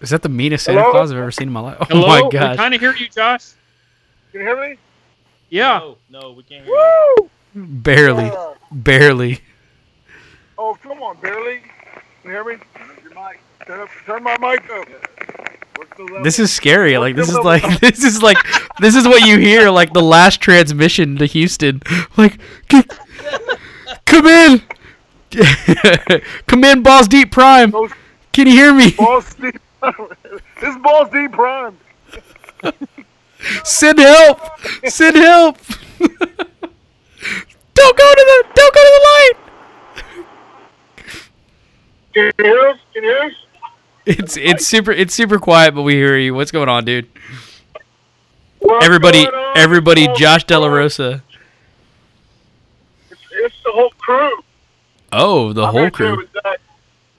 [SPEAKER 2] Is that the meanest Santa Claus I've ever seen in my life? Oh
[SPEAKER 3] Hello.
[SPEAKER 2] my
[SPEAKER 3] We
[SPEAKER 2] gosh.
[SPEAKER 3] kind of hear you, Josh.
[SPEAKER 8] Can you hear me?
[SPEAKER 3] Yeah.
[SPEAKER 7] No, no, we can't hear you.
[SPEAKER 8] Woo!
[SPEAKER 2] Barely.
[SPEAKER 8] Uh,
[SPEAKER 2] Barely.
[SPEAKER 8] oh, come on, barely. Can you hear me? Your mic. Turn, up, turn my mic up. What's the level?
[SPEAKER 2] This is scary. Like this is like this is like this is what you hear like the last transmission to Houston. Like come in. come in balls deep prime. Can you hear me?
[SPEAKER 8] Balls deep. this ball's deep prime.
[SPEAKER 2] Send help. Send help. don't go to the don't go to the light.
[SPEAKER 8] Can you hear us? Can you hear us?
[SPEAKER 2] It's it's super it's super quiet but we hear you. What's going on, dude?
[SPEAKER 8] What's
[SPEAKER 2] Everybody
[SPEAKER 8] on?
[SPEAKER 2] everybody
[SPEAKER 8] Balls
[SPEAKER 2] Josh
[SPEAKER 8] deep
[SPEAKER 2] De La. Rosa.
[SPEAKER 8] It's, it's the whole crew.
[SPEAKER 2] Oh, the
[SPEAKER 8] I'm
[SPEAKER 2] whole crew.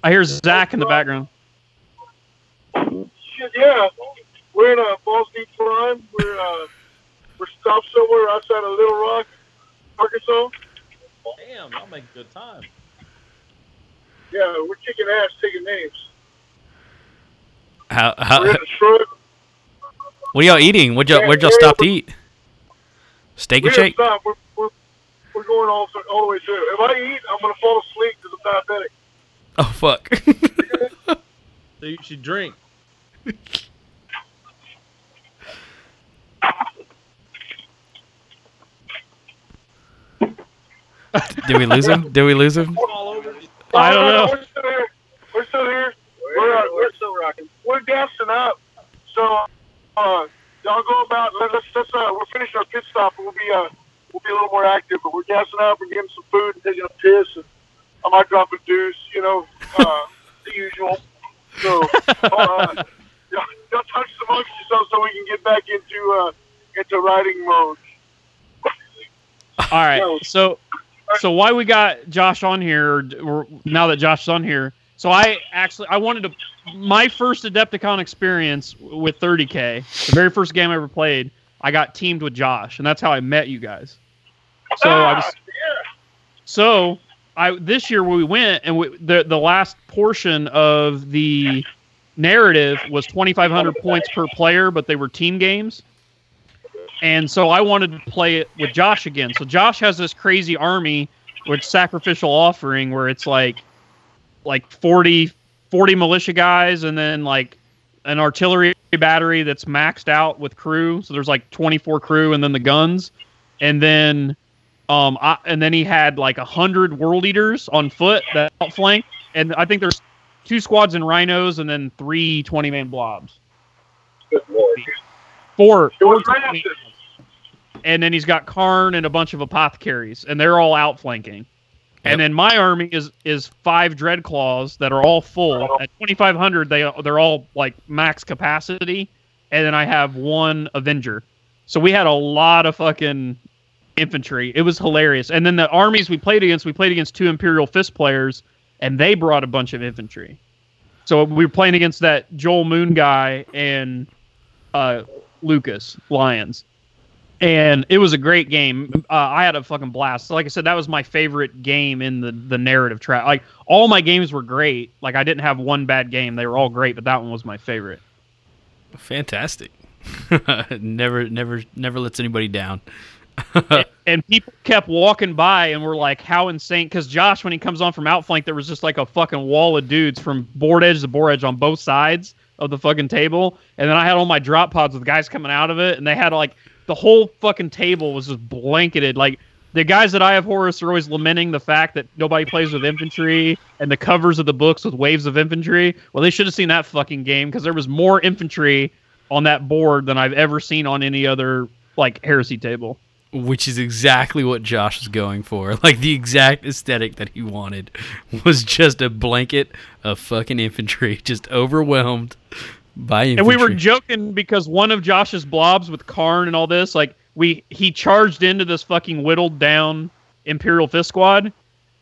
[SPEAKER 3] I hear Zach in the background.
[SPEAKER 8] Yeah. We're in a balls deep prime. We're uh, we're stopped somewhere outside of Little Rock, Arkansas.
[SPEAKER 7] Damn, y'all make good time.
[SPEAKER 8] Yeah, we're kicking ass, taking names.
[SPEAKER 2] How, how
[SPEAKER 8] in the truck.
[SPEAKER 2] what are y'all eating? What'd y'all where'd y'all
[SPEAKER 8] yeah,
[SPEAKER 2] stop to eat? Steak and shake?
[SPEAKER 8] We're, we're, we're going all, all the way through. If I eat, I'm going to fall asleep because I'm diabetic.
[SPEAKER 2] Oh fuck.
[SPEAKER 7] So you should drink.
[SPEAKER 2] Did we lose him? Did we lose him?
[SPEAKER 3] I don't know.
[SPEAKER 8] We're still here. We're still here. We're, uh, we're still rocking. We're gassing up. So, uh, y'all go about. Let, let's let's uh, we're finishing our pit stop. and We'll be uh, we'll be a little more active. But we're gassing up. We're getting some food and taking a piss. And I might drop a deuce. You know, uh, the usual. So, uh, y'all, y'all touch amongst yourselves so we can get back into uh, into riding mode.
[SPEAKER 3] All right. So, so why we got Josh on here? Now that Josh is on here, so I actually I wanted to my first Adepticon experience with 30k, the very first game I ever played. I got teamed with Josh, and that's how I met you guys. So I was So I this year we went and we, the the last portion of the narrative was 2,500 points per player, but they were team games. And so I wanted to play it with Josh again. So Josh has this crazy army with sacrificial offering where it's like like 40 40 militia guys and then like an artillery battery that's maxed out with crew. So there's like 24 crew and then the guns. And then um I, and then he had like a hundred world eaters on foot that outflank. And I think there's two squads in rhinos and then three 20 man blobs.
[SPEAKER 8] Good lord.
[SPEAKER 3] Four, four
[SPEAKER 8] was
[SPEAKER 3] 20
[SPEAKER 8] massive.
[SPEAKER 3] and then he's got Kharn and a bunch of apothecaries, and they're all outflanking. And then my army is is five dread claws that are all full at 2500 they they're all like max capacity and then I have one avenger. So we had a lot of fucking infantry. It was hilarious. And then the armies we played against, we played against two imperial fist players and they brought a bunch of infantry. So we were playing against that Joel Moon guy and uh Lucas Lions and it was a great game. Uh, I had a fucking blast. So like I said, that was my favorite game in the the narrative track. Like all my games were great. Like I didn't have one bad game. They were all great, but that one was my favorite.
[SPEAKER 2] Fantastic. never, never, never lets anybody down.
[SPEAKER 3] And people kept walking by and were like, "How insane!" Because Josh, when he comes on from outflank, there was just like a fucking wall of dudes from board edge to board edge on both sides of the fucking table. And then I had all my drop pods with guys coming out of it, and they had like the whole fucking table was just blanketed. Like the guys that Eye of Horus are always lamenting the fact that nobody plays with infantry and the covers of the books with waves of infantry. Well, they should have seen that fucking game because there was more infantry on that board than I've ever seen on any other like heresy table.
[SPEAKER 2] which is exactly what Josh was going for. Like the exact aesthetic that he wanted was just a blanket of fucking infantry, just overwhelmed by infantry.
[SPEAKER 3] And we were joking because one of Josh's blobs with Kharn and all this, like we he charged into this fucking whittled down Imperial Fist Squad,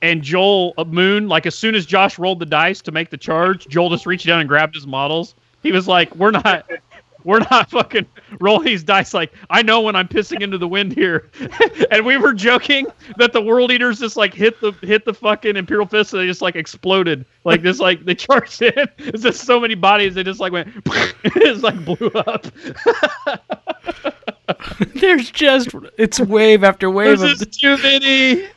[SPEAKER 3] and Joel uh, Moon, like as soon as Josh rolled the dice to make the charge, Joel just reached down and grabbed his models. He was like, "We're not." We're not fucking rolling these dice like I know when I'm pissing into the wind here, and we were joking that the world eaters just like hit the hit the fucking imperial fist and they just like exploded like this like they charged in. It's just so many bodies they just like went it's like blew up.
[SPEAKER 2] There's just it's wave after wave
[SPEAKER 3] There's
[SPEAKER 2] of
[SPEAKER 3] just too many.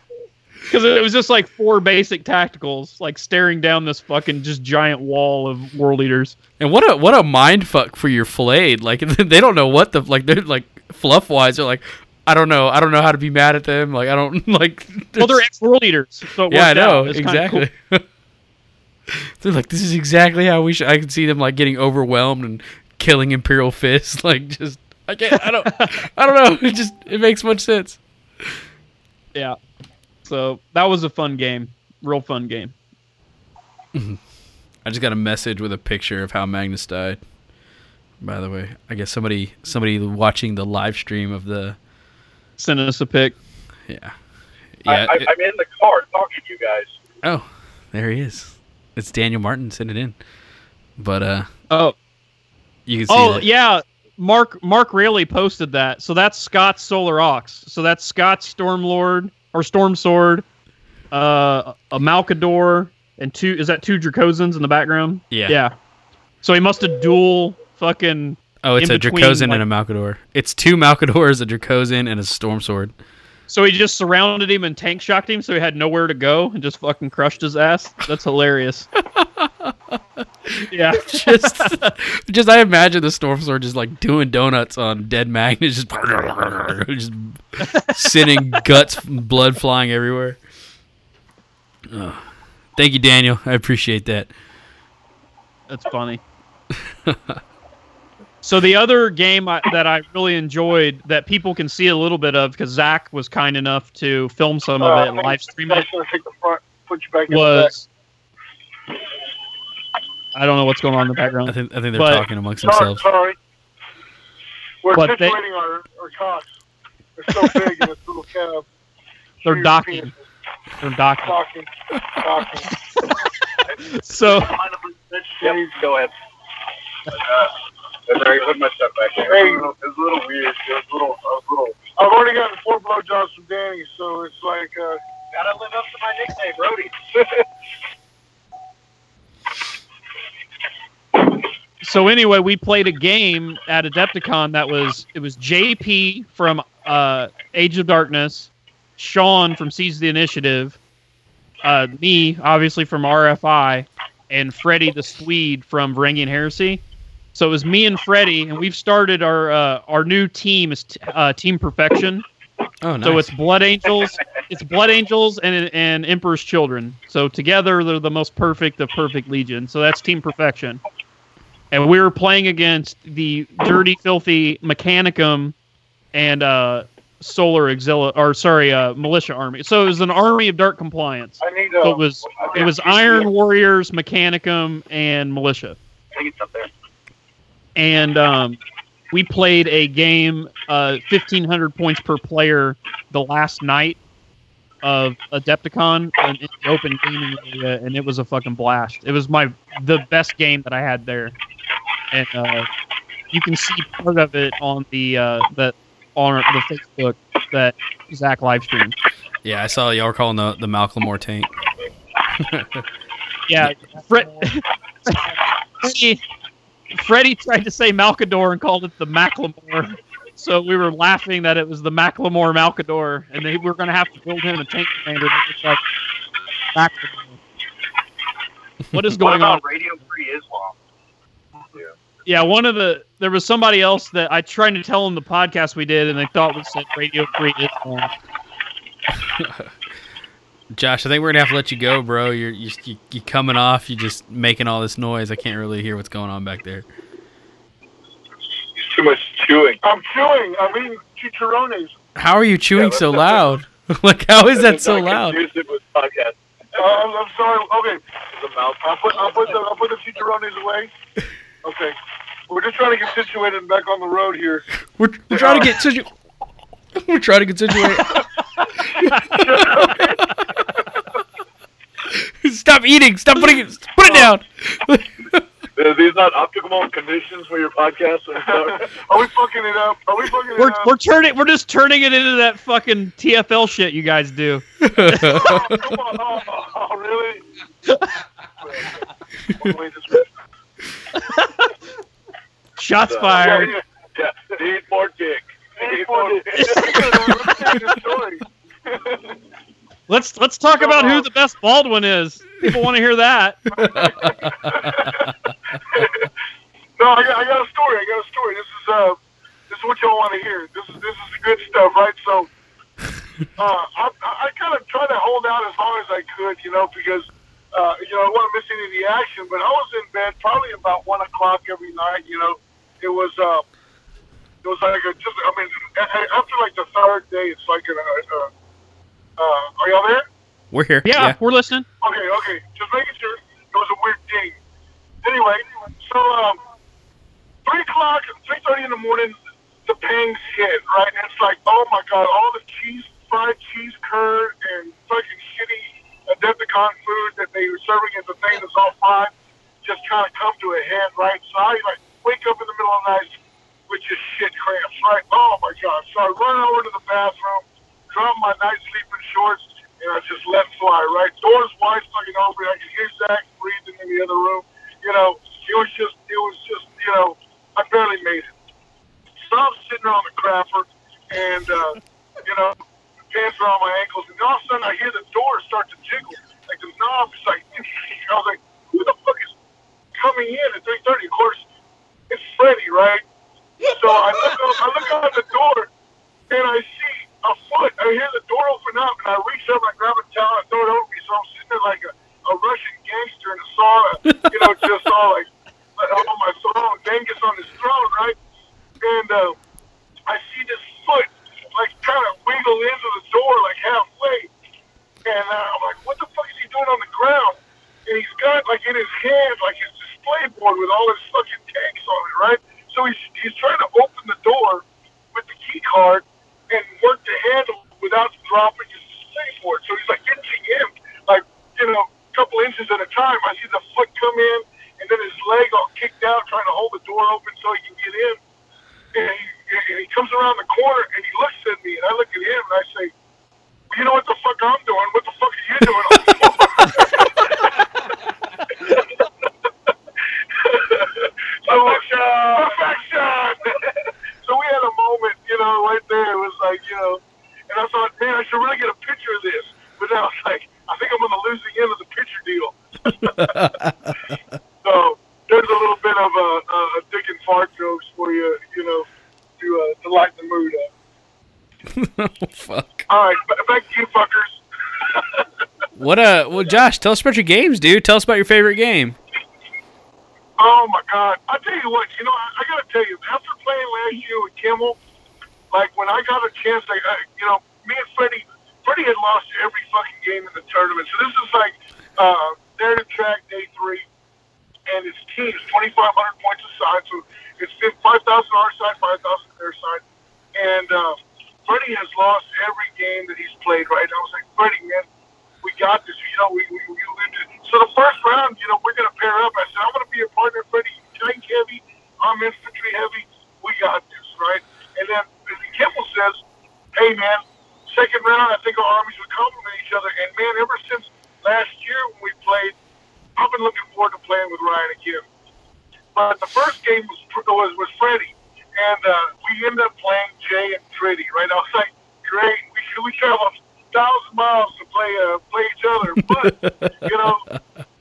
[SPEAKER 3] Because it was just like four basic tacticals, like staring down this fucking just giant wall of world eaters.
[SPEAKER 2] And what a what a mind fuck for your flayed. Like they don't know what the like they're like fluff wise. They're like, I don't know. I don't know how to be mad at them. Like I don't like.
[SPEAKER 3] Well, they're ex world eaters, so
[SPEAKER 2] yeah, I know
[SPEAKER 3] kinda cool.
[SPEAKER 2] exactly. they're like, this is exactly how we should. I can see them like getting overwhelmed and killing Imperial Fist. Like just I can't. I don't. I don't know. It just it makes much sense.
[SPEAKER 3] Yeah. So that was a fun game, real fun game.
[SPEAKER 2] I just got a message with a picture of how Magnus died. By the way, I guess somebody somebody watching the live stream of the
[SPEAKER 3] Send us a pic.
[SPEAKER 2] yeah yeah.
[SPEAKER 8] I,
[SPEAKER 2] it-
[SPEAKER 8] I'm in the car talking to you guys.
[SPEAKER 2] oh, there he is. It's Daniel Martin. Send it in. But uh,
[SPEAKER 3] Oh,
[SPEAKER 2] you can see.
[SPEAKER 3] oh
[SPEAKER 2] that-
[SPEAKER 3] yeah. Mark Mark Rayleigh posted that. So that's Scott's Solar Aux. So that's Scott's Stormlord or Storm Sword, uh, a Malcador, and two. Is that two Dracosans in the background?
[SPEAKER 2] Yeah.
[SPEAKER 3] Yeah. So he must have dual fucking.
[SPEAKER 2] Oh, it's a
[SPEAKER 3] between,
[SPEAKER 2] Dracosan
[SPEAKER 3] like-
[SPEAKER 2] and a Malcador. It's two Malcadors, a Dracosan, and a Storm Sword.
[SPEAKER 3] So he just surrounded him and tank shocked him, so he had nowhere to go and just fucking crushed his ass. That's hilarious. yeah.
[SPEAKER 2] Just, just I imagine the Storm Sword just like doing donuts on dead Magnus, just, just sending guts, and blood flying everywhere. Ugh. Thank you, Daniel. I appreciate that.
[SPEAKER 3] That's funny. so the other game I, that I really enjoyed that people can see a little bit of because Zach was kind enough to film some of uh, it and live stream it
[SPEAKER 8] That's gonna take the front, put you back in the back.
[SPEAKER 3] was. I don't know what's going on in the
[SPEAKER 2] I
[SPEAKER 3] background.
[SPEAKER 2] think I think they're
[SPEAKER 3] But-
[SPEAKER 2] talking amongst
[SPEAKER 8] Sorry,
[SPEAKER 2] themselves.
[SPEAKER 8] sorry. We're
[SPEAKER 3] But they,
[SPEAKER 8] our, our cots. They're so big in this little cab.
[SPEAKER 3] They're docking.
[SPEAKER 8] penises.
[SPEAKER 3] They're docking.
[SPEAKER 8] Docking. Docking.
[SPEAKER 3] So
[SPEAKER 8] Yep, go ahead. Uh, and then I put my stuff back in. Hey, it was a little weird. It was a little, I was a little. I've already gotten four blowjobs from Danny, so it's like. Uh, Gotta live up to my nickname, Brody.
[SPEAKER 3] so anyway, we played a game at Adepticon that was it was JP from uh, Age of Darkness, Sean from Seize the Initiative, uh, me obviously from RFI, and Freddie the Swede from Varangian Heresy so it was me and Freddie, and we've started our uh, our new team is t- uh, Team Perfection.
[SPEAKER 2] Oh, nice.
[SPEAKER 3] So it's Blood Angels, it's Blood Angels and and Emperor's Children. So together they're the most perfect of perfect legion. So that's Team Perfection. And we were playing against the dirty, filthy Mechanicum and uh, Solar Auxiliary, or sorry, uh, Militia Army. So it was an army of dark compliance.
[SPEAKER 8] I need.
[SPEAKER 3] So it was it was Iron Warriors, Mechanicum, and Militia
[SPEAKER 8] I think it's up there.
[SPEAKER 3] And um, we played a game, uh, fifteen hundred points per player, the last night of Adepticon in in the open gaming area, and it was a fucking blast. It was my the best game that I had there, and uh, you can see part of it on the uh, that on the Facebook that Zach live streamed.
[SPEAKER 2] yeah, I saw y'all were calling the the Malcolmore tank.
[SPEAKER 3] Yeah, Fred, Freddie, Freddie tried to say Malcador and called it the Macklemore. So we were laughing that it was the Macklemore Malcador, and they were going to have to build him a tank commander that was like Macklemore. What is
[SPEAKER 8] What
[SPEAKER 3] going on?
[SPEAKER 8] about Radio Free Islam?
[SPEAKER 3] Yeah, one of the there was somebody else that I tried to tell them the podcast we did, and they thought we said Radio Free Islam.
[SPEAKER 2] Josh, I think we're gonna have to let you go, bro. You're you you you coming off. You're just making all this noise. I can't really hear what's going on back there.
[SPEAKER 8] Too much chewing. I'm chewing. I'm eating chicharrones.
[SPEAKER 2] How are you chewing
[SPEAKER 8] Yeah,
[SPEAKER 2] so loud? like, how is that so loud?
[SPEAKER 8] Confuse it with podcast. Uh, I'm, I'm sorry. Okay. I'll put I'll put the I'll put the chicharrones away. Okay. We're just trying to get situated and back on the road here.
[SPEAKER 2] We're, we're trying to get situ- We're trying to get situated. Stop eating. Stop putting it. Put it down.
[SPEAKER 8] Are these not optimal conditions for your podcast? Are we fucking it up? Are we fucking
[SPEAKER 3] We're
[SPEAKER 8] it up?
[SPEAKER 3] we're turning we're just turning it into that fucking TFL shit you guys do.
[SPEAKER 8] oh, come on. Oh, oh, really? Wait, this-
[SPEAKER 3] Shots
[SPEAKER 8] Uh,
[SPEAKER 3] fired.
[SPEAKER 8] Yeah, yeah. yeah. Need more dick. Need more dick. story.
[SPEAKER 3] Let's let's talk about who the best Baldwin is. People want to hear that.
[SPEAKER 8] No, I got, I got a story. I got a story. This is uh, this is what y'all want to hear. This is this is the good stuff, right? So, uh, I, I kind of tried to hold out as long as I could, you know, because uh, you know I wasn't missing any of the action. But I was in bed probably about one o'clock every night. You know, it was uh, it was like a, just I mean a- a- after like the third day, it's like a, uh, uh, are y'all there?
[SPEAKER 2] We're here.
[SPEAKER 3] Yeah, we're listening.
[SPEAKER 8] Okay, okay. Just making sure. It was a weird ding. Anyway, so um, three o'clock, three thirty in the morning, the pangs hit. Right, and it's like, oh my god, all the cheese, fried cheese curd, and fucking shitty Adepticon food that they were serving as a thing that's all fried, just kind of come to a head. Right, so I like wake up in the middle of the night with just shit Right, oh my god. So I run over to the bathroom, drop my night sleeping shorts and I just let fly, right? Doors wide fucking open. I could hear Zach breathing in the other room. You know, it was just, it was just, you know, I barely made it. So I'm sitting on the crapper, and, uh, you know, pants are on my ankles, and all of a sudden I hear the door start to jiggle. Like the knob is like, I was like, who the fuck is coming in at 3.30? Of course, it's Freddy, right? So I look, up, I look out the door, and I see a foot. I hear the door open up, and I reach up, I grab a towel, and throw it over me. So I'm sitting there like a, a Russian gangster in a sauna, you know, just all like on my throne, Genghis on his throne, right? And uh, I see this foot like kind of wiggle into the door like halfway, and uh, I'm like, what the fuck is he doing on the ground? And he's got like in his hand like his display board with all his fucking tanks on it, right? So he's he's trying to open the door with the key card and work the handle without dropping his display board. So he's like inching in, like you know, a couple inches at a time. I see the foot come in, and then his leg all kicked out, trying to hold the door open so he can get in. And he, and he comes around the corner and he looks at me, and I look at him and I say, well, "You know what the fuck I'm doing? What the fuck are you doing?" So, perfection! Perfection! so we had a moment, you know, right there. It was like, you know, and I thought, man, I should really get a picture of this. But then I was like, I think I'm on the losing end of the picture deal. so there's a little bit of a, a dick and fart jokes for you, you know, to, uh, to light the mood up.
[SPEAKER 2] oh, fuck.
[SPEAKER 8] All right, back to you fuckers.
[SPEAKER 2] what uh well Josh, tell us about your games, dude. Tell us about your favorite game.
[SPEAKER 8] Oh my God! I tell you what, you know, I, I got to tell you, after playing last year with Kimball, like when I got a chance, like I, you know, me and Freddie, Freddie had lost every fucking game in the tournament. So this is like uh, narrative track day three, and it's teams, twenty five hundred points aside. So it's five thousand our side, five thousand their side, and uh, Freddie has lost every game that he's played. Right? I was like, Freddie, man, we got this. You know, we we, we. So the first round, you know, we're gonna pair up. I said, I'm gonna be a partner, Freddie. Tank heavy, I'm infantry heavy. We got this, right? And then Kimball says, Hey man, second round, I think our armies would complement each other. And man, ever since last year when we played, I've been looking forward to playing with Ryan again. But the first game was was, was Freddie, and uh, we ended up playing Jay and Tritty, right? I was like, great, we should we traveled thousand miles to play uh, play each other, but you know,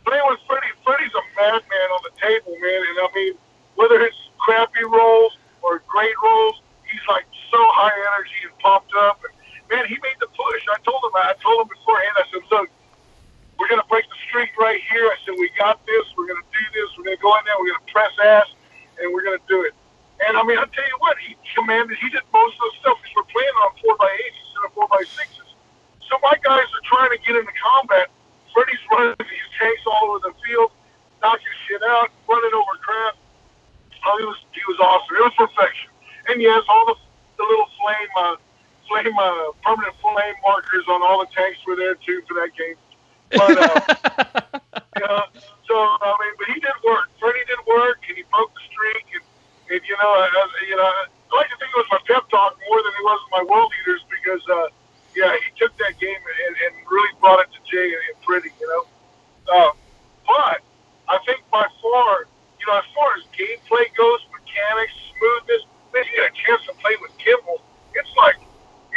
[SPEAKER 8] playing with Freddie, Freddie's a madman on the table, man. And I mean, whether it's crappy rolls or great rolls, he's like so high energy and pumped up. And man, he made the push. I told him, I told him beforehand. I said, look, we're gonna break the streak right here. I said, we got this. We're gonna do this. We're gonna go in there. We're gonna press ass, and we're gonna do it. And I mean, I tell you what, he commanded. He did most of the stuff because we're playing on four by eights instead of four by sixes. So my guys are trying to get into combat. Freddie's running these tanks all over the field, knocking shit out, running over crap. Oh, he was he was awesome. It was perfection. And yes, all the the little flame uh, flame uh, permanent flame markers on all the tanks were there too for that game. But uh, yeah, so I mean, but he did work. Freddie did work, and he broke the streak. And, and you know, I, I, you know, I like to think it was my pep talk more than it was my world eaters because. Uh, yeah, he took that game and, and really brought it to Jay and, Pretty, you know. Uh, but I think by far, you know, as far as gameplay goes, mechanics, smoothness, man, you get a chance to play with Kimball. It's like,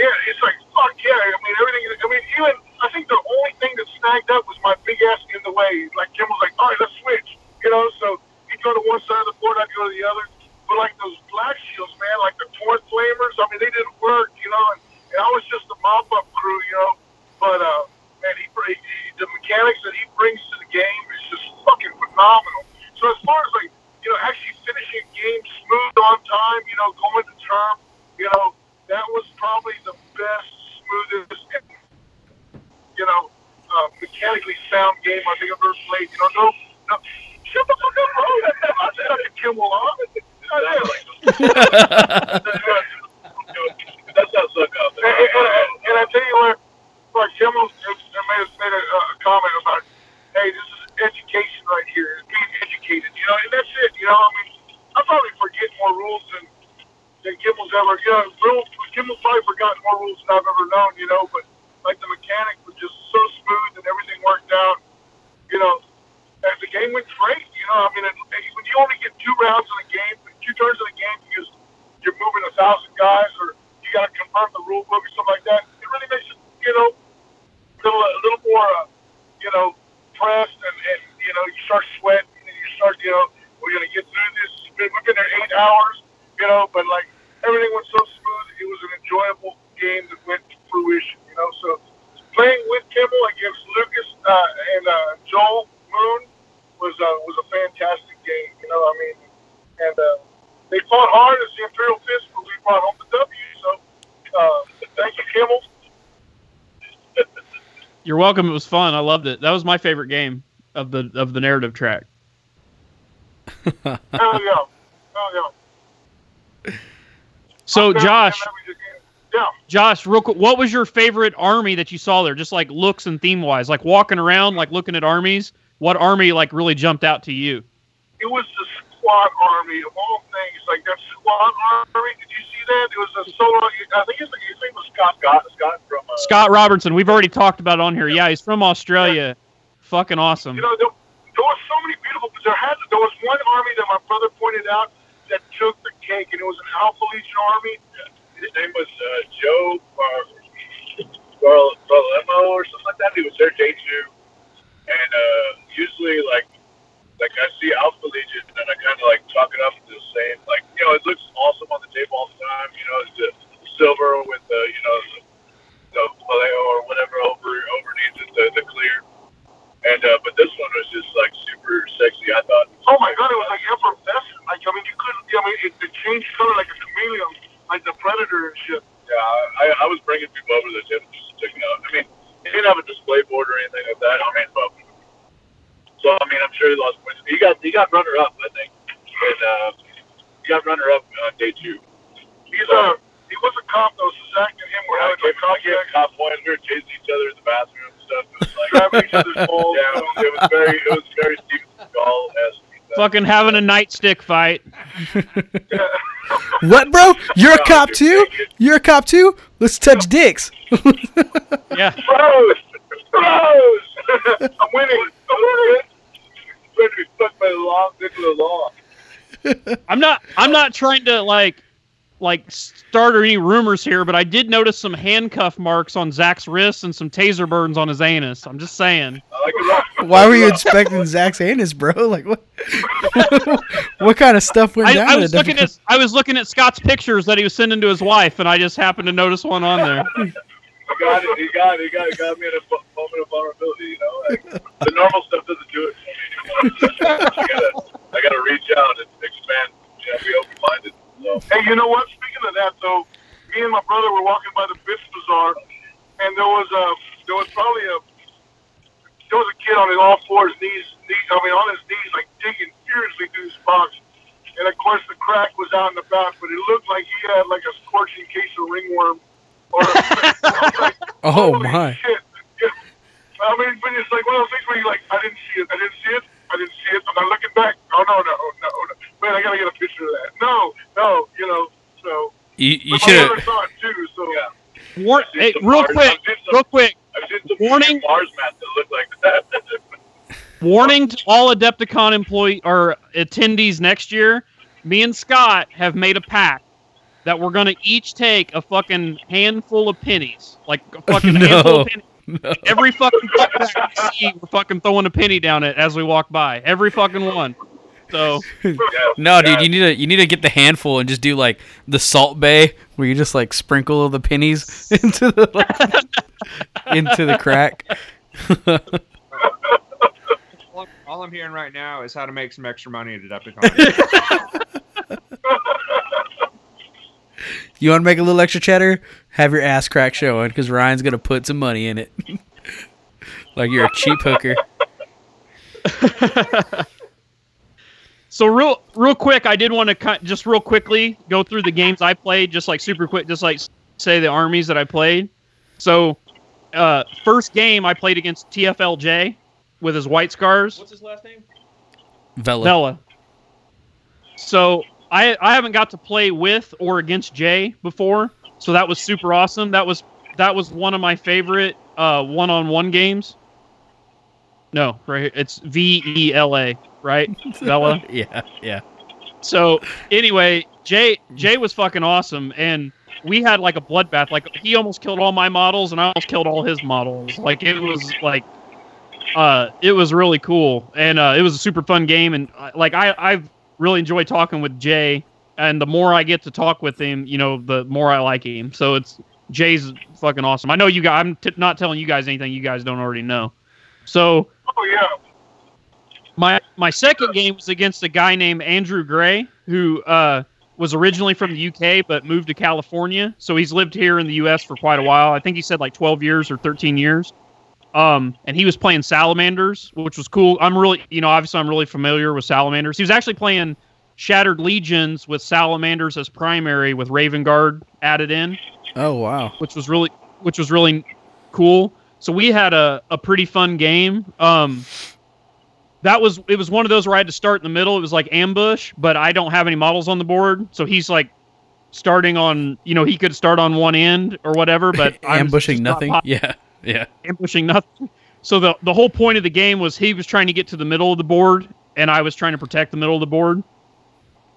[SPEAKER 8] yeah, it's like fuck yeah. I mean, everything. I mean, even I think the only thing that snagged up was my big ass in the way. Like Kimball's like, all right, let's switch, you know. So he'd go to one side of the board, I'd go to the other. But like those black shields, man, like the torrent flamers, I mean, they didn't work, you know. And, and I was just a mop up crew, you know. But uh, man, he, he the mechanics that he brings to the game is just fucking phenomenal. So as far as like you know, actually finishing games smooth on time, you know, going to term, you know, that was probably the best, smoothest, you know, uh, mechanically sound game I think I've ever played. You know, no, no, shut the fuck up, bro. I said I could kill Milan.
[SPEAKER 9] That's not suck up.
[SPEAKER 8] And, and, and, and I tell you what, like Kimball made, made a, uh, a comment about, hey, this is education right here, being educated, you know, and that's it, you know. I mean, I probably forget more rules than than Kimball's ever, you know, rules, Kimball's probably forgotten more rules than I've ever known, you know, but like the mechanic was just so smooth and everything worked out, you know. And the game went great, you know. I mean, it, when you only get two rounds in a game, two turns in a game because you're moving a thousand guys or you got to confirm the rule book or something like that. It really makes it, you know, a little, a little more, uh, you know, pressed and, and, you know, you start sweating and you start, you know, we're going to get through this. We've been there eight hours, you know, but like everything went so smooth. It was an enjoyable game that went to fruition, you know. So playing with Kimball against Lucas uh, and uh, Joel Moon was uh, was a fantastic game, you know. I mean, and uh, they fought hard as the Imperial Fist, but we brought home the W. So uh, thank you, Kimball.
[SPEAKER 3] You're welcome. It was fun. I loved it. That was my favorite game of the of the narrative track.
[SPEAKER 8] Hell yeah. Hell yeah.
[SPEAKER 3] So
[SPEAKER 8] I'm
[SPEAKER 3] Josh,
[SPEAKER 8] glad we did that. Yeah.
[SPEAKER 3] Josh, real quick, what was your favorite army that you saw there? Just like looks and theme wise, like walking around, like looking at armies. What army like really jumped out to you?
[SPEAKER 8] It was the squat army of all things. Like that squat army. Did you see that? It was a solo. I think his, his name was Scott.
[SPEAKER 9] Scott, Scott from
[SPEAKER 3] Scott Robertson. We've already talked about it on here. Yeah, he's from Australia. Fucking awesome.
[SPEAKER 8] You know, there, there was so many beautiful. There had there was one army that my brother pointed out that took the cake, and it was an Alpha Legion army.
[SPEAKER 9] his name was uh, Joe Bar- Barlemo or something like that. He was there day two, and uh, usually like like I see Alpha Legion and I kind of like chalk it up to the same. Like you know, it looks awesome on the table all the time. You know, it's the silver with the you know the, paleo or whatever over underneath it, the, the clear. And uh, but this one was just like super sexy. I thought.
[SPEAKER 8] Oh my god, it was like effervescent. Like I mean, you couldn't. I mean, it, it changed color like a chameleon, like the predator and shit.
[SPEAKER 9] Yeah, I, I was bringing people over to the table just to check it out. I mean, he didn't have a display board or anything like that. I mean, but so I mean, I'm sure he lost points. He got he got runner up, I think, and uh, he got runner up on day two.
[SPEAKER 8] He's a he was a cop though. So Zach and him were
[SPEAKER 9] Yeah, I
[SPEAKER 8] having
[SPEAKER 9] gave,
[SPEAKER 8] a
[SPEAKER 9] I gave cop points. We were chasing each other in the bathroom and stuff. It was like
[SPEAKER 8] Grabbing each other's balls.
[SPEAKER 9] yeah, it was very it was very Steven Seagal esque.
[SPEAKER 3] Fucking having a nightstick fight.
[SPEAKER 10] What, bro? You're a cop too? You're a cop too? Let's touch dicks.
[SPEAKER 3] Yeah.
[SPEAKER 8] Bros, bros. I'm winning. I'm winning.
[SPEAKER 9] Ready to be fucked by the law, dick of the law.
[SPEAKER 3] I'm not I'm not trying to like like start any rumors here, but I did notice some handcuff marks on Zach's wrists and some taser burns on his anus. I'm just saying.
[SPEAKER 9] I like it rough.
[SPEAKER 10] Why were you inspecting Zach's anus, bro? Like what? what kind of stuff went
[SPEAKER 3] I,
[SPEAKER 10] down?
[SPEAKER 3] I was
[SPEAKER 10] the-
[SPEAKER 3] looking at I was looking at Scott's pictures that he was sending to his wife, and I just happened to notice one on there.
[SPEAKER 9] He got it. He got it. He got, it. got me in a moment of vulnerability. You know, like, the normal stuff doesn't do it for me anymore. I gotta, I gotta reach out and expand. You know, be open minded. So
[SPEAKER 8] Hey, you know what? Speaking of that, though, me and my brother were walking by the fish Bazaar, and there was a there was probably a there was a kid on his all fours, knees, knees I mean on his knees, like digging furiously through his box. And of course, the crack was out in the back, but it looked like he had like a scorching case of ringworm. Or like,
[SPEAKER 10] Oh my!
[SPEAKER 8] Shit. Yeah. I mean, but it's like one of those things where you're like, I didn't see it, I didn't see it, I didn't see it. I'm not looking back. Oh no, no, oh, no, oh, no. Man, I gotta get a picture of that. No, no, you know. So
[SPEAKER 2] You you should
[SPEAKER 8] brother
[SPEAKER 2] have.
[SPEAKER 8] saw it too. So
[SPEAKER 9] Yeah.
[SPEAKER 3] War- hey, real quick, real quick.
[SPEAKER 9] I've seen some
[SPEAKER 3] Warning.
[SPEAKER 9] bars mat that look like that.
[SPEAKER 3] Warning to all Adepticon employee or attendees next year. Me and Scott have made a pact that we're gonna each take a fucking handful of pennies, like a fucking
[SPEAKER 2] No.
[SPEAKER 3] handful of pennies.
[SPEAKER 2] No.
[SPEAKER 3] Every fucking we see, we're fucking throwing a penny down it as we walk by. Every fucking one. So
[SPEAKER 2] No, dude, you need to you need to get the handful and just do like the Salt Bae where you just like sprinkle the pennies into the like, into the crack.
[SPEAKER 4] All, all I'm hearing right now is how to make some extra money at Adepticon.
[SPEAKER 10] You want to make a little extra cheddar? Have your ass crack showing because Ryan's gonna put some money in it. like you're a cheap hooker.
[SPEAKER 3] So real, real quick, I did want to just real quickly go through the games I played, just like super quick, just like say the armies that I played. So, uh, first game I played against TFLJ with his white scars,
[SPEAKER 7] What's his last name?
[SPEAKER 2] Vela.
[SPEAKER 3] Vela. So I I haven't got to play with or against Jay before, so that was super awesome. That was that was one of my favorite uh, one-on-one games. No, right here. It's V E L A, right? Bella.
[SPEAKER 2] Yeah, yeah.
[SPEAKER 3] So anyway, Jay Jay was fucking awesome, and we had like a bloodbath. Like he almost killed all my models, and I almost killed all his models. Like it was like, uh, it was really cool, and uh, it was a super fun game. And uh, like I I've really enjoyed talking with Jay, and the more I get to talk with him, you know, the more I like him. So it's Jay's fucking awesome. I know you guys. I'm t- not telling you guys anything you guys don't already know. So
[SPEAKER 8] oh yeah,
[SPEAKER 3] my my second game was against a guy named Andrew Gray, who uh, was originally from the UK but moved to California. So he's lived here in the US for quite a while. I think he said like 12 years or 13 years. Um, and he was playing Salamanders, which was cool. I'm really, you know, obviously I'm really familiar with Salamanders. He was actually playing Shattered Legions with Salamanders as primary with Raven Guard added in
[SPEAKER 10] Oh wow!
[SPEAKER 3] which was really which was really cool. So we had a, a pretty fun game. Um, that was it was one of those where I had to start in the middle. It was like ambush, but I don't have any models on the board, so he's like starting on you know he could start on one end or whatever, but
[SPEAKER 10] Ambushing
[SPEAKER 3] not
[SPEAKER 10] nothing.
[SPEAKER 3] pop-
[SPEAKER 2] Yeah, yeah.
[SPEAKER 3] ambushing nothing. So the the whole point of the game was he was trying to get to the middle of the board, and I was trying to protect the middle of the board.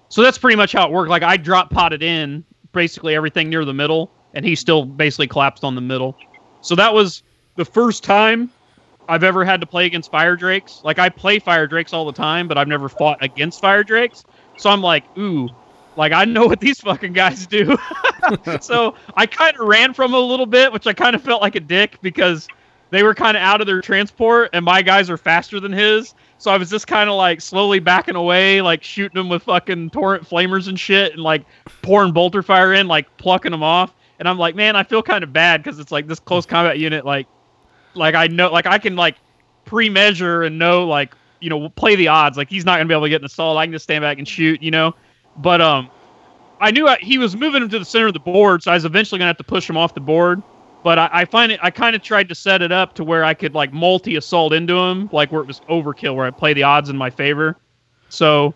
[SPEAKER 3] So that's pretty much how it worked. Like I drop potted in basically everything near the middle, and he still basically collapsed on the middle. So that was the first time I've ever had to play against fire drakes. Like I play fire drakes all the time, but I've never fought against fire drakes. So I'm like, ooh, like I know what these fucking guys do. so I kind of ran from a little bit, which I kind of felt like a dick because they were kind of out of their transport, and my guys are faster than his. So I was just kind of like slowly backing away, like shooting them with fucking torrent flamers and shit, and like pouring bolter fire in, like plucking them off. And I'm like, man, I feel kind of bad because it's like this close combat unit, like, like I know, like I can like pre-measure and know, like, you know, play the odds. Like he's not gonna be able to get in the assault. I can just stand back and shoot, you know. But um, I knew I, he was moving him to the center of the board, so I was eventually gonna have to push him off the board. But I, I find it, I kind of tried to set it up to where I could like multi assault into him, like where it was overkill, where I play the odds in my favor. So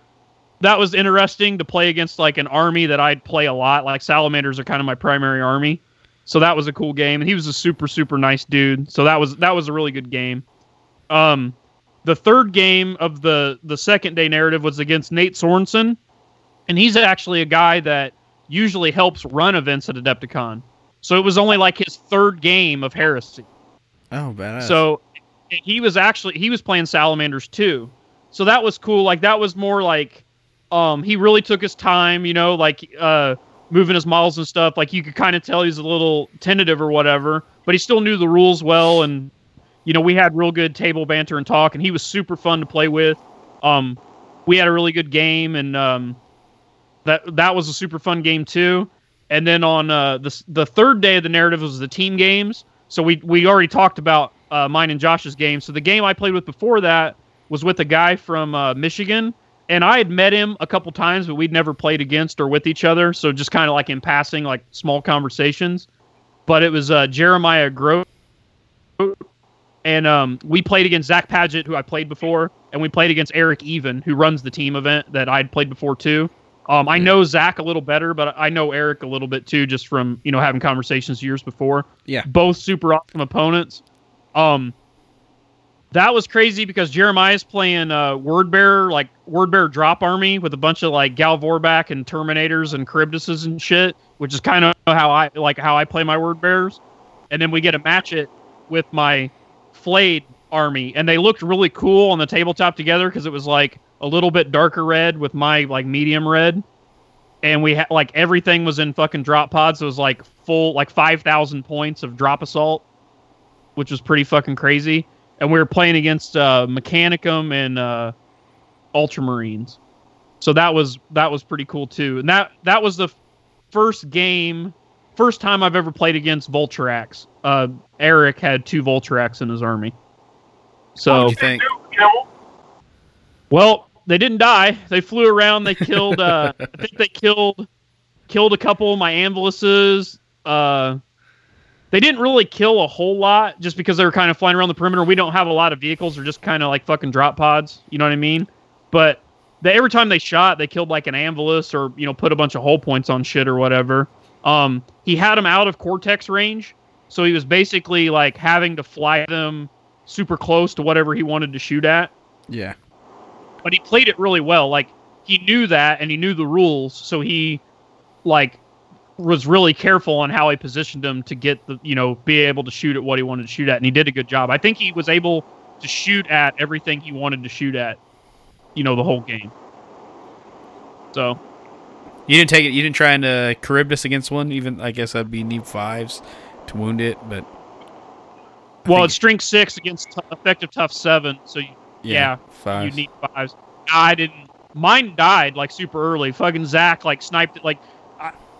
[SPEAKER 3] that was interesting to play against like an army that I'd play a lot. Like salamanders are kind of my primary army, so that was a cool game. And he was a super super nice dude. So that was that was a really good game. Um, the third game of the the second day narrative was against Nate Sorensen, and he's actually a guy that usually helps run events at Adepticon. So it was only like his third game of Heresy.
[SPEAKER 10] Oh, badass.
[SPEAKER 3] So he was actually he was playing Salamanders too. So that was cool. Like that was more like um he really took his time, you know, like uh moving his models and stuff. Like you could kind of tell he's a little tentative or whatever, but he still knew the rules well and you know, we had real good table banter and talk and he was super fun to play with. Um we had a really good game and um that that was a super fun game too. And then on uh, the the third day of the narrative was the team games. So we we already talked about uh, mine and Josh's game. So the game I played with before that was with a guy from uh, Michigan, and I had met him a couple times, but we'd never played against or with each other. So just kind of like in passing, like small conversations. But it was uh, Jeremiah Grote, and um, we played against Zach Paget, who I played before, and we played against Eric Even, who runs the team event that I'd played before too. Um, I know Zach a little better, but I know Eric a little bit too, just from you know having conversations years before.
[SPEAKER 10] Yeah.
[SPEAKER 3] both super awesome opponents. Um, that was crazy because Jeremiah's playing uh, Word Bearer, like Word Bearer Drop Army with a bunch of like Gal Vorbak and Terminators and Charybdises and shit, which is kind of how I like how I play my Word Bearers. And then we get to match it with my Flayed army, and they looked really cool on the tabletop together because it was like a little bit darker red with my like medium red, and we had like everything was in fucking drop pods. So it was like full like five thousand points of drop assault, which was pretty fucking crazy. And we were playing against uh, Mechanicum and uh, Ultramarines, so that was that was pretty cool too. And that that was the first game, first time I've ever played against Vultarax. Uh, Eric had two Vultarax in his army. So
[SPEAKER 10] What'd you think?
[SPEAKER 3] Well, they didn't die. They flew around. They killed. Uh, I think they killed killed a couple of my ambulances. Uh, they didn't really kill a whole lot just because they were kind of flying around the perimeter. We don't have a lot of vehicles. They're just kind of like fucking drop pods. You know what I mean? But they, every time they shot, they killed like an ambulance or you know put a bunch of hull points on shit or whatever. Um, he had them out of cortex range, so he was basically like having to fly them super close to whatever he wanted to shoot at
[SPEAKER 10] Yeah.
[SPEAKER 3] but he played it really well. Like he knew that and he knew the rules, so he like was really careful on how he positioned him to get the you know be able to shoot at what he wanted to shoot at, and he did a good job. I think he was able to shoot at everything he wanted to shoot at, you know, the whole game. So
[SPEAKER 10] You didn't take it. You didn't try and uh, Charybdis against one. Even I guess that'd be need fives to wound it, but I
[SPEAKER 3] well, it's strength six against t- effective tough seven, so you, yeah,
[SPEAKER 10] fives.
[SPEAKER 3] you need fives. I didn't. Mine died like super early. Fucking Zach like sniped it. Like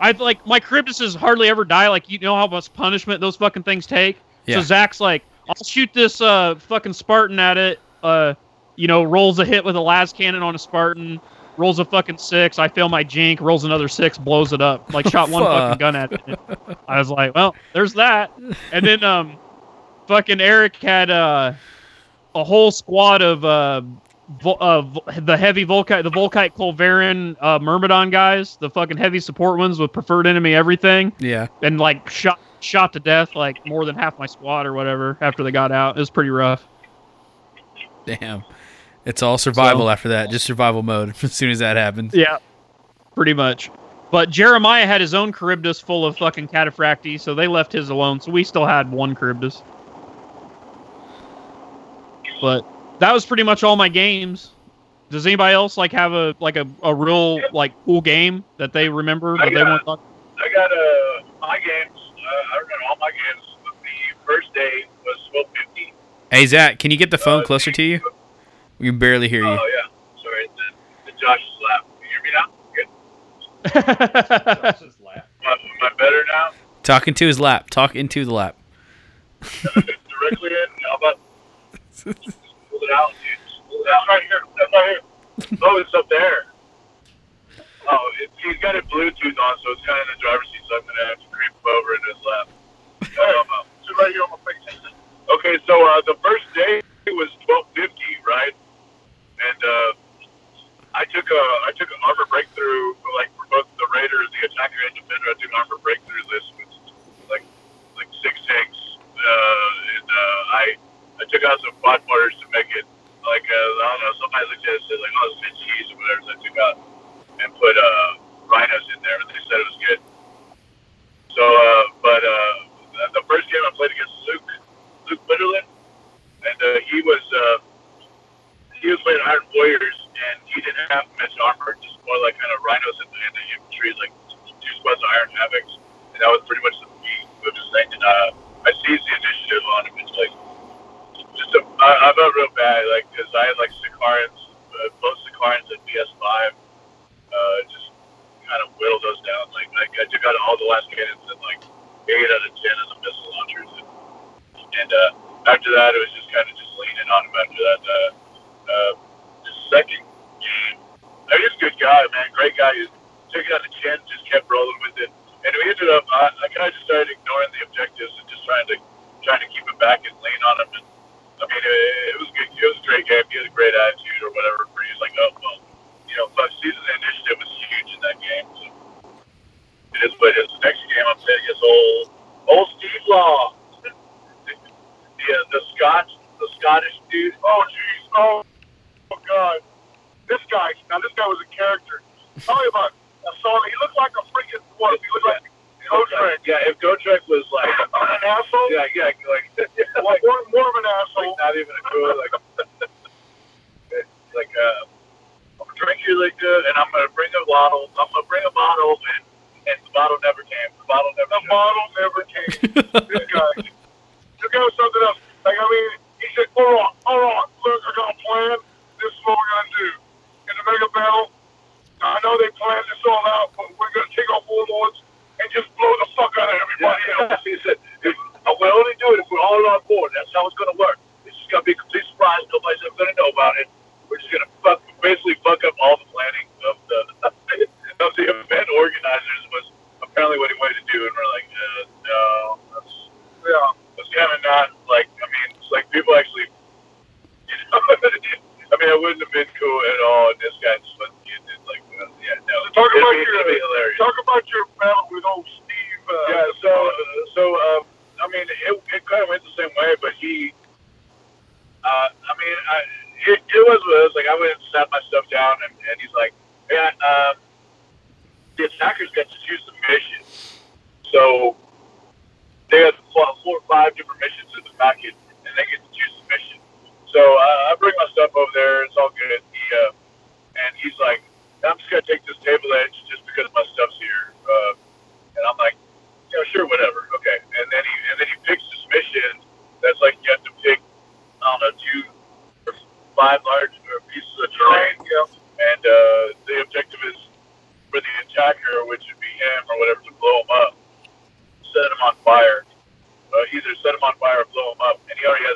[SPEAKER 3] I, like my Charybdises hardly ever die. Like you know how much punishment those fucking things take.
[SPEAKER 10] Yeah.
[SPEAKER 3] So Zach's like, I'll shoot this uh fucking Spartan at it. Uh, you know, rolls a hit with a las cannon on a Spartan. Rolls a fucking six. I fail my jink. Rolls another six. Blows it up. Like shot one fucking gun at it. I was like, well, there's that. And then um, fucking Eric had uh a whole squad of uh, uh the heavy Volkite, the Volkite Culverin uh, Myrmidon guys, the fucking heavy support ones with preferred enemy everything,
[SPEAKER 10] Yeah.
[SPEAKER 3] and like shot shot to death like more than half my squad or whatever after they got out. It was pretty rough.
[SPEAKER 10] Damn. It's all survival
[SPEAKER 3] So-
[SPEAKER 10] after that. Just survival mode as soon as that happens.
[SPEAKER 3] Yeah, pretty much. But Jeremiah had his own Charybdis full of fucking Cataphractii, so they left his alone. So we still had one Charybdis. But that was pretty much all my games. Does anybody else like have a like a, a real like cool game that they remember that they want to talk?
[SPEAKER 9] I got uh, my games. Uh, I remember all my games. The first day was 1250.
[SPEAKER 10] Hey Zach, can you get the phone closer to you? We can barely hear you.
[SPEAKER 9] Oh yeah, sorry. The, the Josh's lap. Can you hear me now? Good.
[SPEAKER 4] That's just laugh.
[SPEAKER 9] Am I, better now?
[SPEAKER 10] Talking to his lap. Talk into the lap.
[SPEAKER 9] Directly in. How about pull it out, dude? Pull it out. That's right here. That's right here. Oh, it's up there. Oh, it, he's got a Bluetooth on, so it's kind of in the driver's seat, so I'm gonna have to creep over into his lap. Um, right here on my face. Okay, so uh, the first day was 1250, right? And uh, I took a I took an armor breakthrough like for both the raider, the attacker, and defender. I took an armor breakthrough list with like like six tanks, uh, and uh, I I took out some quad mortars to make it like uh, I don't know. Somebody looked at it and said like oh it's been cheese or whatever. So I took out and put uh, rhinos in there, and they said it was good. So, uh, but uh, the first game I played against Luke Luke Witterland, and uh, he was uh, he was playing Iron Warriors, and he didn't have much armor, just more like kind of rhinos and, and the infantry, like two squads of Iron Havocs, and that was pretty much the beat of his thing. And uh, I seized the initiative on him. It's like just a, I, I felt real bad, like because I had like Sicarans, uh, both Sicarans at BS5, uh, just kind of whittled those down. Like, like I took out all the lascannons and like eight out of ten of the missile launchers, and, and uh, after that it was just kind of just leaning on him. After that, uh, uh, the second game, I he's a good guy, man, great guy. He took it on the chin, just kept rolling with it, and we ended up. I, I kind of just started ignoring the objectives and just trying to trying to keep him back and lean on him. And I mean, it, it was good. It was a great game. He had a great attitude or whatever. But he's like, oh well, you know, but season initiative was huge in that game. So it is what it is. The next game I'm playing against old old Steve Law. the uh, the Scotch the Scottish dude.
[SPEAKER 8] Oh, jeez. Oh, oh, God. This guy, now this guy was a character. Tell me about I saw. He looked like a freaking, what? He looked like Gotrek.
[SPEAKER 9] Yeah, if Gotrek was like
[SPEAKER 8] An asshole?
[SPEAKER 9] yeah, yeah, like
[SPEAKER 8] Like, more, more of an asshole.
[SPEAKER 9] like not even a cool like like uh I'm gonna drink your liquor and I'm gonna bring a bottle I'm gonna bring a bottle and and the bottle never came. The bottle never
[SPEAKER 8] The bottle never came. this guy. This guy was something else. Like, I mean, he said, hold on, hold on. Look, I got a plan. This is what we're going to do. In the mega battle, I know they planned this all out, but we're going to take our warlords and just blow the fuck out of everybody else.
[SPEAKER 9] he said, if, uh, we'll only do it if we're all on board. That's how it's going to work. It's just going to be a complete surprise. Nobody's ever going to know about it. We're just going to fuck, basically fuck up all the planning of the of the event organizers was apparently what he wanted to do. And we're like, uh, no, that's,
[SPEAKER 8] Yeah.
[SPEAKER 9] that's kind of not like, I mean, it's like people actually, you know, I mean, it wouldn't have been cool at all. And this guy just wasn't getting it. Like, yeah, no.
[SPEAKER 8] Talk
[SPEAKER 9] it'd
[SPEAKER 8] about
[SPEAKER 9] be,
[SPEAKER 8] your-
[SPEAKER 9] be hilarious.
[SPEAKER 8] Talk about your battle with old Steve. Uh,
[SPEAKER 9] Yeah, so uh, so um, I mean, it, it kind of went the same way, but he, uh, I mean, I, it, it was what it was like. I went and sat my stuff down, and, and he's like, "Yeah, um, the attackers got to choose the mission, so they had four, four or five different missions in the packet, and they get to choose the mission. So uh, I bring my stuff over there. It's all good. He, uh, and he's like, "I'm just gonna take this table edge just because my stuff's here." Uh, and I'm like, yeah, sure, whatever. Okay. And then he and then he picks this mission that's like you have to pick, I don't know, two or five large uh, pieces of terrain. Yeah. And uh, the objective is for the attacker, which would be him or whatever, to blow him up, set him on fire. Uh, either set him on fire or blow him up. And he already has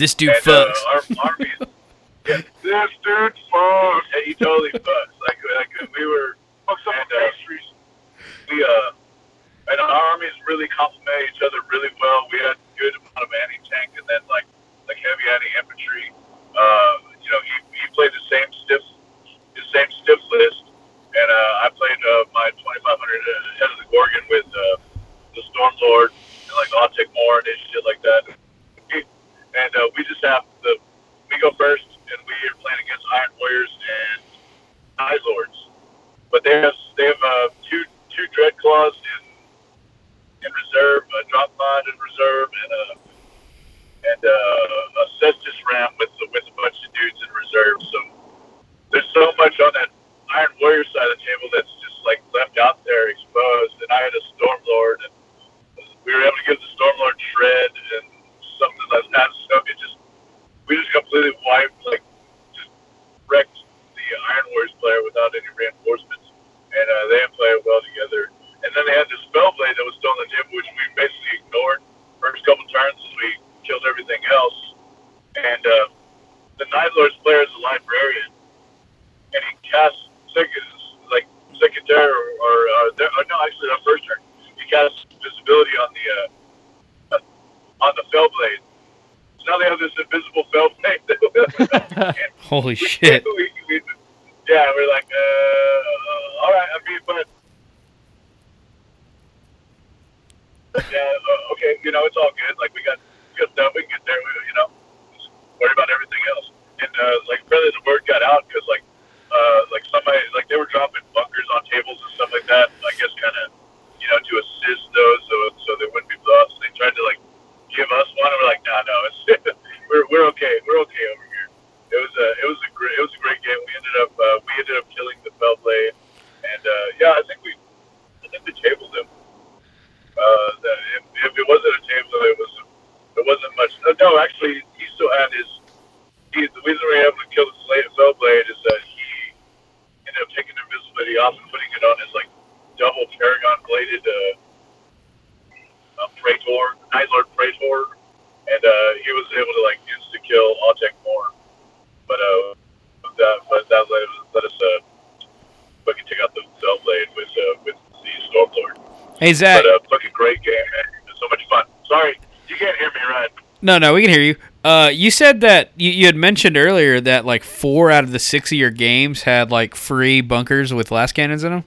[SPEAKER 2] This dude and,
[SPEAKER 11] fucks.
[SPEAKER 2] Uh, our, our, yeah,
[SPEAKER 9] this dude fucks. Holy shit. Hey Zach,
[SPEAKER 2] but, uh, great game, man. So much fun. Sorry, you can't hear me, right?
[SPEAKER 9] No, no, we can hear you. Uh, you said that you, you had mentioned earlier that like four out of the six of your games had like free bunkers with lascannons in them.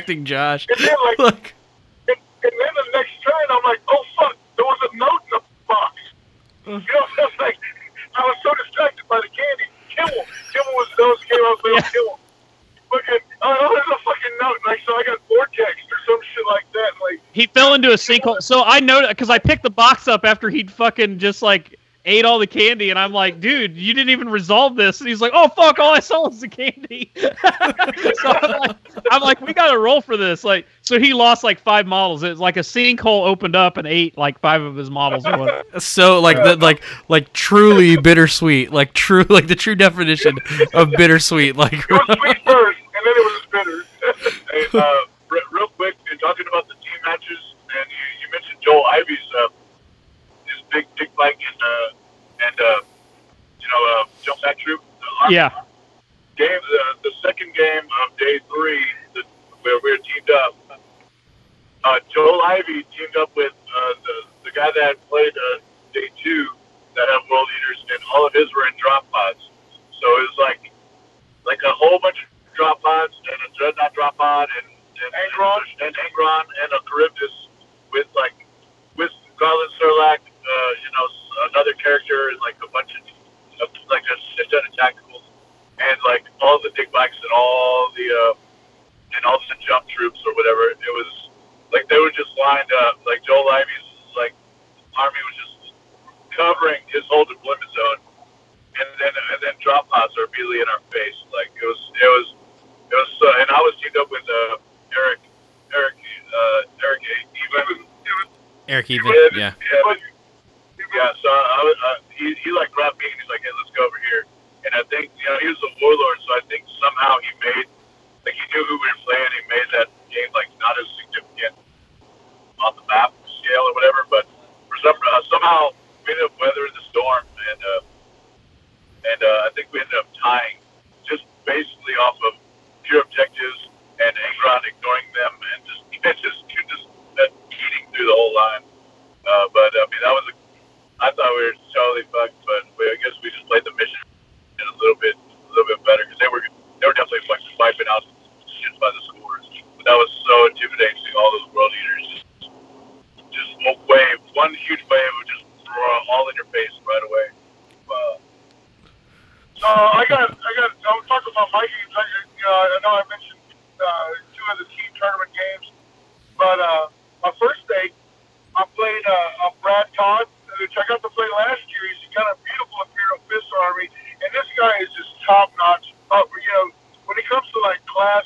[SPEAKER 9] distracting Josh.
[SPEAKER 8] And then, like,
[SPEAKER 9] Look.
[SPEAKER 8] And, and, then the next turn, I'm like, oh fuck, there was a note in the box. You know, I was like, I was so distracted by the candy. Kimmel, Kimmel was those game. I was like, yeah. Kimmel. Fucking, oh, there's a fucking note. And like, so I got vortex or some shit like that. Like
[SPEAKER 3] he fell into a sinkhole. So I noticed because I picked the box up after he'd fucking just like ate all the candy, and I'm like, dude, you didn't even resolve this. And he's like, oh fuck, all I saw was the candy. so I'm like, got a roll for this. Like, so he lost like five models. It's like a sinkhole opened up and ate like five of his models.
[SPEAKER 9] so like the like like truly bittersweet. Like true like the true definition of bittersweet. Like
[SPEAKER 8] it was sweet first, and then it was bitter.
[SPEAKER 2] and, uh, real quick, in talking about the team matches, and you, you mentioned Joel Ivy's uh, his big dick bike and uh, and uh, you know uh, jump that troop.
[SPEAKER 3] Yeah.
[SPEAKER 2] Game the, the second game of day three where we were teamed up. Uh, Joel Ivy teamed up with uh, the, the guy that played uh, day two that had world eaters, and all of his were in drop pods. So it was like like a whole bunch of
[SPEAKER 9] drop pods and a dreadnought drop pod and and Angron and Angron and a Charybdis with like with Gahlan Surlak, uh, you know, another character and like a bunch of, like a shit ton of tacticals and like all the dick bikes and all the uh, and all the jump troops or whatever. It was like they were just lined up. Like Joel Ivy's like army was just covering his whole deployment zone, and then and then drop pods are immediately in our face. Like it was it was it was. Uh, and I was teamed up with uh, Eric Eric uh, Eric even.
[SPEAKER 10] Eric Even. Yeah.
[SPEAKER 9] Yeah, yeah. So I, was- uh, he he like grabbed me and he's like, "Hey, let's go over here." And I think you know he was a warlord, so I think somehow he made like he knew who we were playing. He made that game like not as significant on the map scale or whatever. But for some uh, somehow we ended up weathering the storm, and uh, and uh, I think we ended up tying just basically off of pure objectives and Angron ignoring them and just just just eating through the whole line. Uh, but I mean that was a I thought we were totally fucked, but we, I guess we just played the mission a little bit, a little bit better because they were they were definitely like wiping out shit by the scores. But that was so intimidating seeing all those world eaters just just a wave, one huge wave would just throw all in your face right away. Uh,
[SPEAKER 8] So I got, I got. I'll talk about my games. I, you know, I know I mentioned uh, two of the team tournament games, but uh, my first day, I played uh, uh, Brad Todd, which I got to play last year. He's got a beautiful Imperial Fist army, and this guy is just top notch. Uh, you know, when it comes to like class,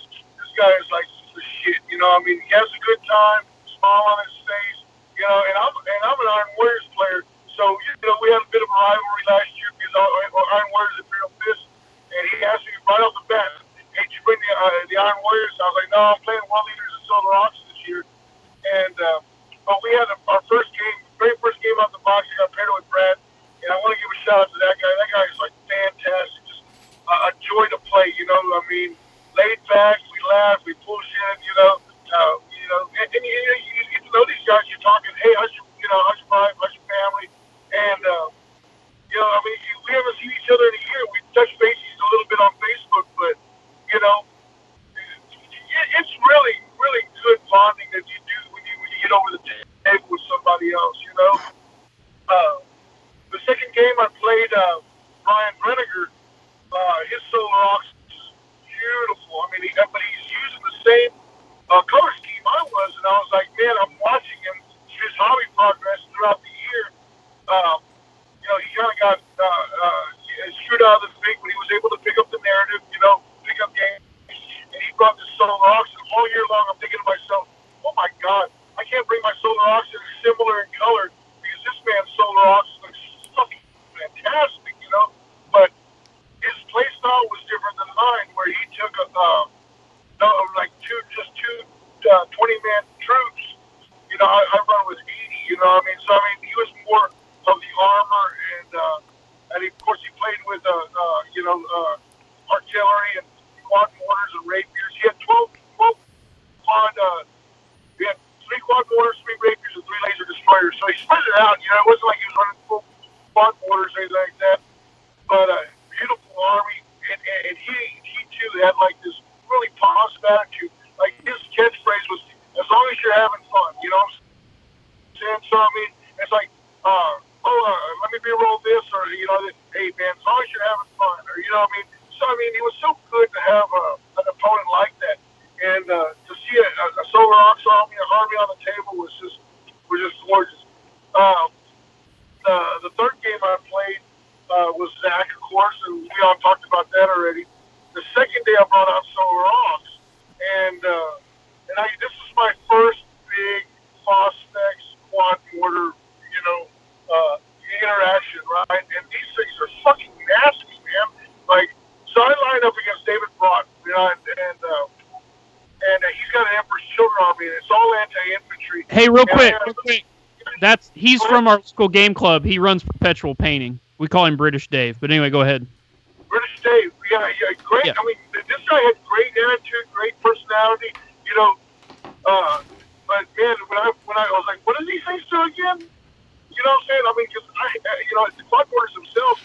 [SPEAKER 8] guy is like the shit. You know, I mean, he has a good time, smile on his face. You know, and I'm and I'm an Iron Warriors player, so you know we had a bit of a rivalry last year because Iron Warriors Imperial Fist, and he asked me right off the bat, "Hey, you bring the uh, the Iron Warriors?" I was like, "No, I'm playing World Eaters and Solar Aux this year." And uh, but we had a, our first game, very first game out the box. I got paired with Brad, and I want to give a shout out to that guy. That guy is like fantastic, just uh, a joy to play. You know, I mean, laid back, we laugh, we bullshit. You know, uh, you know, and, and you, you, you get to know these guys. You're talking, hey, how's you know, how's your wife, how's your family, and uh, you know, I mean, we haven't seen each other in a year. We touch bases a little bit on Facebook, but you know, it, it's really, really good bonding that you do when you when you get over the table with somebody else. You know, uh, the second game I played uh, Brian Brenniger, uh, his Solar Aux beautiful. I mean, he, but he's using the same uh, color scheme I was, and I was like, man, I'm watching him his hobby progress throughout the year. Um, you know, he kind of got uh, uh, screwed out of the fig, but he was able to pick up the narrative. You know, pick up game, and he brought the Solar Aux. All year long, I'm thinking to myself, oh my god, I can't bring my Solar Aux similar in color because this man's solar ox looks fucking fantastic. You know, but his play style was different than mine, where he took a uh, no, like two, just two uh, 20 man troops. You know, I, I run with 80. You know, what I mean, so I mean, he was more of the armor, and uh, and of course he played with uh, uh, you know uh, artillery and quad mortars and rapiers. He had 12, 12 quad. Uh, he had three quad mortars, three rapiers, and three laser destroyers. So he spread it out. You know, it wasn't like he was running full quad mortars or anything like that. But uh, beautiful army, and, and, and he he too had like this really positive attitude. Like his catchphrase was, "As long as you're having fun," you know. saying? So I mean, it's like, uh, oh, uh, let me be-roll this, or you know, hey man, as long as you're having fun, or you know, what I mean. So I mean, it was so good to have uh, an opponent like that, and uh, to see a, a, a Solar Aux army, a army on the table was just was just gorgeous. Um, the the third game I played uh, was Zach, of course, and we all talked about that already. The second day I brought out Solar Aux, and uh, and I this is my first big Phosphex quad mortar, you know, uh, interaction, right? And these things are fucking nasty, man. Like, so I lined up against David Broughton, you know, and and, uh, and uh, he's got an Emperor's Children army, and it's all anti-infantry.
[SPEAKER 3] Hey, real
[SPEAKER 8] And
[SPEAKER 3] quick, real quick. That's he's from our school game club. He runs perpetual painting. We call him British Dave. But anyway, go ahead.
[SPEAKER 8] British Dave, yeah, yeah, great.
[SPEAKER 3] Yeah.
[SPEAKER 8] I mean, this guy had great attitude, great personality. You know, uh, but man, when I when I was like, what do these things do again? You know what I'm saying? I mean, because I, you know, the clock themselves.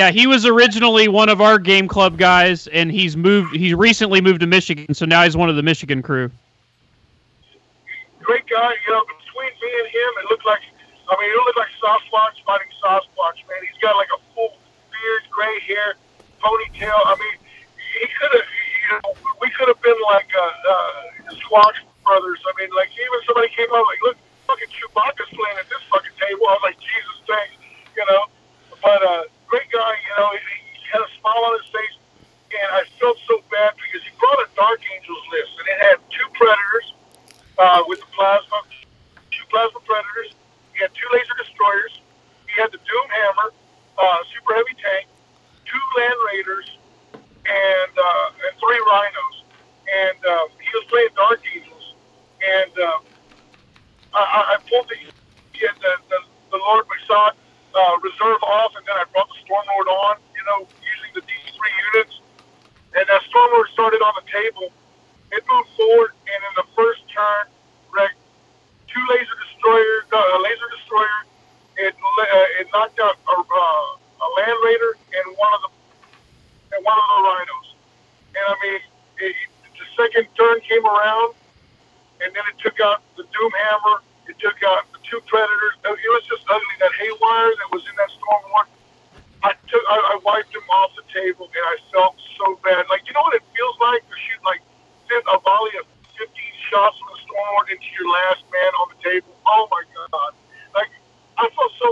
[SPEAKER 3] yeah, he was
[SPEAKER 8] originally one of our game club guys, and he's moved. He's recently moved to Michigan, so now he's one of the Michigan crew.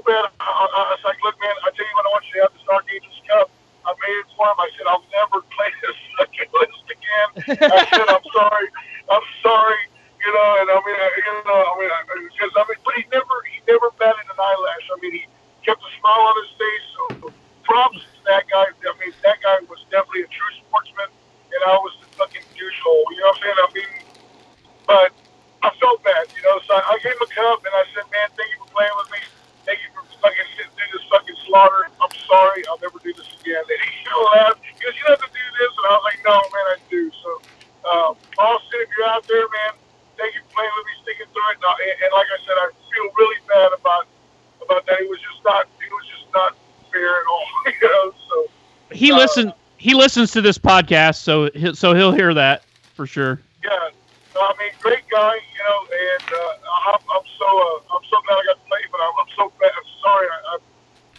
[SPEAKER 3] man, I, I, I was like, look, man, I tell you what, I want you to have the Stargazers Cup. I made it for him. I said, I'll never play this list again. I said, I'm sorry. I'm sorry. You know, and I mean, I, you know, I mean, uh, I, because I mean, but he never, he never
[SPEAKER 8] batted an eyelash. I mean, he kept a smile on his face. So props to that guy. I mean, that guy was definitely a true sportsman, and I was the fucking douchehole. You know what I'm saying? I mean, but I felt bad, you know. So I, I gave him a cup, and I said, man, thank you for playing with me. Thank you for fucking sitting through this fucking slaughter. I'm sorry. I'll never do this again." And he still laughed. He goes, "You don't have to do this," and I was like, "No, man, I do." So, um, Austin, if you're out there, man, thank you for playing with me, sticking through it. And, and, and like I said, I feel really bad about about that. He was just not. He was just not fair at all, you know. So.
[SPEAKER 3] He
[SPEAKER 8] Uh,
[SPEAKER 3] listen. He listens to this podcast, so he, so he'll hear that for sure.
[SPEAKER 8] Yeah, no, I mean, great guy, you know, and uh, I'm, I'm so uh, I'm so glad I got to play, but I'm, I'm so bad. I'm sorry, I, I,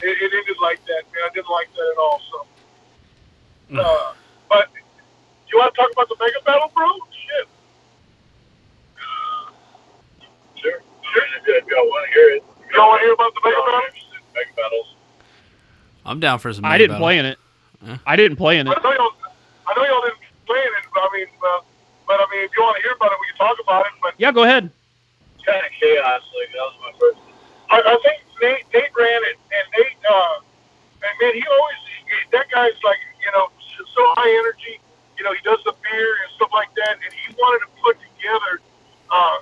[SPEAKER 8] it, it ended like that, man. I didn't like that at all. So, uh, but you want to talk about the mega battle, bro? Shit.
[SPEAKER 9] Sure. Sure. If y'all want to hear it.
[SPEAKER 8] You don't want to hear about the mega
[SPEAKER 9] Y'all
[SPEAKER 8] battle?
[SPEAKER 9] Mega battles.
[SPEAKER 10] I'm down for some.
[SPEAKER 3] I didn't
[SPEAKER 10] Battle.
[SPEAKER 3] play in it.
[SPEAKER 10] Huh?
[SPEAKER 3] I didn't play in
[SPEAKER 8] I
[SPEAKER 3] it.
[SPEAKER 8] know y'all. I know y'all didn't play in it, but I mean, uh, but I mean, if you want to hear about it, we can talk about it. But
[SPEAKER 3] Yeah, go ahead.
[SPEAKER 9] Kind of chaos. Like that was my first.
[SPEAKER 8] I, I think Nate, Nate ran it, and Nate, uh, and man, he always that guy's like you know so high energy. You know, he does the beer and stuff like that, and he wanted to put together, uh,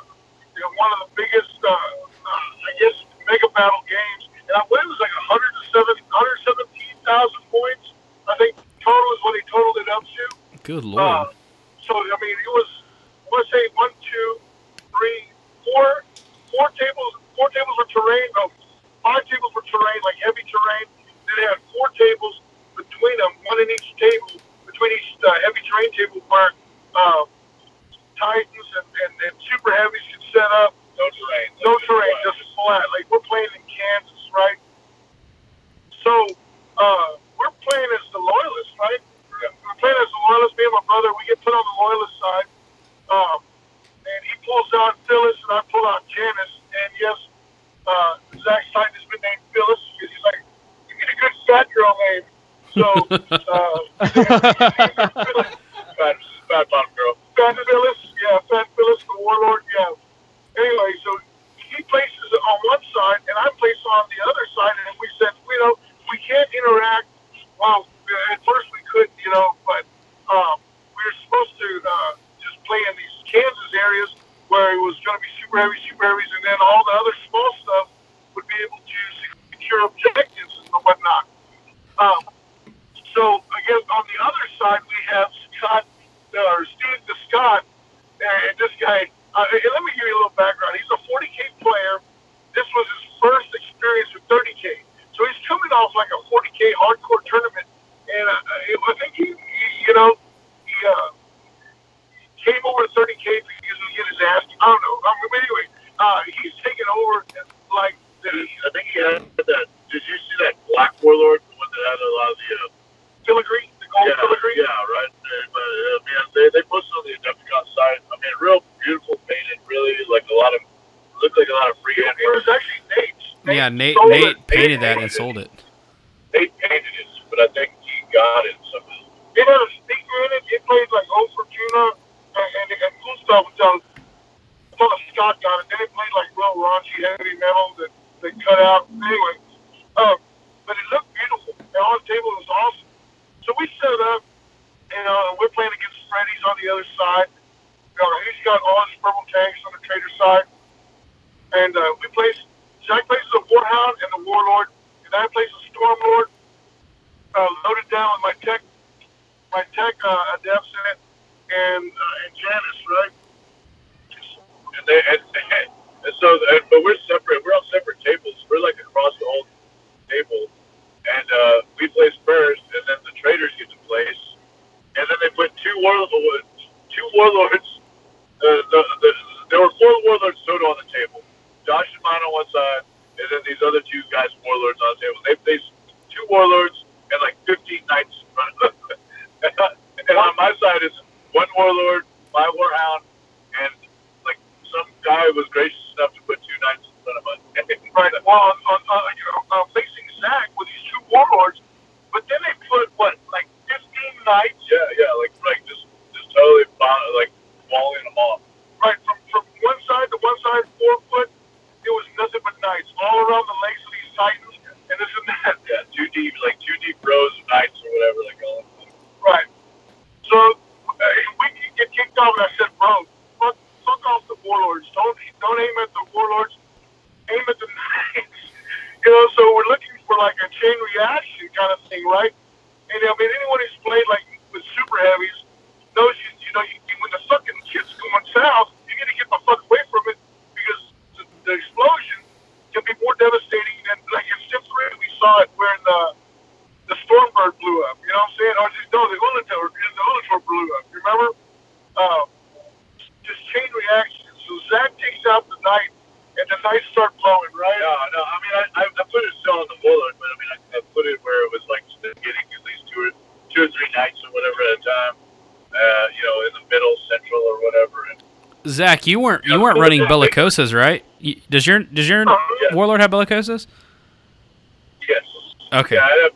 [SPEAKER 8] you know, one of the biggest, uh, uh, I guess, mega battle games. And I believe it was like 107, 117,000 points. I think total is what he totaled it up to.
[SPEAKER 10] Good
[SPEAKER 8] Uh,
[SPEAKER 10] lord.
[SPEAKER 8] So I mean, it was I want to say one, two, three, four, four tables. Four tables were terrain. No, five tables were terrain, like heavy terrain. Then they had four tables between them, one in each table, between each uh, heavy terrain table, where uh, Titans and, and, and super heavies could set up.
[SPEAKER 9] No terrain.
[SPEAKER 8] No terrain, just flat. Like we're playing in Kansas, right? So uh, we're playing as the loyalists, right? We're playing as the loyalists. Me and my brother, we get put on the loyalist side. Um, and he pulls out Phyllis, and I pull out Janice. And yes, uh, Zach's Titan has been named Phyllis because he's like, you get a good fat girl name. So, uh,
[SPEAKER 9] Bad, bad bottom girl.
[SPEAKER 8] Fat Phyllis, yeah, Fat Phyllis, the warlord, yeah. Anyway, so he places it on one side, and I place on the other side, and we said, you know, we can't interact. Well, at first we couldn't, you know, but um, we were supposed to uh, just play in these Kansas areas where it was going to be super heavy, super heavies, and then all the other small stuff would be able to secure objectives and whatnot. Um, so guess on the other side we have Scott uh, or Steve the Scott, and this guy. Uh, let me give you a little background. He's a 40k player. This was his first experience with 30k, so he's coming off like a 40k hardcore tournament, and uh, I think he, he you know, he uh, came over 30k because he was getting his ass. I don't know. Um, but anyway, uh, he's taken over like the
[SPEAKER 9] I think he had that. Did you see that Black Warlord, the one that had a lot of the uh,
[SPEAKER 8] filigree, the gold
[SPEAKER 9] yeah,
[SPEAKER 8] filigree.
[SPEAKER 9] yeah, right. But uh, man, they they posted on the Adepticon side. I mean, real beautiful painted, really like a lot of looked like a lot of freehand
[SPEAKER 8] It was actually Nate's.
[SPEAKER 10] Yeah,
[SPEAKER 8] Nate
[SPEAKER 10] Nate
[SPEAKER 8] sold it.
[SPEAKER 10] painted that and sold it.
[SPEAKER 9] They painted it, but I think he got it somehow.
[SPEAKER 8] It had a speaker in it. It played like Oh Fortuna and, and, and cool stuff until, until Scott got it. Then it played like real raunchy heavy metal that they cut out. Anyway, um, but it looked beautiful. And on the table was awesome. So we set up, and uh, we're playing against Freddy's on the other side. You know, he's got all his purple tanks on the trader side. And uh, we place, Jack places a Warhound and the Warlord, and I place a Stormlord, uh, loaded down with my tech my tech uh, adepts in it, and uh, and Janice, right?
[SPEAKER 9] And they and, and so, and, but we're separate. We're on separate tables. We're like across the whole table, and uh, we place first, and then the traders get to place, and then they put two warlords. Two warlords. Uh, the, the, there were four warlords total on the table. Josh and mine on one side, and then these other two guys warlords on the table. They placed two warlords and like 15 knights in front of them. and on my side is one warlord, my warhound, and like some guy was gracious enough to put two knights in front of us.
[SPEAKER 8] Right. Well, on, on, on you know, uh, facing Zach with these two warlords, but then they put what, like 15 knights,
[SPEAKER 9] yeah, yeah, like like just just totally like walling them off.
[SPEAKER 8] right from from one side to one side, four foot. It was nothing
[SPEAKER 2] Zach,
[SPEAKER 9] you
[SPEAKER 8] weren't you weren't running bellicosas, right? Does your does your
[SPEAKER 9] um,
[SPEAKER 8] warlord have bellicosas?
[SPEAKER 9] Yes.
[SPEAKER 8] Okay.
[SPEAKER 9] Yeah, I have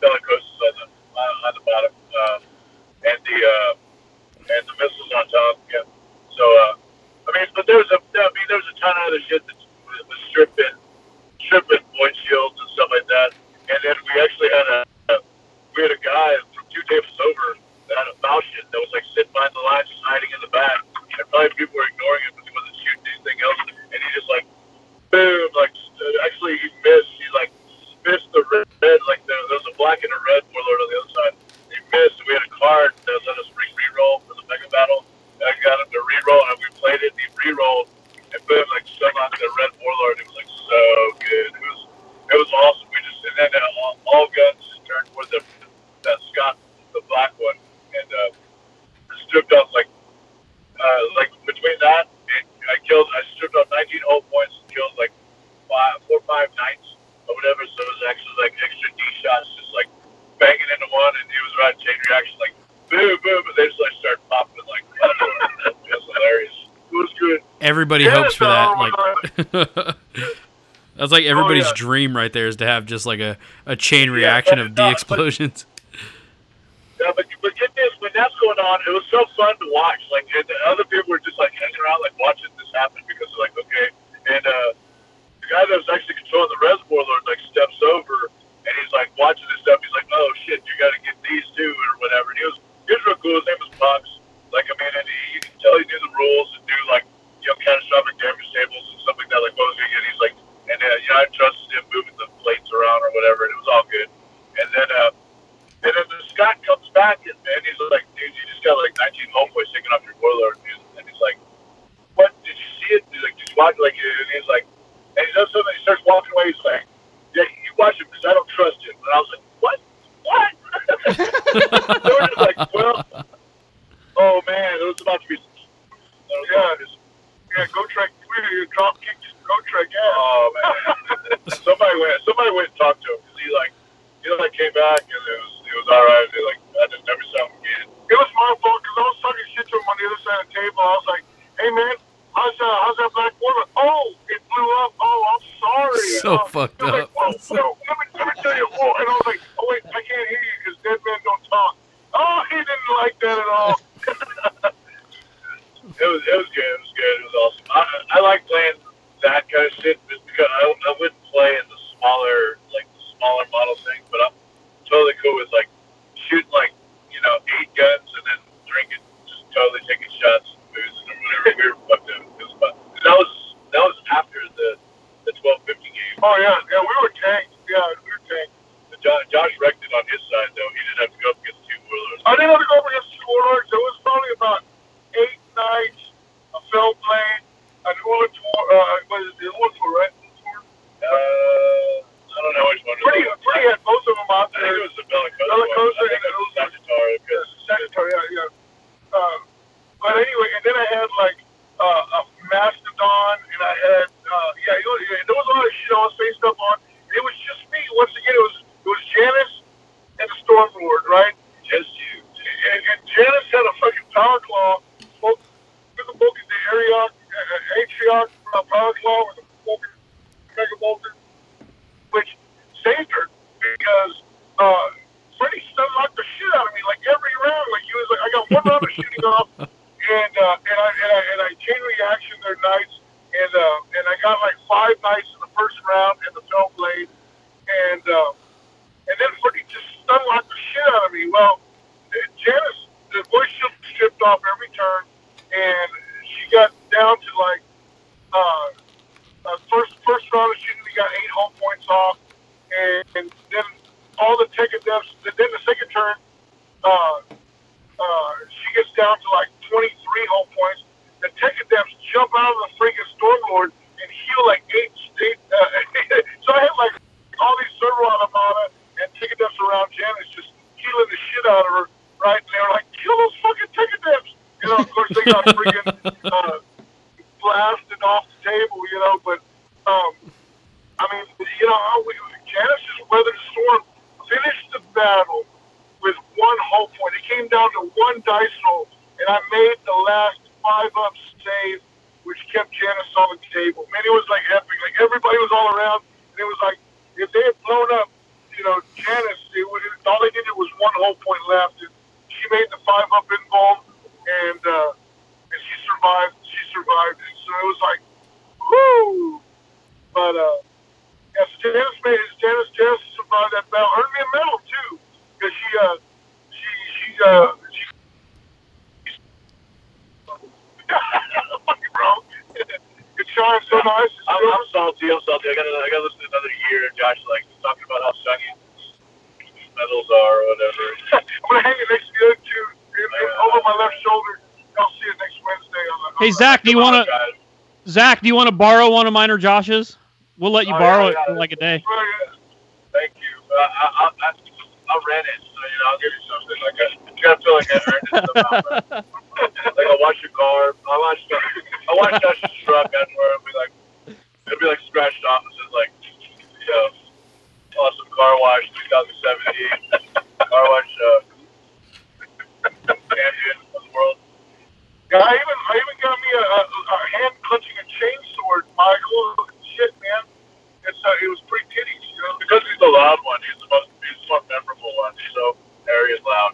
[SPEAKER 9] like everybody's
[SPEAKER 8] oh,
[SPEAKER 2] yeah.
[SPEAKER 8] dream right there is to have just like a, a chain reaction
[SPEAKER 9] yeah,
[SPEAKER 8] of D explosions.
[SPEAKER 9] uh,
[SPEAKER 2] first first round of
[SPEAKER 9] shooting, we
[SPEAKER 2] got eight
[SPEAKER 9] hull points off,
[SPEAKER 2] and, and then all the tech adepts. Then the second turn, uh, uh,
[SPEAKER 8] she gets down to like 23 hull points. The tech adepts jump out of the freaking stormlord and heal like eight. eight uh, so I had like all these servo automata and tech adepts around Janice just healing the shit out of her. Right? And they were like, kill those fucking tech adepts. You know, of course they got freaking uh, blasted off table, you know, but um, I mean, you know, how we, Janice weathered the storm, finished the battle with one hull point. It came down to one dice roll, and I made the last five up save, which kept Janice on the table. Man, it was like epic. Like everybody was all around, and it was like if they had blown up, you know, Janice, it would all they needed was one hull point left, and she made the five up involved, and uh, and she survived. She survived, and so it was like, whoo! But uh, yes, Janice made Janice Janice survived that battle. Earned me a medal too, because she uh she she uh she. Fucking bro. It shines so nice. It's
[SPEAKER 9] I'm. I'm salty. I'm salty. I gotta, I gotta listen to another year. Josh like talking about how shiny these medals are or whatever.
[SPEAKER 8] I'm gonna hang it next to the other two in, in, over my left shoulder. I'll see it next Wednesday. On the,
[SPEAKER 3] Hey Zach, do you want to
[SPEAKER 9] Guys,
[SPEAKER 3] Zach? Do you want to borrow one of mine or Josh's? We'll let you
[SPEAKER 9] Oh,
[SPEAKER 3] borrow
[SPEAKER 9] yeah,
[SPEAKER 3] it for
[SPEAKER 9] yeah.
[SPEAKER 3] like a day.
[SPEAKER 9] Thank you. Uh, I, I, I, I'll rent it, so you know I'll give you something. Like I, you gotta feel like I earned it somehow. like I'll wash your car. I'll wash, I'll wash Josh's truck everywhere. It'll be like, it'll be like scratched off. It says like, you know, awesome car wash 2017. car wash, uh, champion of the world.
[SPEAKER 8] Yeah, I even I even got me a, a, a hand clutching a chainsword, Michael. Shit, man. It's uh, it was pretty titties, you know.
[SPEAKER 9] Because he's the loud one, he's the most, he's the most memorable one. He's so airy and loud.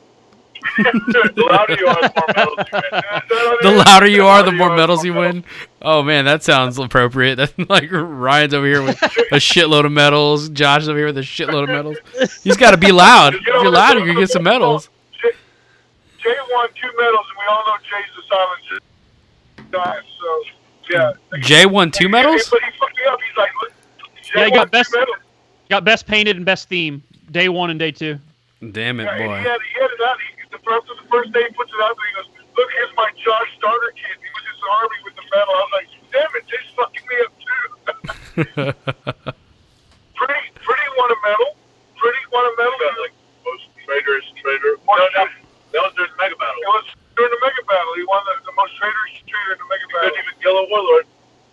[SPEAKER 9] the louder you are, the more medals you win.
[SPEAKER 10] The louder you are, the more medals you win. Oh man, that sounds appropriate. That's like Ryan's over here with a shitload of medals. Josh is over here with a shitload of medals. He's got to be loud. If you're loud, you're gonna get some medals.
[SPEAKER 8] Jay, Jay won two medals, and we all know Jay's the silent guy. So yeah.
[SPEAKER 10] Jay won two medals.
[SPEAKER 8] But he fucked me up. He's like, look, Jay
[SPEAKER 3] Yeah, he got best-
[SPEAKER 8] two.
[SPEAKER 3] Got best painted and best theme. Day one and day two.
[SPEAKER 10] Damn it,
[SPEAKER 8] Yeah,
[SPEAKER 10] boy.
[SPEAKER 8] he had, he had it out. He, the, after the first day, he puts it out there. He goes, "Look, here's my Josh starter kit." He was his army with the medal. I was like, "Damn it, Jay's fucking me up too." Pretty, pretty won a medal. Pretty won a medal.
[SPEAKER 9] Got, like most traders, trader. No, no, that was during the mega battle.
[SPEAKER 8] It was during the mega battle. He won the, the most traitorous trader in the mega
[SPEAKER 9] He
[SPEAKER 8] battle.
[SPEAKER 9] couldn't even kill a warlord.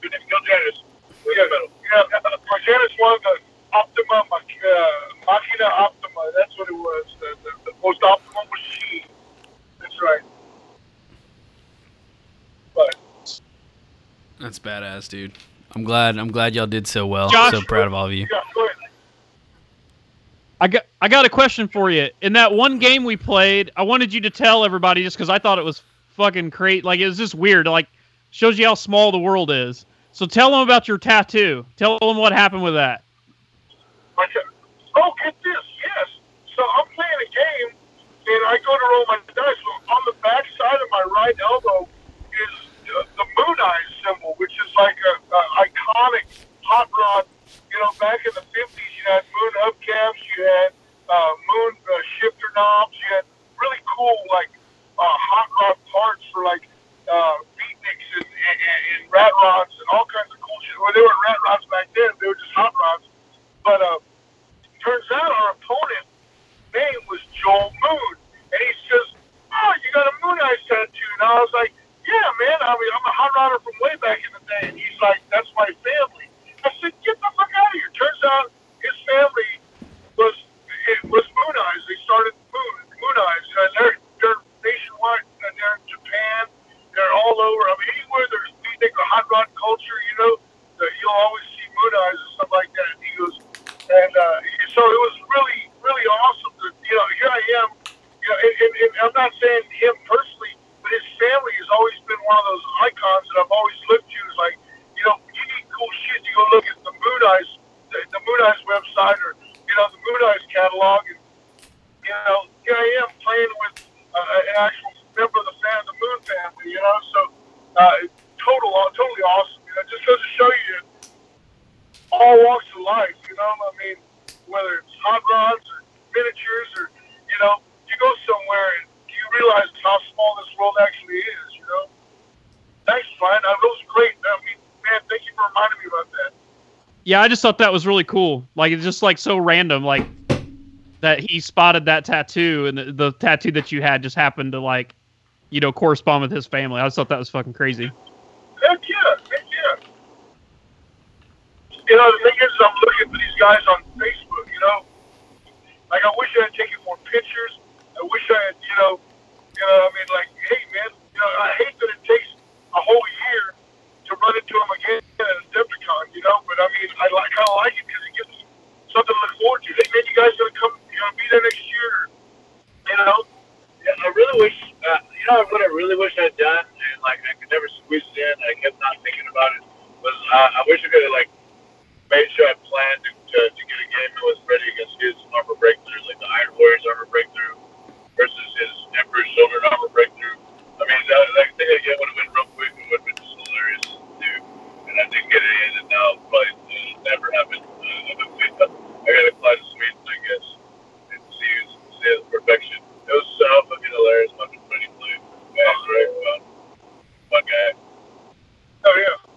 [SPEAKER 9] Couldn't even kill Janice. With
[SPEAKER 8] Yeah, yeah. Marjanus won the Optima Mach- uh, Machina Optima. That's what it was. The, the, the most optimal machine. That's right. But
[SPEAKER 10] That's badass, dude. I'm glad. I'm glad y'all did so well.
[SPEAKER 3] Josh-
[SPEAKER 10] so proud of all of you.
[SPEAKER 8] yeah, go ahead.
[SPEAKER 3] I got I got a question for you. In that one game we played, I wanted you to tell everybody just because I thought it was fucking great. Like it was just weird. Like shows you how small the world is. So tell them about your tattoo. Tell them what happened with that.
[SPEAKER 8] Ca- oh, get this. Yes. So I'm playing a game, and I go to roll my dice. So on the back side of my right elbow is uh, the moon eyes symbol, which is like a, a iconic hot rod. You know, back in the 50s, you had moon hubcaps, you had uh, moon uh, shifter knobs, you had really cool like uh, hot rod parts for like uh, beatniks and, and, and rat rods and all kinds of cool shit. Well, they weren't rat rods back then; they were just hot rods. But uh, turns out our opponent name was Joel Moon, and he says, "Oh, you got a Moon Eyes tattoo?" And I was like, "Yeah, man. I mean, I'm a hot rodder from way back in the day." And he's like, "That's my family." I said, "Get the fuck here!" Turns out his family was it was Moon Eyes. They started Moon Moon Eyes, and they're they're nationwide. And they're in Japan. They're all over. I mean, anywhere there's music or hot rod culture, you know, that you'll always see Moon Eyes and stuff like that. And he goes, and uh, so it was really really awesome. To, you know, here I am. You know, and, and, and I'm not saying him personally, but his family has always been one of those icons that I've always looked to. Is like, you know, you need cool shit. You go look at the Moon Eyes, the, Moon Eyes website, or you know, the Moon Eyes catalog, and you know, here I am playing with uh, an actual member of the fan, the Moon family. You know, so uh, total, totally awesome. You know, just goes to show you all walks of life. You know, I mean, whether it's hot rods or miniatures or you know, you go somewhere and you realize how small this world actually is. You know. Thanks, Brian. That was great. I mean, man, thank you for reminding me about that.
[SPEAKER 3] Yeah, I just thought that was really cool. Like it's just like so random, like that he spotted that tattoo and the, the tattoo that you had just happened to like, you know, correspond with his family. I just thought that was fucking crazy.
[SPEAKER 8] Heck yeah, heck yeah. You know, the thing is, I'm looking for these guys on Facebook. You know, like I wish I had taken more pictures. I wish I had, you know, you know, I mean, like, hey, man, you know, I hate that it takes a whole year run into them again at Adepticon, you know. But I mean, I like kind of like it because it gives me something to look forward to. Hey, man, you guys gonna come? You gonna be there next year? You know?
[SPEAKER 9] Yeah, I really wish, uh, you know, what I really wish I'd done, and like I could never squeeze it in. I kept not thinking about it. Was uh, I wish I could have like made sure I planned to, to, to get a game that was ready against his armor breakthrough, like the Iron Warriors armor breakthrough versus his Emperor's Children armor breakthrough. I mean, that, that thing again would have been real quick and would have been just hilarious. And I didn't get it in, and now probably uh, never happened. Uh, I got to fly to Sweden, I guess, and see, see the perfection. It was so fucking hilarious watching Freddie play. Yeah, it was very fun. Fun guy.
[SPEAKER 8] Oh yeah.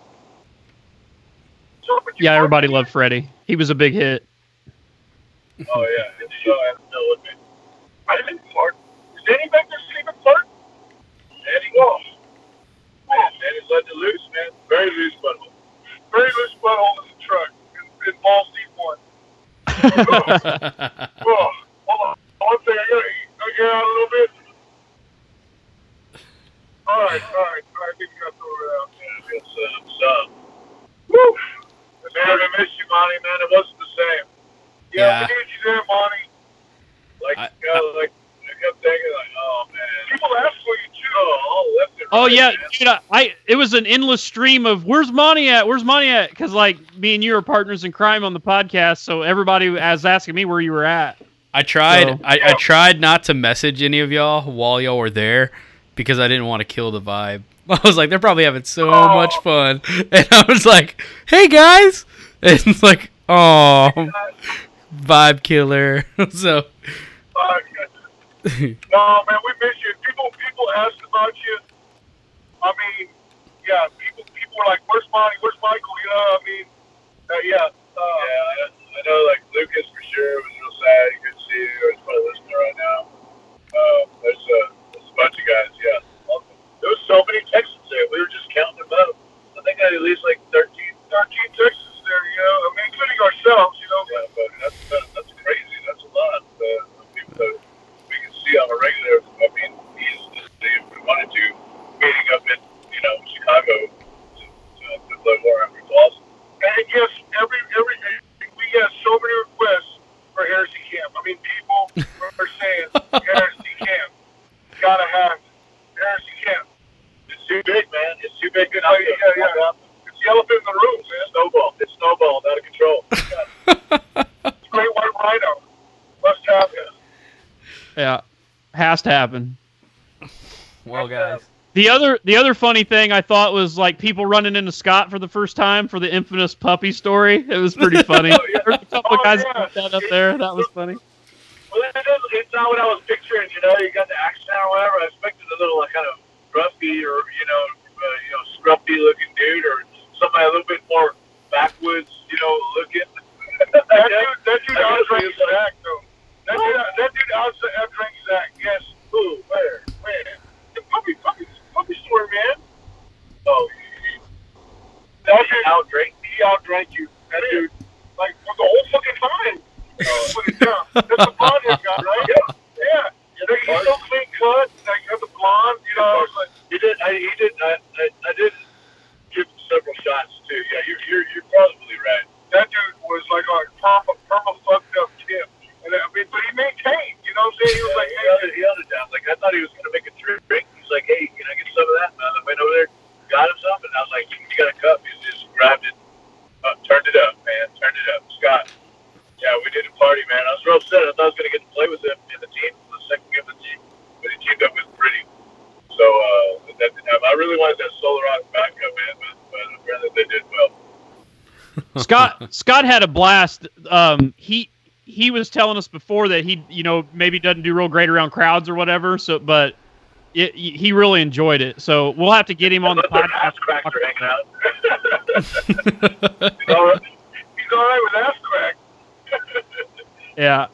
[SPEAKER 8] So, but
[SPEAKER 3] Yeah, everybody
[SPEAKER 8] me?
[SPEAKER 3] loved Freddie. He was a big hit.
[SPEAKER 9] Oh yeah, so I have no with me.
[SPEAKER 8] I didn't fart. Is Danny back there sleeping fart?
[SPEAKER 9] Danny Wolf. Man, Danny's letting it loose, man. Very loose butthole.
[SPEAKER 8] Very loose butthole in the truck. In, in balls deep one. Oh, hold on. One thing. I gotta. I get out a little bit. All right, all right, all right. I think we got to throw it out.
[SPEAKER 9] Yeah, it's uh, some.
[SPEAKER 8] Woo!
[SPEAKER 9] Man, I miss you, Monty, man. It wasn't the same.
[SPEAKER 8] Yeah,
[SPEAKER 10] Yeah.
[SPEAKER 8] we need you there, Monty.
[SPEAKER 9] Like,
[SPEAKER 10] I-
[SPEAKER 9] you know, like, I kept thinking, like, oh, man.
[SPEAKER 8] People ask for you too.
[SPEAKER 9] Oh, all left and
[SPEAKER 3] Oh
[SPEAKER 9] right,
[SPEAKER 3] yeah,
[SPEAKER 9] man.
[SPEAKER 3] dude, I, I it was an endless stream of where's money at? Where's money at? Because like me and you are partners in crime on the podcast, so everybody was asking me where you were at.
[SPEAKER 10] I tried.
[SPEAKER 3] So-
[SPEAKER 10] I, I tried not to message any of y'all while y'all were there because I didn't want to kill the vibe. I was like, they're probably having so
[SPEAKER 8] Oh.
[SPEAKER 10] much fun, and I was like, "Hey guys," and it's like, "Oh, vibe killer." so
[SPEAKER 8] Uh, no, man, we miss you. People, people ask about you. I mean, yeah, people, people were like, "Where's Monty? Where's Michael?" You know, I mean, uh, yeah. Uh,
[SPEAKER 9] Yeah, I, I know, like, Lucas for sure was real sad. He couldn't see you. He's probably listening right now. Uh, there's, a, there's a bunch of guys, yeah. There was so many Texans there. We were just counting them up. I think I had at least, like, 13.
[SPEAKER 8] 13 Texans there, you know. I mean, including ourselves, you know.
[SPEAKER 9] Yeah, but that's, that's, that's crazy. That's a lot uh, of people that we can see on a regular. I mean, easily if we wanted to, meeting up in, you know, Chicago to, to, to play Warhammer. It's awesome.
[SPEAKER 8] And yes, every every we get so many requests for Heresy Camp. I mean, people are saying Heresy Camp, gotta have it. Heresy Camp.
[SPEAKER 9] It's too big, man. It's too big.
[SPEAKER 8] Oh, yeah, yeah, yeah. It's the elephant in the room, man.
[SPEAKER 9] Snowball. It's snowballed out of control.
[SPEAKER 8] It's great white rhino. Must have it.
[SPEAKER 3] Yeah, has to happen.
[SPEAKER 10] well, guys.
[SPEAKER 3] The other the other funny thing I thought was like people running into Scott for the first time for the infamous puppy story. It was pretty funny. There's a couple
[SPEAKER 8] Oh,
[SPEAKER 3] guys
[SPEAKER 8] yeah.
[SPEAKER 3] that up there. That was funny.
[SPEAKER 9] Well, it is, it's not what I was picturing. You know, you got the accent or whatever. I expected a little like kind of gruffy or you know, uh, you know, scruffy looking dude or somebody a little bit more backwoods, you know, looking.
[SPEAKER 8] That dude, that dude outdrank Zach, though. That dude, that dude out- outdrank Zach. Yes.
[SPEAKER 9] Who? Where?
[SPEAKER 8] Where? The puppy, puppy, puppy story, man.
[SPEAKER 9] Oh,
[SPEAKER 8] That dude,
[SPEAKER 9] outdrank.
[SPEAKER 8] he outdrank you. That dude, like, for the whole fucking time. Down. That's the blonde hair guy, right? Yeah. Yeah. Like, he's so clean cut. Like, you have the blonde, you know. Like,
[SPEAKER 9] He did. I, he did. I, I, I did give him several shots too. Yeah, you're, you're, you're probably right.
[SPEAKER 8] that dude was like a perma, perma fucked up tip. And I mean, but he maintained, you know what I'm saying? He was like,
[SPEAKER 9] he held it, he held it down. Like I thought he was gonna make a drink. He's like, hey, can I get some of that? And I went over there, got him some, and I was like, you, you got a cup? He just grabbed it, uh, turned it up, man, turned it up. Scott, yeah, we did a party, man. I was real upset. I thought I was gonna get to play with him in the team, the second game of the team, but he teamed up with Pretty. So uh, that didn't happen. I really wanted that Solar Aux backup, man, but, but apparently they did well.
[SPEAKER 3] Scott Scott had a blast. Um, he he was telling us before that he you know maybe doesn't do real great around crowds or whatever. So, but it, he really enjoyed it. So we'll have to get him on the
[SPEAKER 8] Those
[SPEAKER 3] podcast.
[SPEAKER 8] ass hanging out. he's, all right, he's all right with ass crack.
[SPEAKER 3] Yeah.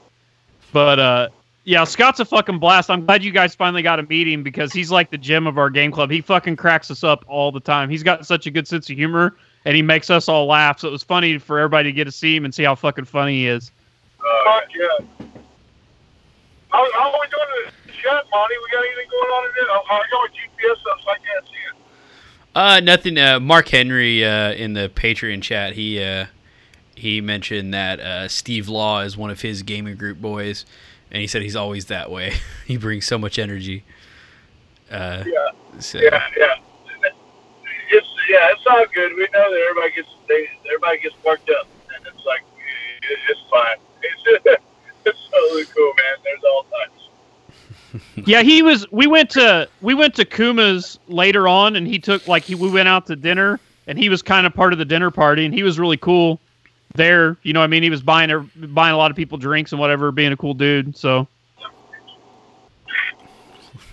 [SPEAKER 3] But uh yeah, Scott's a fucking blast. I'm glad you guys finally got to meet him because he's like the gem of our game club. He fucking cracks us up all the time. He's got such a good sense of humor and he makes us all laugh. So it was funny for everybody to get to see him and see how fucking funny he is.
[SPEAKER 8] Fuck yeah. How, how are we doing in the chat, Monty? We got anything going on in there? I, I got my GPS up, so I can't see it.
[SPEAKER 2] Uh, nothing. Uh, Mark Henry uh, in the Patreon chat, he uh, he mentioned that uh, Steve Law is one of his gaming group boys, and he said he's always that way. he brings so much energy. Uh,
[SPEAKER 8] Yeah.
[SPEAKER 2] so,
[SPEAKER 8] Yeah, yeah. It's yeah, it's all good. We know that everybody gets they, everybody gets worked up, and it's like it's fine. It's it's totally cool, man. There's all types.
[SPEAKER 3] yeah, he was. We went to we went to Kuma's later on, and he took like he we went out to dinner, and he was kind of part of the dinner party, and he was really cool there. You know, what I mean, he was buying a, buying a lot of people drinks and whatever, being a cool dude. So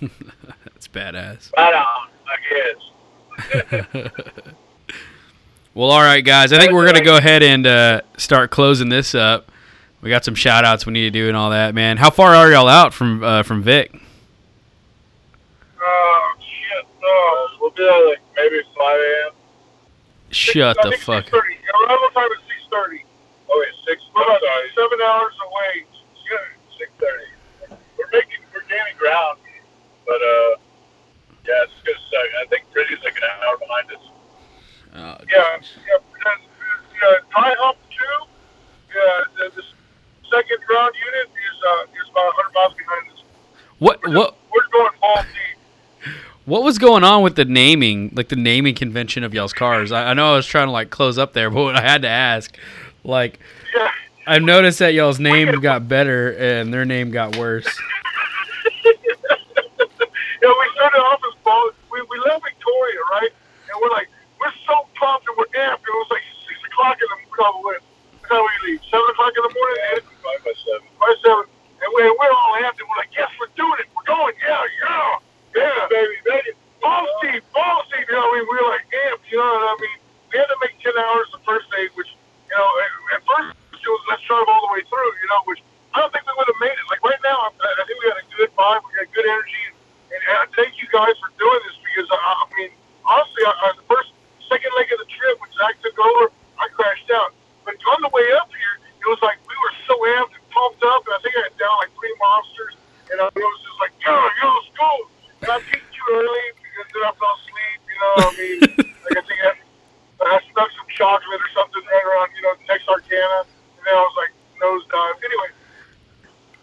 [SPEAKER 2] That's badass.
[SPEAKER 8] Right on, I guess.
[SPEAKER 2] Well, all right, guys. I think we're gonna go ahead and uh, start closing this up. We got some shout outs we need to do and all that, man. How far are y'all out from uh, from Vic?
[SPEAKER 8] Oh shit! No, we'll be there like maybe five a.m.
[SPEAKER 2] Shut
[SPEAKER 8] I
[SPEAKER 2] the
[SPEAKER 8] think
[SPEAKER 2] fuck.
[SPEAKER 8] 6:30. Arrival time is six thirty. Oh wait, six. We're about seven hours away. Six thirty. We're making we're gaining ground, but uh, yeah, it's gonna suck. I think Pretty's like an hour behind us.
[SPEAKER 2] Oh,
[SPEAKER 8] Yeah, yeah. and, uh, Dry Hump Two. Yeah, the, the second ground unit is uh is about hundred miles behind us.
[SPEAKER 2] What what
[SPEAKER 8] We're going balls deep.
[SPEAKER 2] what was going on with the naming, like the naming convention of y'all's cars? I, I know I was trying to like close up there, but I had to ask. Like,
[SPEAKER 8] Yeah.
[SPEAKER 2] I've noticed that y'all's name got better and their name got worse.
[SPEAKER 8] Yeah, we started off as ball. We, we left Victoria, right? And we're like, we're so pumped and we're amped. It was like six o'clock in the morning. How we leave. Seven o'clock in the morning. Eight, five by seven. By seven. And we, we're all and we're like, yes, we're doing it. We're going. Yeah, yeah, yeah, baby, baby. Ball deep, ball deep. You know, what I mean, we were like amped. You know what I mean? We had to make ten hours the first day, which you know, at, first it was let's drive all the way through. You know, which I don't think we would have made it. Like right now, I'm, I think we got a good vibe. We got good energy. And, and I thank you guys for doing this because I, I mean, honestly, I, I, the first, second leg of the trip when Zach took over, I crashed out. But on the way up here, it was like we were so amped and pumped up, and I think I had down like three monsters, and I was just like, yo, yo, let's go. And I peaked too early because then I fell asleep. You know, what I mean, like I think I, I snuck some chocolate or something right around, you know, Texarkana, and then I was like nosedive. Anyway,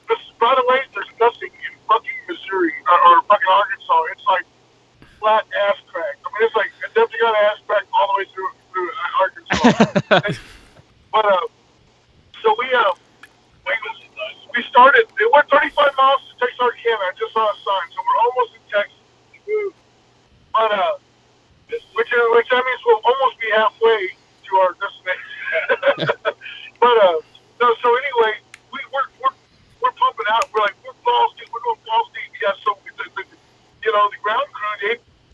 [SPEAKER 8] this, by the way, there's nothing in fucking Missouri or, or fucking Arkansas. It's like flat ass crack. I mean, it's like it definitely got ass crack all the way through through uh, Arkansas. but uh, so we uh, we, started. It went 35 miles to Texarkana. I just saw a sign, so we're almost in Texas. But uh, which is, which that means we'll almost be halfway to our destination. but uh, no. So anyway, we we're, we're we're pumping out. We're like we're balls deep. We're going balls deep. Yeah. So the, the, you know the ground crew, the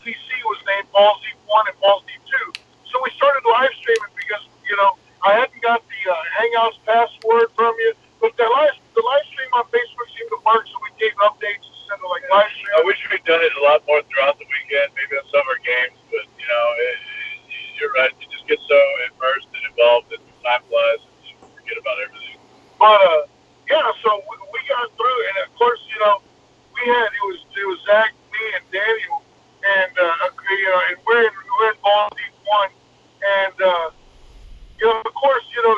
[SPEAKER 8] APC was named Balls Deep One and Balls Deep Two. So we started live streaming because you know I hadn't got the uh, Hangouts password from you, but the live the live stream on Facebook seemed to work. So we gave updates instead of like live stream.
[SPEAKER 9] I wish we'd done it a lot more throughout the weekend, maybe on some of our games, but you know, it, it, you're right. You just get so immersed and involved that time flies and you forget about everything.
[SPEAKER 8] But uh, yeah, so we, we got through, and of course, you know, we had it was it was Zach, me, and Daniel, and uh, you know, and we're in we're in ball deep one, and uh, you know, of course, you know,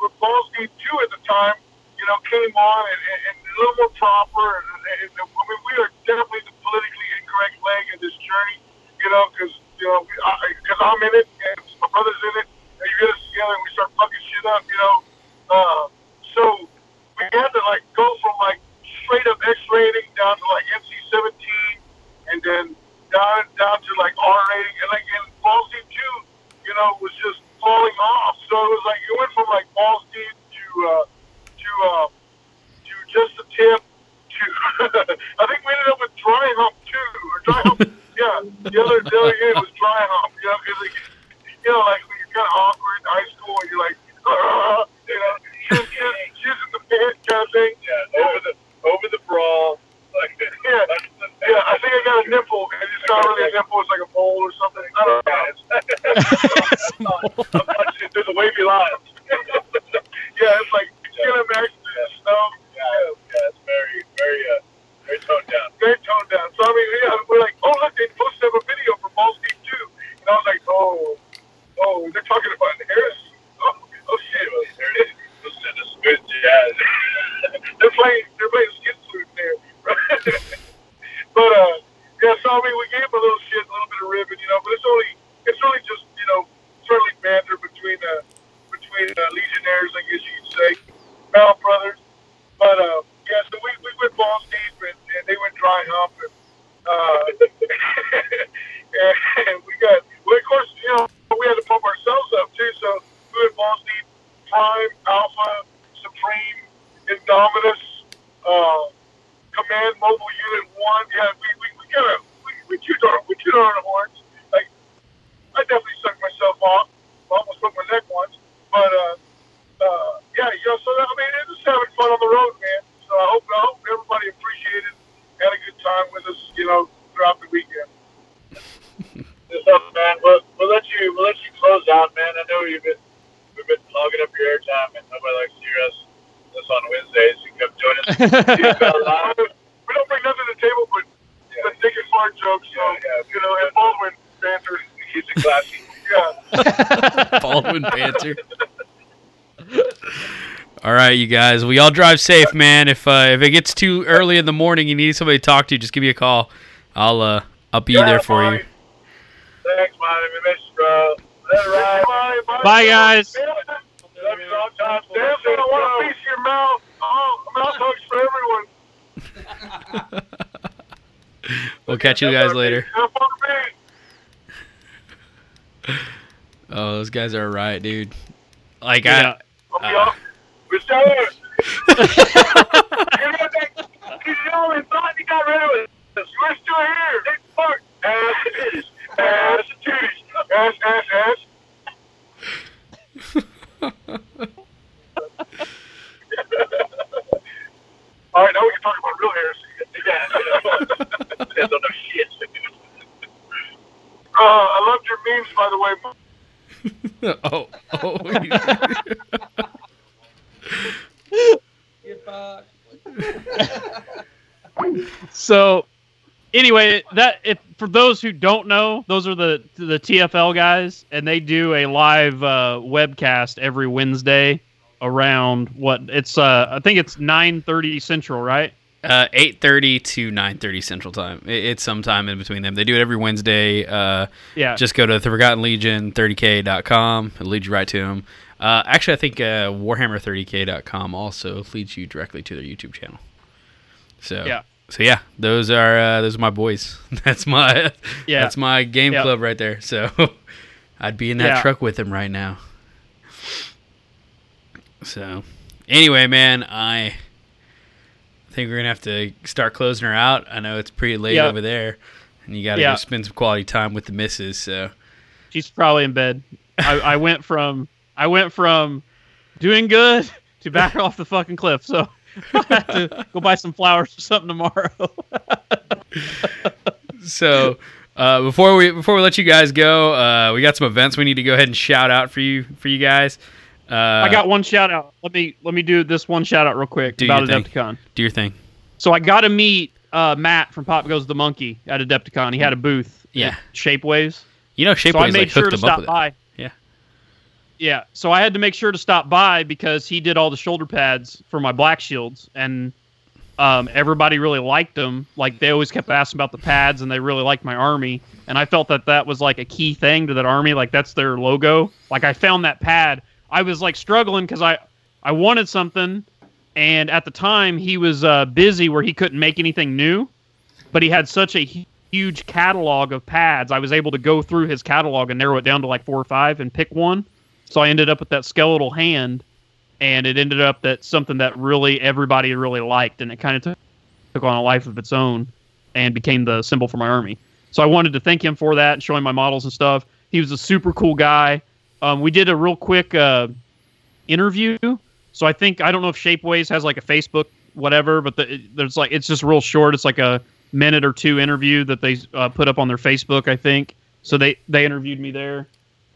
[SPEAKER 8] with balls deep two at the time, you know, came on and, and, and a little more proper, and, and, and I mean, we are definitely the politically incorrect leg in this journey, you know, because you know, because I'm in it and my brother's in it, and you get us together and we start fucking shit up, you know. Uh, so we had to like go from like straight up X rating down to like NC seventeen, and then down down to like R rating, and like in Balls Deep two, you know, was just falling off. So it was like it went from like Balls Deep to uh, to uh, to just the tip to. I think we ended up with dry hump two or dry hump. yeah, the other the other game was dry hump. You know, because like, you know, like when you're kind of awkward in high school, and you're like, you know, she's, she's, she's in the pit kind of thing.
[SPEAKER 9] Yeah, over the over the brawl. Like,
[SPEAKER 8] Yeah, yeah. I think I got a nipple, and it's not really a nipple. It's like a mole or something. I don't know.
[SPEAKER 9] I'm punching through the wavy lines.
[SPEAKER 8] yeah, it's like max in the snow.
[SPEAKER 9] Yeah, yeah, it's very, very, uh, very toned down.
[SPEAKER 8] very toned down. So I mean, yeah, we're like, oh look, they posted up a video for Ball State too, and I was like, oh, oh, they're talking about Harris. Oh, oh shit,
[SPEAKER 9] Listen to smooth jazz.
[SPEAKER 8] they're playing, they're playing skin flute there. but uh, yeah, so I mean, we gave him a little shit, a little bit of ribbon, you know, but it's only, it's really just, you know, friendly banter between uh, between uh, legionnaires, I guess you could say, Mount brothers. But uh, yeah, so we, we went balls deep and, and they went dry hump and uh, and we got well of course, you know, we had to pump ourselves up too, so we went balls deep, prime, alpha, supreme, indominus, uh, command mobile unit one. Yeah, we we, we kinda we, we chewed our we chewed our own horns. Like I definitely sucked myself off. Almost broke my neck once. But uh uh, yeah, you know, so I mean, it was having fun on the road, man. So I hope I hope everybody appreciated, had a good time with us, you know, throughout the weekend.
[SPEAKER 9] What's up, man? We'll, we'll let you we'll let you close out, man. I know you've been we've been logging up your airtime, and nobody likes to hear us this on Wednesdays. You can come join us. You got live.
[SPEAKER 8] we don't bring nothing to the table but the dick and fart jokes, so
[SPEAKER 9] Yeah, yeah.
[SPEAKER 8] you know, and Baldwin banter.
[SPEAKER 9] Keeps it classy.
[SPEAKER 8] Yeah.
[SPEAKER 2] Baldwin banter. All right, you guys. We all drive safe, man. If uh, if it gets too early in the morning, you need somebody to talk to, just give me a call. I'll uh I'll be there for you.
[SPEAKER 9] Thanks, man. We miss you, bro. Let it.
[SPEAKER 8] Bye, bye,
[SPEAKER 3] Bye, guys.
[SPEAKER 9] Love you long time.
[SPEAKER 8] Dancing, I want a piece of your mouth. Oh, mouth for everyone.
[SPEAKER 2] We'll catch you guys later.
[SPEAKER 8] Have fun with me.
[SPEAKER 2] Oh, those guys are right, dude. Like
[SPEAKER 3] Yeah.
[SPEAKER 8] I'll be
[SPEAKER 2] Uh.
[SPEAKER 8] off. We're still here. He's yelling, thought he got rid of it. We're still here. Big fuck. Ass titties. Ass titties. Ass, ass, ass. All right, now we can talk about real heresy. Yeah.
[SPEAKER 9] Depends on the shit.
[SPEAKER 8] Uh, I loved your memes, by the way.
[SPEAKER 2] I oh oh.
[SPEAKER 3] So, anyway, that if for those who don't know, those are the the TFL guys, and they do a live uh, webcast every Wednesday around what it's. Uh, I think it's nine thirty Central, right?
[SPEAKER 2] Uh, eight thirty to nine thirty Central Time. It, it's sometime in between them. They do it every Wednesday. Uh,
[SPEAKER 3] Yeah.
[SPEAKER 2] just go to the Forgotten Legion 30k.com. It leads you right to them. Uh, actually, I think uh, Warhammer 30k.com also leads you directly to their YouTube channel. So
[SPEAKER 3] Yeah.
[SPEAKER 2] So yeah, those are uh, those are my boys. That's my
[SPEAKER 3] Yeah.
[SPEAKER 2] that's my game
[SPEAKER 3] Yeah.
[SPEAKER 2] club right there. So I'd be in that
[SPEAKER 3] Yeah.
[SPEAKER 2] truck with them right now. So anyway, man, I think we're gonna have to start closing her out. I know it's pretty late
[SPEAKER 3] Yeah.
[SPEAKER 2] over there, and you got to
[SPEAKER 3] Yeah.
[SPEAKER 2] go spend some quality time with the missus. So
[SPEAKER 3] She's probably in bed. I, I went from I went from doing good to back off the fucking cliff. So I have to go buy some flowers or something tomorrow.
[SPEAKER 2] so uh, before we before we let you guys go, uh, we got some events we need to go ahead and shout out for you for you guys. Uh,
[SPEAKER 3] I got one shout out. Let me let me do this one shout out real quick
[SPEAKER 2] Do
[SPEAKER 3] about. Adepticon.
[SPEAKER 2] do your thing.
[SPEAKER 3] So I got to meet uh, Matt from Pop Goes the Monkey at Adepticon. He had a booth.
[SPEAKER 2] Yeah.
[SPEAKER 3] Shapeways.
[SPEAKER 2] You know, Shapeways
[SPEAKER 3] so I made
[SPEAKER 2] like
[SPEAKER 3] sure to stop
[SPEAKER 2] by. it. Yeah.
[SPEAKER 3] So I had to make sure to stop by because he did all the shoulder pads for my black shields, and um, everybody really liked them. Like they always kept asking about the pads, and they really liked my army. And I felt that that was like a key thing to that army. Like that's their logo. Like I found that pad. I was like struggling because I I wanted something, and at the time he was uh, busy where he couldn't make anything new, but he had such a huge catalog of pads. I was able to go through his catalog and narrow it down to like four or five and pick one. So I ended up with that skeletal hand, and it ended up that something that really everybody really liked, and it kind of took took on a life of its own and became the symbol for my army. So I wanted to thank him for that and showing my models and stuff. He was a super cool guy. Um, we did a real quick uh, interview. So I think I don't know if Shapeways has like a Facebook whatever, but the, there's like it's just real short. It's like a minute or two interview that they uh, put up on their Facebook, I think. So they they interviewed me there,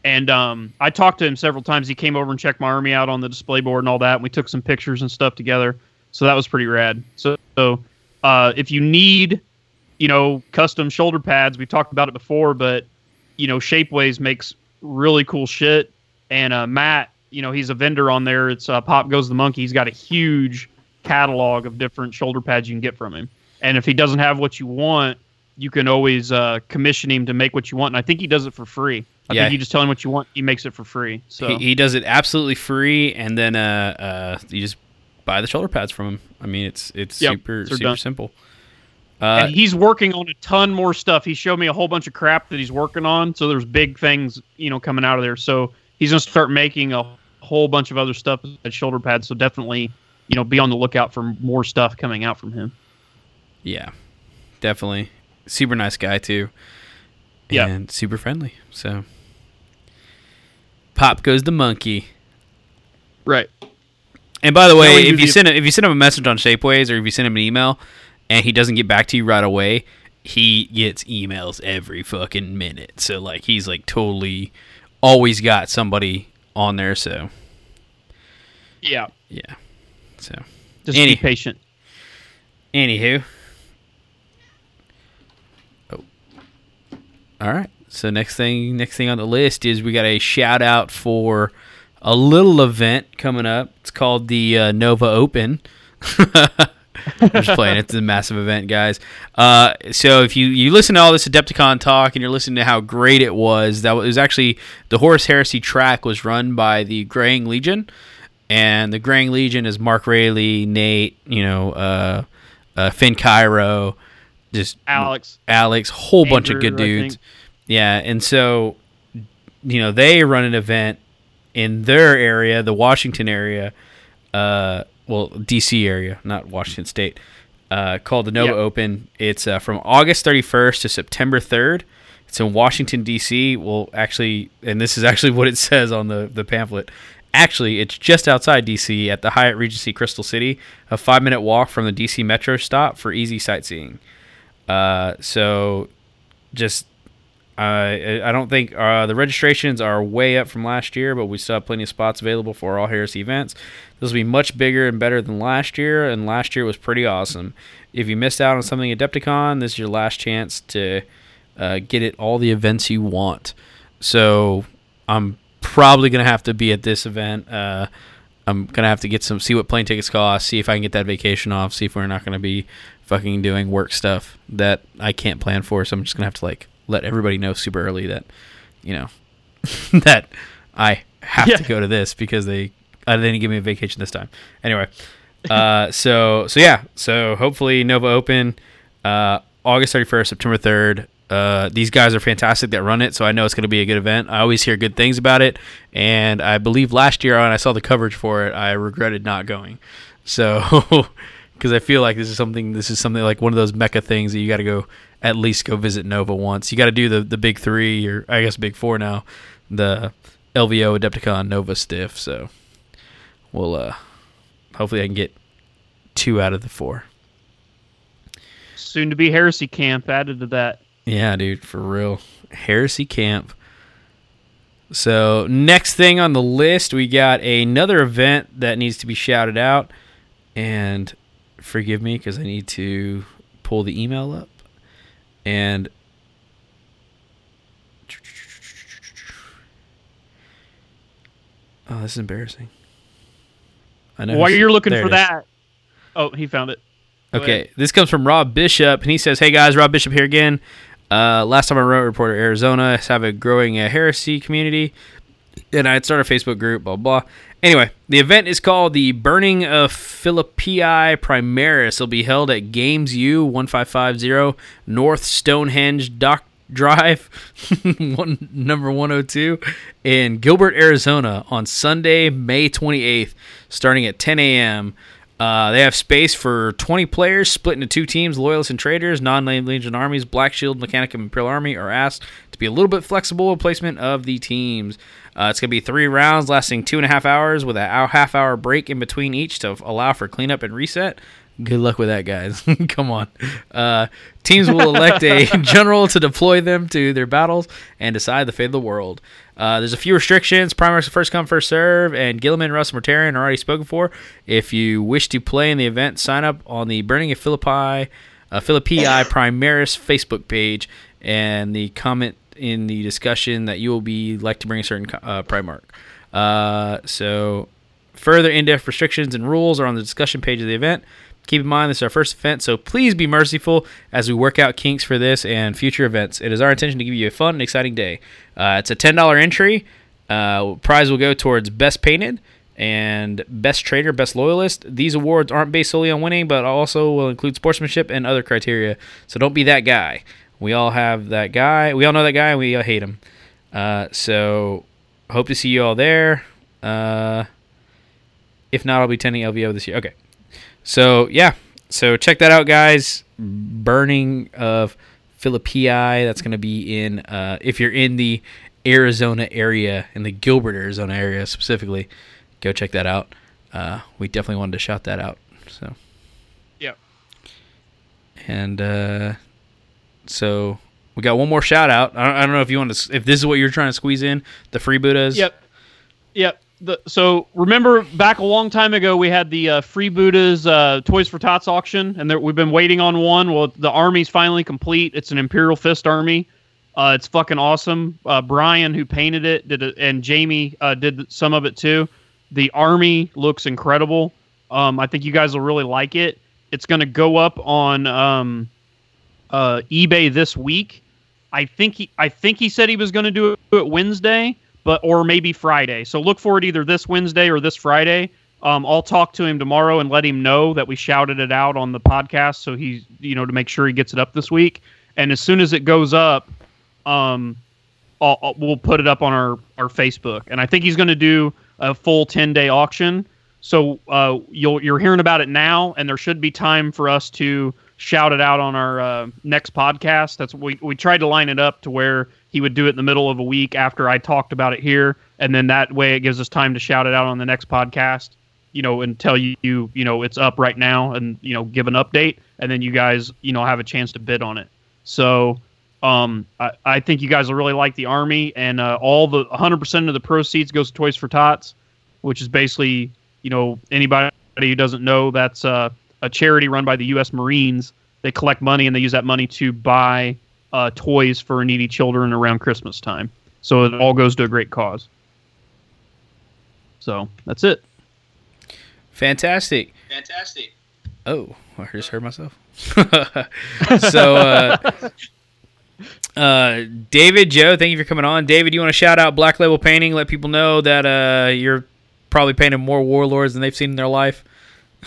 [SPEAKER 3] and um, I talked to him several times. He came over and checked my army out on the display board and all that. And we took some pictures and stuff together. So that was pretty rad. So, so uh, if you need, you know, custom shoulder pads, we talked about it before, but you know, Shapeways makes really cool shit. And uh, Matt, you know, he's a vendor on there. It's uh, Pop Goes the Monkey. He's got a huge catalog of different shoulder pads you can get from him. And if he doesn't have what you want, you can always uh, commission him to make what you want. And I think he does it for free. I
[SPEAKER 2] Yeah.
[SPEAKER 3] think you just tell him what you want, he makes it for free. So
[SPEAKER 2] He, he does it absolutely free, and then uh, uh, you just buy the shoulder pads from him. I mean, it's it's
[SPEAKER 3] Yep,
[SPEAKER 2] super super
[SPEAKER 3] done.
[SPEAKER 2] simple. Uh,
[SPEAKER 3] and he's working on a ton more stuff. He showed me a whole bunch of crap that he's working on. So there's big things, you know, coming out of there. So he's gonna start making a whole bunch of other stuff at shoulder pads. So definitely, you know, be on the lookout for more stuff coming out from him.
[SPEAKER 2] yeah, definitely super nice guy too.
[SPEAKER 3] Yeah.
[SPEAKER 2] and super friendly. So, pop goes the monkey.
[SPEAKER 3] Right.
[SPEAKER 2] And by the way, if you send him, if you send him a message on Shapeways or if you send him an email and he doesn't get back to you right away, he gets emails every fucking minute. So like he's like totally always got somebody on there. So
[SPEAKER 3] Yeah.
[SPEAKER 2] yeah. So
[SPEAKER 3] Just
[SPEAKER 2] Any-
[SPEAKER 3] be patient.
[SPEAKER 2] anywho, oh, all right. So next thing, next thing on the list is we got a shout out for a little event coming up. It's called the uh, Nova Open. I'm just playing. It's a massive event, guys. Uh, so if you you listen to all this Adepticon talk and you're listening to how great it was, that was actually the Horus Heresy track was run by the Graying Legion, and the Graying Legion is Mark Rayleigh, Nate, you know, uh, uh, Finn Cairo, just
[SPEAKER 3] Alex.
[SPEAKER 2] Alex, whole bunch of good dudes. Yeah, and so you know they run an event in their area, the Washington area, uh, well D.C. area, not Washington State, uh, called the Nova
[SPEAKER 3] Yep.
[SPEAKER 2] Open. It's uh, from August 31st to September 3rd. It's in Washington D.C. Well, actually, and this is actually what it says on the the pamphlet. Actually, it's just outside D.C. at the Hyatt Regency Crystal City, a five minute walk from the D.C. Metro stop for easy sightseeing. Uh, so just I I don't think uh, the registrations are way up from last year, but we still have plenty of spots available for all Heresy events. This will be much bigger and better than last year, and last year was pretty awesome. If you missed out on something at Adepticon, this is your last chance to uh, get it all the events you want. So I'm probably gonna have to be at this event. Uh, I'm gonna have to get some see what plane tickets cost, see if I can get that vacation off, see if we're not gonna be fucking doing work stuff that I can't plan for. So I'm just gonna have to like let everybody know super early that you know that I have
[SPEAKER 3] Yeah.
[SPEAKER 2] to go to this because they uh, they didn't give me a vacation this time. Anyway, uh, so so yeah, so hopefully Nova Open, uh, August 31st, September 3rd. Uh, these guys are fantastic that run it, so I know it's going to be a good event. I always hear good things about it, and I believe last year when I saw the coverage for it, I regretted not going. So, because I feel like this is something, this is something like one of those mecca things that you got to go at least go visit Nova once. You got to do the the big three, or I guess big four now, the LVO, Adepticon, Nova, Stiff. So, we'll uh, hopefully I can get two out of the four.
[SPEAKER 3] Soon to be heresy camp added to that.
[SPEAKER 2] Yeah, dude, for real. Heresy Camp. So, next thing on the list, we got another event that needs to be shouted out. And forgive me because I need to pull the email up. And Oh, this is embarrassing. I know.
[SPEAKER 3] While you're looking for
[SPEAKER 2] is.
[SPEAKER 3] that, oh, he found it. Go
[SPEAKER 2] Okay,
[SPEAKER 3] ahead.
[SPEAKER 2] this comes from Rob Bishop, and he says, "Hey guys, Rob Bishop here again. Uh, last time I wrote reporter Arizona I have a growing uh, heresy community, and I had started a Facebook group. Blah blah. Anyway, the event is called the Burning of Philippi Primaris. It'll be held at Games U one five five zero North Stonehenge Dock Drive, one number one hundred two, in Gilbert, Arizona, on Sunday, May twenty eighth, starting at ten a.m." Uh, they have space for 20 players split into two teams loyalists and traitors non-named legion armies black shield mechanic and imperial army are asked be a little bit flexible with placement of the teams. Uh, it's going to be three rounds lasting two and a half hours with a half hour break in between each to allow for cleanup and reset. Good luck with that guys. Come on. Uh, teams will elect a general to deploy them to their battles and decide the fate of the world. Uh, there's a few restrictions. Primarchs first come, first serve, and Guilliman, Russ, and Mortarion are already spoken for. If you wish to play in the event, sign up on the Burning of Philippi, uh, Philippi Primaris Facebook page, and the comment in the discussion that you will be like to bring a certain uh, Primarch. Uh, so, further in-depth restrictions and rules are on the discussion page of the event. Keep in mind this is our first event, so please be merciful as we work out kinks for this and future events. It is our intention to give you a fun and exciting day. Uh, it's a ten dollar entry. Uh, prize will go towards best painted and best traitor, best loyalist. These awards aren't based solely on winning, but also will include sportsmanship and other criteria. So don't be that guy. We all have that guy. We all know that guy, and we all hate him. Uh, so hope to see you all there. Uh, if not, I'll be attending LVO this year. Okay. So yeah, so check that out, guys. Burning of Philippi. That's going to be in uh, if you're in the Arizona area, in the Gilbert, Arizona area specifically. Go check that out. Uh, we definitely wanted to shout that out. So
[SPEAKER 3] Yep.
[SPEAKER 2] and uh, so we got one more shout out. I don't, I don't know if you want to, if this is what you're trying to squeeze in the free Buddhas.
[SPEAKER 3] Yep. Yep. The, so remember back a long time ago we had the uh, free Buddhas uh, Toys for Tots auction, and there, we've been waiting on one. Well, the army's finally complete. It's an Imperial Fist army. Uh, it's fucking awesome. Uh, Brian, who painted it, did it, and Jamie uh, did some of it too. The army looks incredible. Um, I think you guys will really like it. It's going to go up on um, uh, eBay this week. I think he, I think he said he was going to do it Wednesday, but or maybe Friday. So look for it either this Wednesday or this Friday. Um, I'll talk to him tomorrow and let him know that we shouted it out on the podcast, so he's you know to make sure he gets it up this week. And as soon as it goes up, um, I'll, I'll- we'll put it up on our our Facebook. And I think he's going to do a full ten day auction. So uh, you'll you're hearing about it now, and there should be time for us to shout it out on our uh, next podcast. That's we we tried to line it up to where he would do it in the middle of a week after I talked about it here, and then that way it gives us time to shout it out on the next podcast. You know, and tell you you know it's up right now, and you know give an update, and then you guys you know have a chance to bid on it. So um, I, I think you guys will really like the army, and uh, all the 100% of the proceeds goes to Toys for Tots, which is basically, you know, anybody who doesn't know, that's uh, a charity run by the U.S. Marines. They collect money and they use that money to buy uh, toys for needy children around Christmas time. So it all goes to a great cause. So that's it.
[SPEAKER 2] Fantastic.
[SPEAKER 12] Fantastic.
[SPEAKER 2] Oh, I just heard myself. so, uh, uh, David, Joe, thank you for coming on. David, you want to shout out Black Label Painting? Let people know that uh, you're probably painting more warlords than they've seen in their life.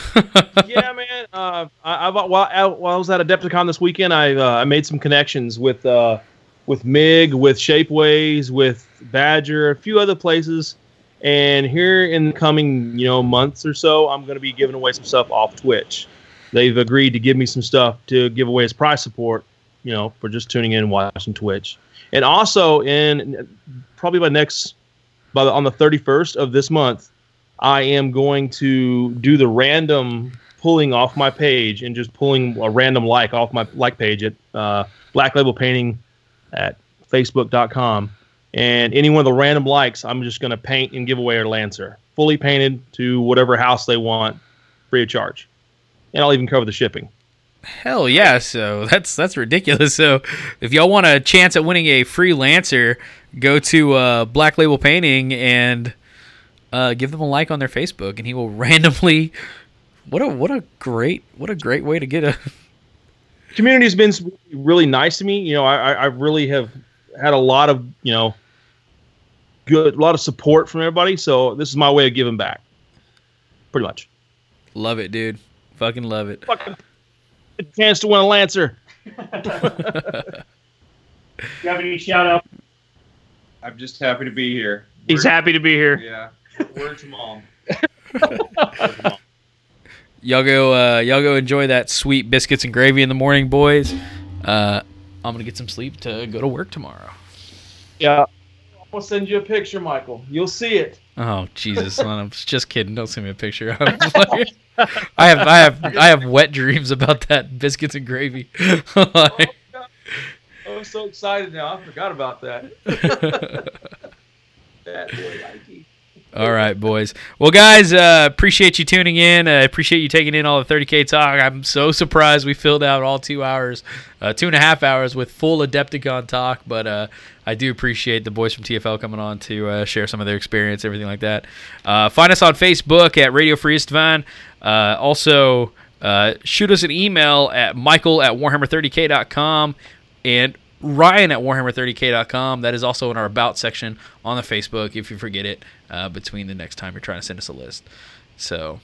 [SPEAKER 5] yeah, man. Uh, I, I while, I, while I was at Adepticon this weekend, I uh, I made some connections with uh, with Mig, with Shapeways, with Badger, a few other places. And here in the coming you know months or so, I'm going to be giving away some stuff off Twitch. They've agreed to give me some stuff to give away as prize support, you know, for just tuning in and watching Twitch. And also, in probably by next, by the, on the 31st of this month, I am going to do the random pulling off my page and just pulling a random like off my like page at uh, Black Label Painting at Facebook.com. And any one of the random likes, I'm just going to paint and give away a Lancer, fully painted to whatever house they want, free of charge. And I'll even cover the shipping.
[SPEAKER 2] Hell yeah! So that's that's ridiculous. So if y'all want a chance at winning a free Lancer, go to uh, Black Label Painting and uh, give them a like on their Facebook, and he will randomly. What a what a great what a great way to get a
[SPEAKER 5] community's been really nice to me. You know, I, I really have had a lot of, you know, good, a lot of support from everybody. So this is my way of giving back. Pretty much.
[SPEAKER 2] Love it, dude. Fucking love it.
[SPEAKER 5] Fucking a chance to win a Lancer.
[SPEAKER 3] you have any shout out?
[SPEAKER 4] I'm just happy to be here.
[SPEAKER 3] He's happy to be here.
[SPEAKER 4] Yeah. Word to mom.
[SPEAKER 2] y'all go uh, y'all go enjoy that sweet biscuits and gravy in the morning, boys. Uh, I'm gonna get some sleep to go to work tomorrow.
[SPEAKER 7] Yeah. I'm gonna send you a picture, Michael. You'll see it.
[SPEAKER 2] Oh Jesus! I'm just kidding. Don't send me a picture. I'm like- I have I have I have wet dreams about that biscuits and gravy. Like-
[SPEAKER 7] I'm so excited now. I forgot about that. Bad boy Mikey.
[SPEAKER 2] All right, boys. Well, guys, uh, appreciate you tuning in. I appreciate you taking in all the 30K talk. I'm so surprised we filled out all two hours, uh, two and a half hours with full Adepticon talk. But uh, I do appreciate the boys from TFL coming on to uh, share some of their experience, everything like that. Uh, find us on Facebook at Radio Free Istvan. Uh, also, uh, shoot us an email at michael at warhammer30k.com and Ryan at Warhammer30k.com. That is also in our About section on the Facebook if you forget it uh, between the next time you're trying to send us a list. So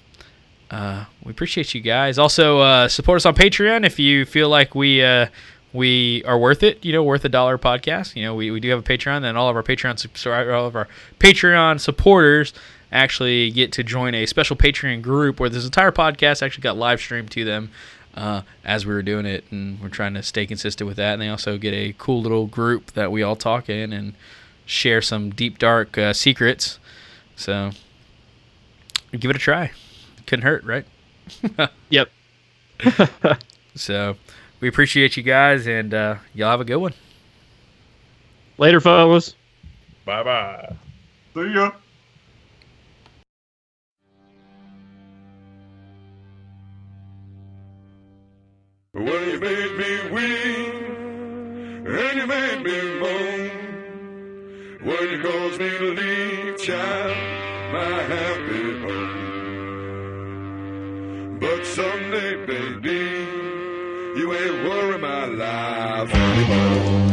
[SPEAKER 2] uh, we appreciate you guys. Also, uh, support us on Patreon if you feel like we. Uh, we are worth it, you know, worth a dollar podcast. You know, we, we do have a Patreon, and all of our Patreon all of our Patreon supporters actually get to join a special Patreon group where this entire podcast actually got live streamed to them uh, as we were doing it, and we're trying to stay consistent with that. And they also get a cool little group that we all talk in and share some deep dark uh, secrets. So give it a try. Couldn't hurt, right?
[SPEAKER 3] Yep.
[SPEAKER 2] So we appreciate you guys, and uh, y'all have a good one.
[SPEAKER 3] Later, fellas.
[SPEAKER 7] Bye bye.
[SPEAKER 4] See ya.
[SPEAKER 13] Well, you made me weep, and you made me moan. When you caused me to leave, child, my happy home. But someday, baby, you ain't worry my life anymore.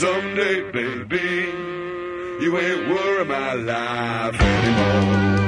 [SPEAKER 13] Someday, baby, you ain't worry my life anymore.